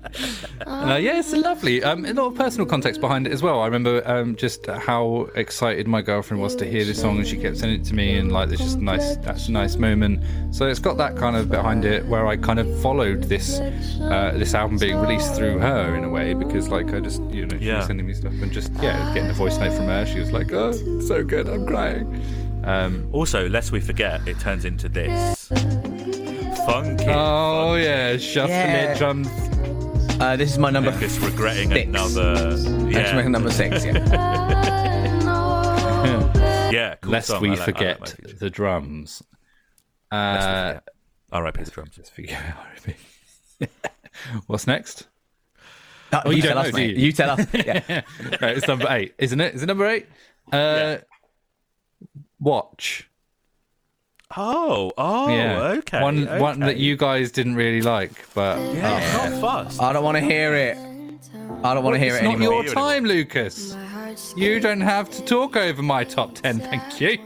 Uh, yeah, it's lovely. Um, a lot of personal context behind it as well. I remember um, just how excited my girlfriend was to hear this song, and she kept sending it to me, and like, it's just nice, that's a nice moment. So it's got that kind of behind it, where I kind of followed this uh, this album being released through her in a way, because like I just, you know, she Yeah. was sending me stuff, and just yeah, getting a voice note from her. She was like, "Oh, so good, I'm crying." Um, Also, lest we forget, it turns into this. Funky. oh yeah, shuffling Yeah. it, drums. Uh, this is my number. Lucas regretting six. another. Actually, Yeah, making number six. Yeah. yeah. Cool Lest song. we I like- I like forget My Future. the drums. Lest we Uh, forget. R.I.P. the drums. Let's forget R&B. What's next? Oh, you you, don't tell know, us, do mate. you? You tell us. Yeah. no, it's number eight, isn't it? Is it number eight? Uh, Watch. Oh, oh, yeah. okay. One, one that you guys didn't really like, but Yeah, not fast. I don't want to hear it. I don't want to hear it's it It's not your time, Lucas. You don't have to talk over my top ten. Thank you.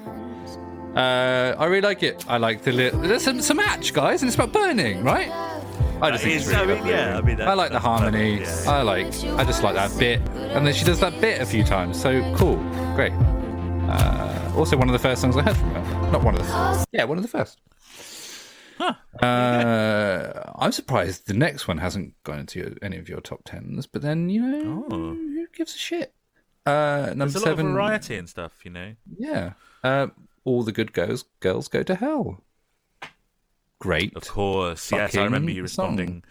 Uh, I really like it. I like the little. There's some, some match, guys, and it's about burning, right? I just think it's Is- really I mean, lovely. yeah, I mean, I like the that's harmony. perfect, yeah. I like. I just like that bit, and then she does that bit a few times. So cool, great. Uh, also, one of the first songs I heard from her. Not one of the. first. Yeah, one of the first. Uh, I'm surprised the next one hasn't gone into your, any of your top tens, but then you know Oh. who gives a shit? Uh, number There's a lot seven. of variety and stuff, you know. Yeah. Uh, all the good girls girls go to hell. Great. Of course, yes. I remember you song. responding,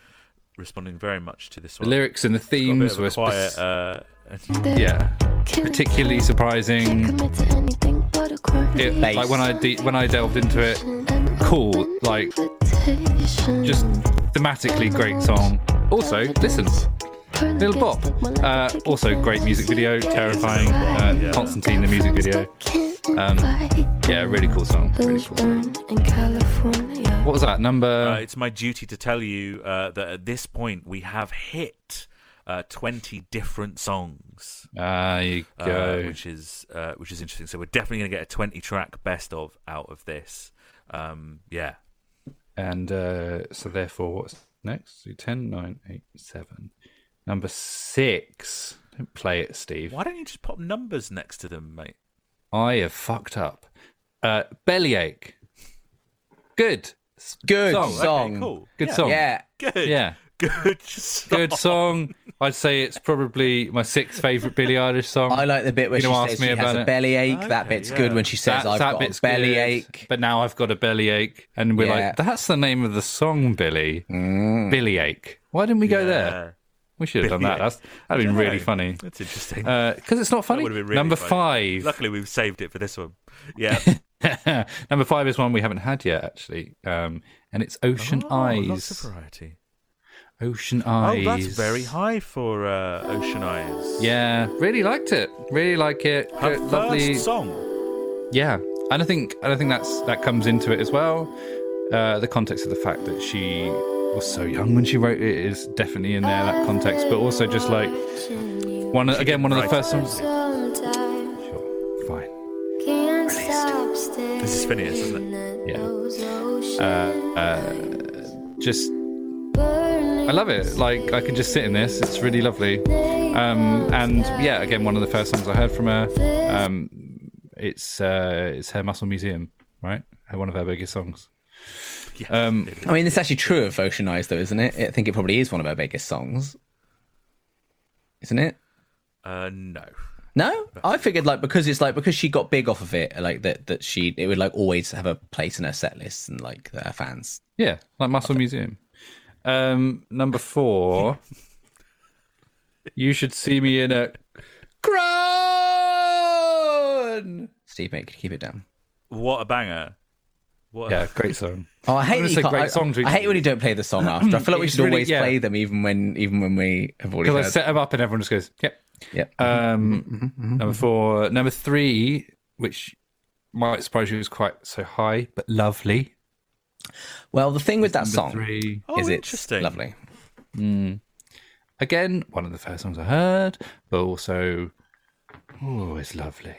responding very much to this one. The lyrics and the Got a bit themes of a were quiet. spec- Uh, yeah, particularly surprising. It, like when I de- when I delved into it, cool. Like just thematically great song. Also, listen, little bop. Uh, also, great music video, terrifying. Uh, Yeah. Constantine, the music video. Um, yeah, really cool song. Really cool. What was that number? uh, it's my duty to tell you uh, that at this point we have hit uh, 20 different songs. Ah, you uh, go. which is uh, which is interesting. So we're definitely going to get a 20 track best of out of this. Um, yeah. And uh, so, therefore, what's next? So 10, 9, 8, 7. Number six. Don't play it, Steve. Why don't you just pop numbers next to them, mate? I have fucked up. Uh, Bellyache. Good. Good Song. song. Okay, cool. Good yeah. song. Yeah. Good. Yeah. Good. song. Good song. I'd say it's probably my sixth favourite Billie Eilish song. I like the bit where You she don't says ask me she has about a it. bellyache. that bit's yeah. good when she says, That- "I've that got bit's a bellyache." But now I've got a bellyache. And we're Yeah. like, that's the name of the song, Billie. Mm. Bellyache. Why didn't we go there? We should have done that. Bellyache. That's, that'd been I really funny. That's interesting. Because it's not funny. would've been really Number funny. five. Luckily, we've saved it for this one. Yeah. Number five is one we haven't had yet, actually, um, and it's Ocean oh, Lots of Eyes. variety. Ocean Eyes. Oh, that's very high for uh, Ocean Eyes. Yeah, really liked it. Really like it. Her Good, first lovely. song. Yeah, and I think and I think that's that comes into it as well. Uh, the context of the fact that she was so young when she wrote it is definitely in there. That context, but also just like one of- again one of the first songs. Sure, fine. Can't stop This is Finneas, isn't it? Yeah. Uh, uh, just, I love it. Like I can just sit in this. It's really lovely. Um, and yeah, again, one of the first songs I heard from her. Um, it's uh, it's her Muscle Museum, right? Her- One of her biggest songs. Yeah. Um, I mean, it's actually true of Ocean Eyes, though, isn't it? I think it probably is one of her biggest songs, isn't it? Uh, no. No, I figured like because it's like because she got big off of it, like that that she it would like always have a place in her set list and like her fans. Yeah, like Muscle Museum. Um, number four. you should see me in a crown. Steve, mate, keep it down. What a banger. What Yeah, great song. Oh, I hate that you say can't, great I, songs, I hate when you don't play the song after. I feel like we should really- always yeah. play them, even when even when we have already Because I set them up and everyone just goes, "Yep." Yep. Um, number four, number three, which might surprise you, is quite so high but lovely. Well, the thing with that song three. Oh, is it's interesting. lovely. Again, one of the first songs I heard, but also, oh, it's lovely.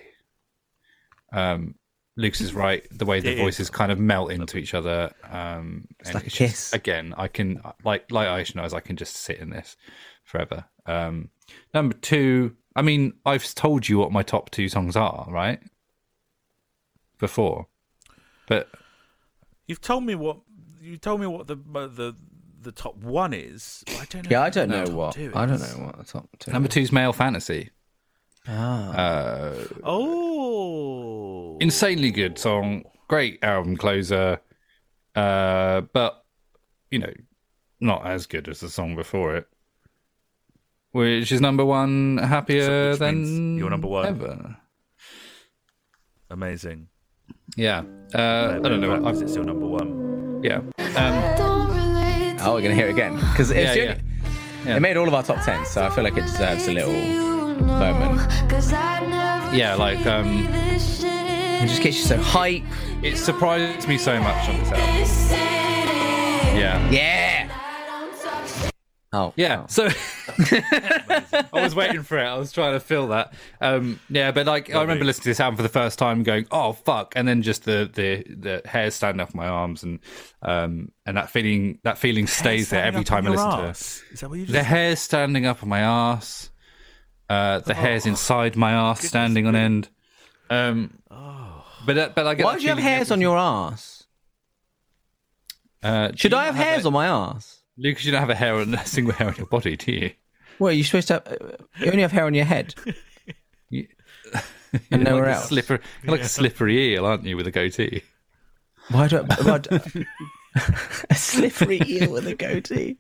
Um, Luke's is right. The way the It is. voices kind of melt into each other. Um, it's like a kiss. again, I can like like Aisha knows, I can just sit in this forever. Um, number two, I mean, I've told you what my top two songs are, right? Before, but You've told me what you told me what the the the top one is. I don't know. Yeah, I don't the know what I don't know what the top two. number two is Male Fantasy. Ah. Uh, Oh, insanely good song, great album closer, uh, but you know, not as good as the song before it, which is number one, happier which than means you're number one. ever. amazing. Yeah, uh, I don't know. Is I, it still number one? yeah, um, Oh, we're gonna hear it again because Yeah, yeah. only- Yeah. it made all of our top ten, so I feel like it deserves a little moment. yeah, like um, It just gets you so hype. it surprised me so much on this album. Yeah, Yeah. Oh Yeah. oh. So I was waiting for it. I was trying to fill that. Um, yeah, but like I remember listening to this album for the first time, going, "Oh fuck!" and then just the the the hair standing off my arms, and um, and that feeling that feeling stays there every time I listen to it. Is that what you just The hair standing up on my ass. Uh, the hairs Oh, inside my ass standing on end. Um, but that, but I get Why that do you have feeling hairs on your ass? Uh, Should you I have not hairs a- on my ass? Lucas, you don't have a hair on a single hair on your body, do you? Well, you're supposed to have. uh, You only have hair on your head. You- And You're nowhere like else. Slipper, you're like a slippery eel, aren't you, with a goatee? Why do I, why do- a slippery eel with a goatee?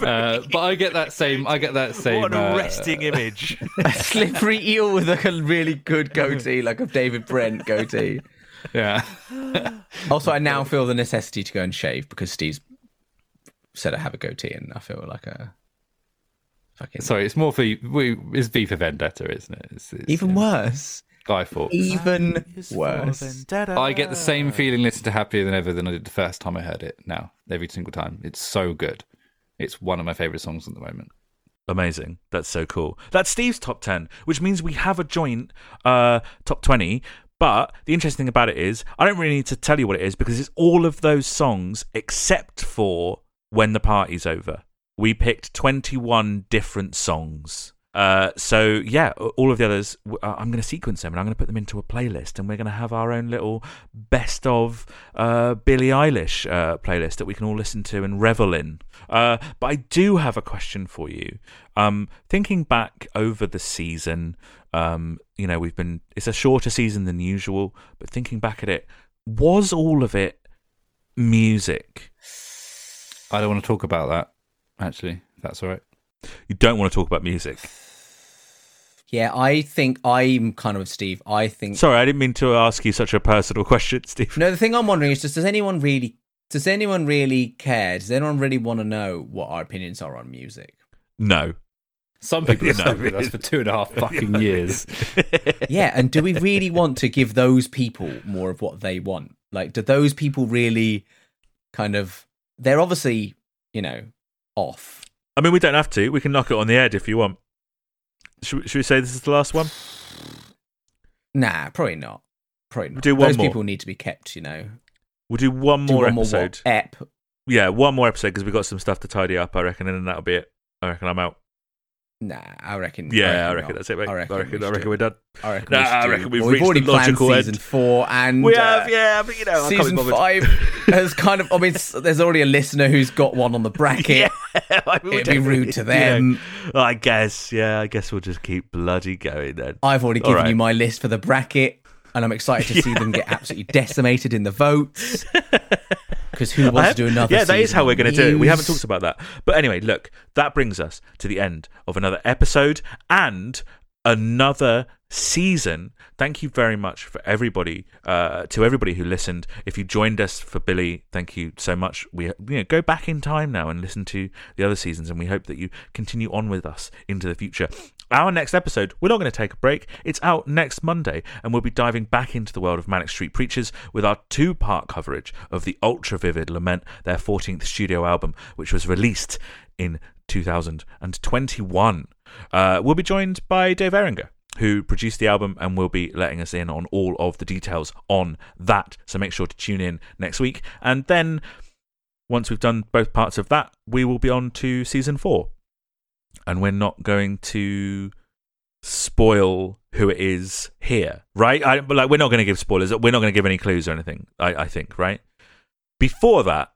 Uh, but I get that same. I get that same. What an uh, arresting image. A slippery eel with like a really good goatee, like a David Brent goatee. Yeah, Also, I now feel the necessity to go and shave because Steve's said I have a goatee, and I feel like a fucking sorry. It's more for we. It's V for Vendetta, isn't it? It's, it's, even yeah, worse. Guy Fawkes. Even worse. I get the same feeling listening to Happier Than Ever than I did the first time I heard it. Now, every single time, it's so good. It's one of my favorite songs at the moment. Amazing. That's so cool. That's Steve's top 10, which means we have a joint uh, top 20. But the interesting thing about it is, I don't really need to tell you what it is because it's all of those songs except for When the Party's Over. We picked 21 different songs. Uh, so, yeah, all of the others, uh, I'm going to sequence them and I'm going to put them into a playlist and we're going to have our own little best of uh, Billie Eilish uh, playlist that we can all listen to and revel in. Uh, but I do have a question for you. Um, thinking back over the season, um, you know, we've been, it's a shorter season than usual, but thinking back at it, was all of it music? I don't want to talk about that. Actually, that's all right. You don't want to talk about music. Yeah, I think I'm kind of with Steve. I think Sorry, I didn't mean to ask you such a personal question, Steve. No, the thing I'm wondering is just does anyone really does anyone really care? Does anyone really want to know what our opinions are on music? No. Some people have stuck with us for two and a half fucking years. Yeah, and do we really want to give those people more of what they want? Like, do those people really kind of? They're obviously, you know, off. I mean, we don't have to. We can knock it on the head if you want. Should, we- should we say this is the last one? Nah, probably not. Probably not. Do one those more. people need to be kept, you know. We'll do one Do more one episode. what? ep. yeah, one more episode because we've got some stuff to tidy up. I reckon, and then that'll be it. I reckon I'm out. Nah, I reckon. Yeah, I not. reckon that's it, mate. I I reckon, reckon, we I reckon we're done. I reckon. Nah, I reckon we've Well, reached already planned end. season four, and We uh, have, yeah, but you know, I season five has kind of. I mean, there's already a listener who's got one on the bracket. Yeah, I mean, It'd be rude to you know. them. I guess, yeah, I guess we'll just keep bloody going then. I've already given right. you my list for the bracket, and I'm excited to see them get absolutely decimated in the votes. Because who wants have- to do another? Yeah, that is how we're going to do it. We haven't talked about that. But anyway, look, that brings us to the end of another episode and another season. Thank you very much for everybody, uh, to everybody who listened. If you joined us for Billie, thank you so much. We you know, go back in time now and listen to the other seasons, and we hope that you continue on with us into the future. Our next episode, we're not going to take a break. It's out next Monday, and we'll be diving back into the world of Manic Street Preachers with our two part coverage of the Ultra Vivid Lament, their 14th studio album, which was released in 2021. Uh, we'll be joined by Dave Eringer, who produced the album and will be letting us in on all of the details on that. So make sure to tune in next week. And then, once we've done both parts of that, we will be on to season four and we're not going to spoil who it is here, right? I, like, we're not going to give spoilers. We're not going to give any clues or anything. I, I think, right? Before that,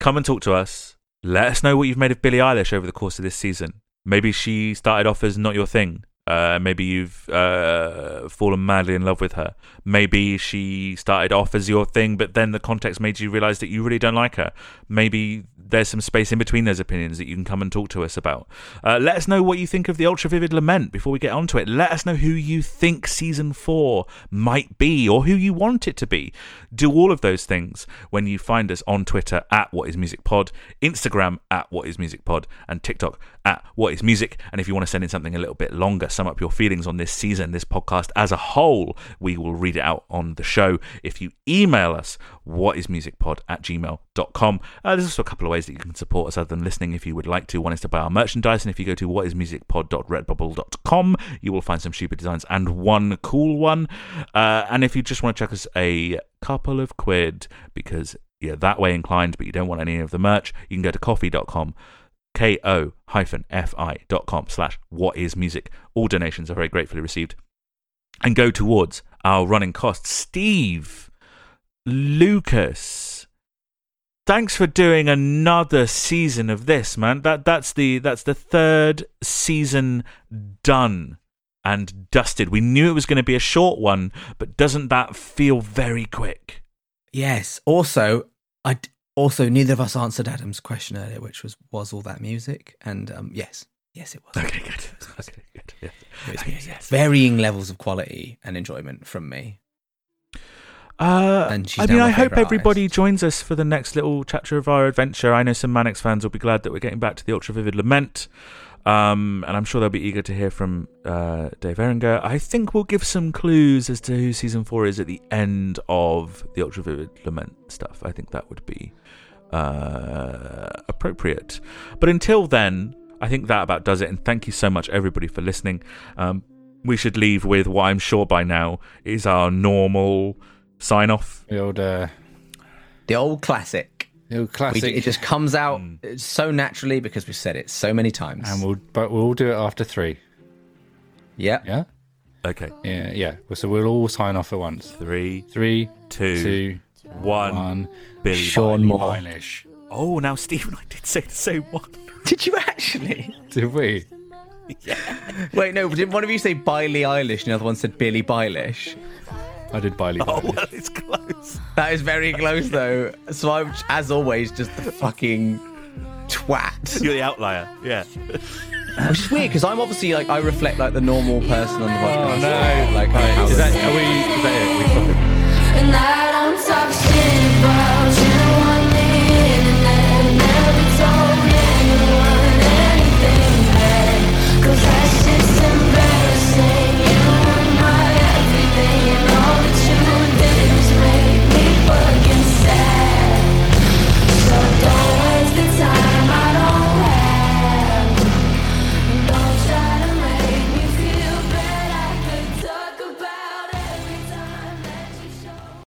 come and talk to us. Let us know what you've made of Billie Eilish over the course of this season. Maybe she started off as not your thing. Uh, maybe you've uh, fallen madly in love with her. Maybe she started off as your thing, but then the context made you realize that you really don't like her. Maybe there's some space in between those opinions that you can come and talk to us about. Uh, let us know what you think of the Ultra Vivid Lament before we get onto it. Let us know who you think season four might be or who you want it to be. Do all of those things when you find us on Twitter at What Is Music Pod, Instagram at What Is Music Pod, and TikTok at What Is Music. And if you want to send in something a little bit longer, sum up your feelings on this season, this podcast as a whole, we will read it out on the show. If you email us, whatismusicpod at gmail.com. Uh, there's also a couple of ways that you can support us other than listening if you would like to. One is to buy our merchandise, and if you go to whatismusicpod.redbubble.com, you will find some stupid designs and one cool one. Uh, and if you just want to chuck us a couple of quid because you're that way inclined, but you don't want any of the merch, you can go to coffee.com ko-fi.com slash what is music. All donations are very gratefully received and go towards our running costs. Steve, Lucas, thanks for doing another season of this, man. That that's the that's the third season done and dusted. We knew it was going to be a short one, but doesn't that feel very quick? Yes. Also, I also neither of us answered Adam's question earlier, which was was all that music? And um, yes, yes, it was. Okay, good. Okay, good. It was music. Varying levels of quality and enjoyment from me. Uh, And she's I mean, I hope everybody artist. joins us for the next little chapter of our adventure. I know some Manics fans will be glad that we're getting back to the Ultra Vivid Lament. Um, and I'm sure they'll be eager to hear from uh, Dave Eringer. I think we'll give some clues as to who season four is at the end of the Ultra Vivid Lament stuff. I think that would be uh, appropriate. But until then, I think that about does it. And thank you so much, everybody, for listening. Um, we should leave with what I'm sure by now is our normal sign off. The old, uh, The old classic. The old We, classic. it just comes out Mm. so naturally because we've said it so many times. and we'll, but we'll all do it after three. yeah. Yeah? Okay. Yeah, yeah. So we'll all sign off at once. Three, Three, two, two, one. one. Billy Sean Biley. Moore. Oh, now Stephen, I did say the same one. Did you actually? Did we? Yeah. Wait, no. Didn't one of you say Biley Eilish and the other one said Billy Eilish? I did barely. Oh, well, it's close. That is very close, though. So I'm, as always, just the fucking twat. You're the outlier. Yeah. Which is weird because I'm obviously like I reflect like the normal person on the oh, podcast. Oh no! Like, right, is that are we? Is that it? We fucking.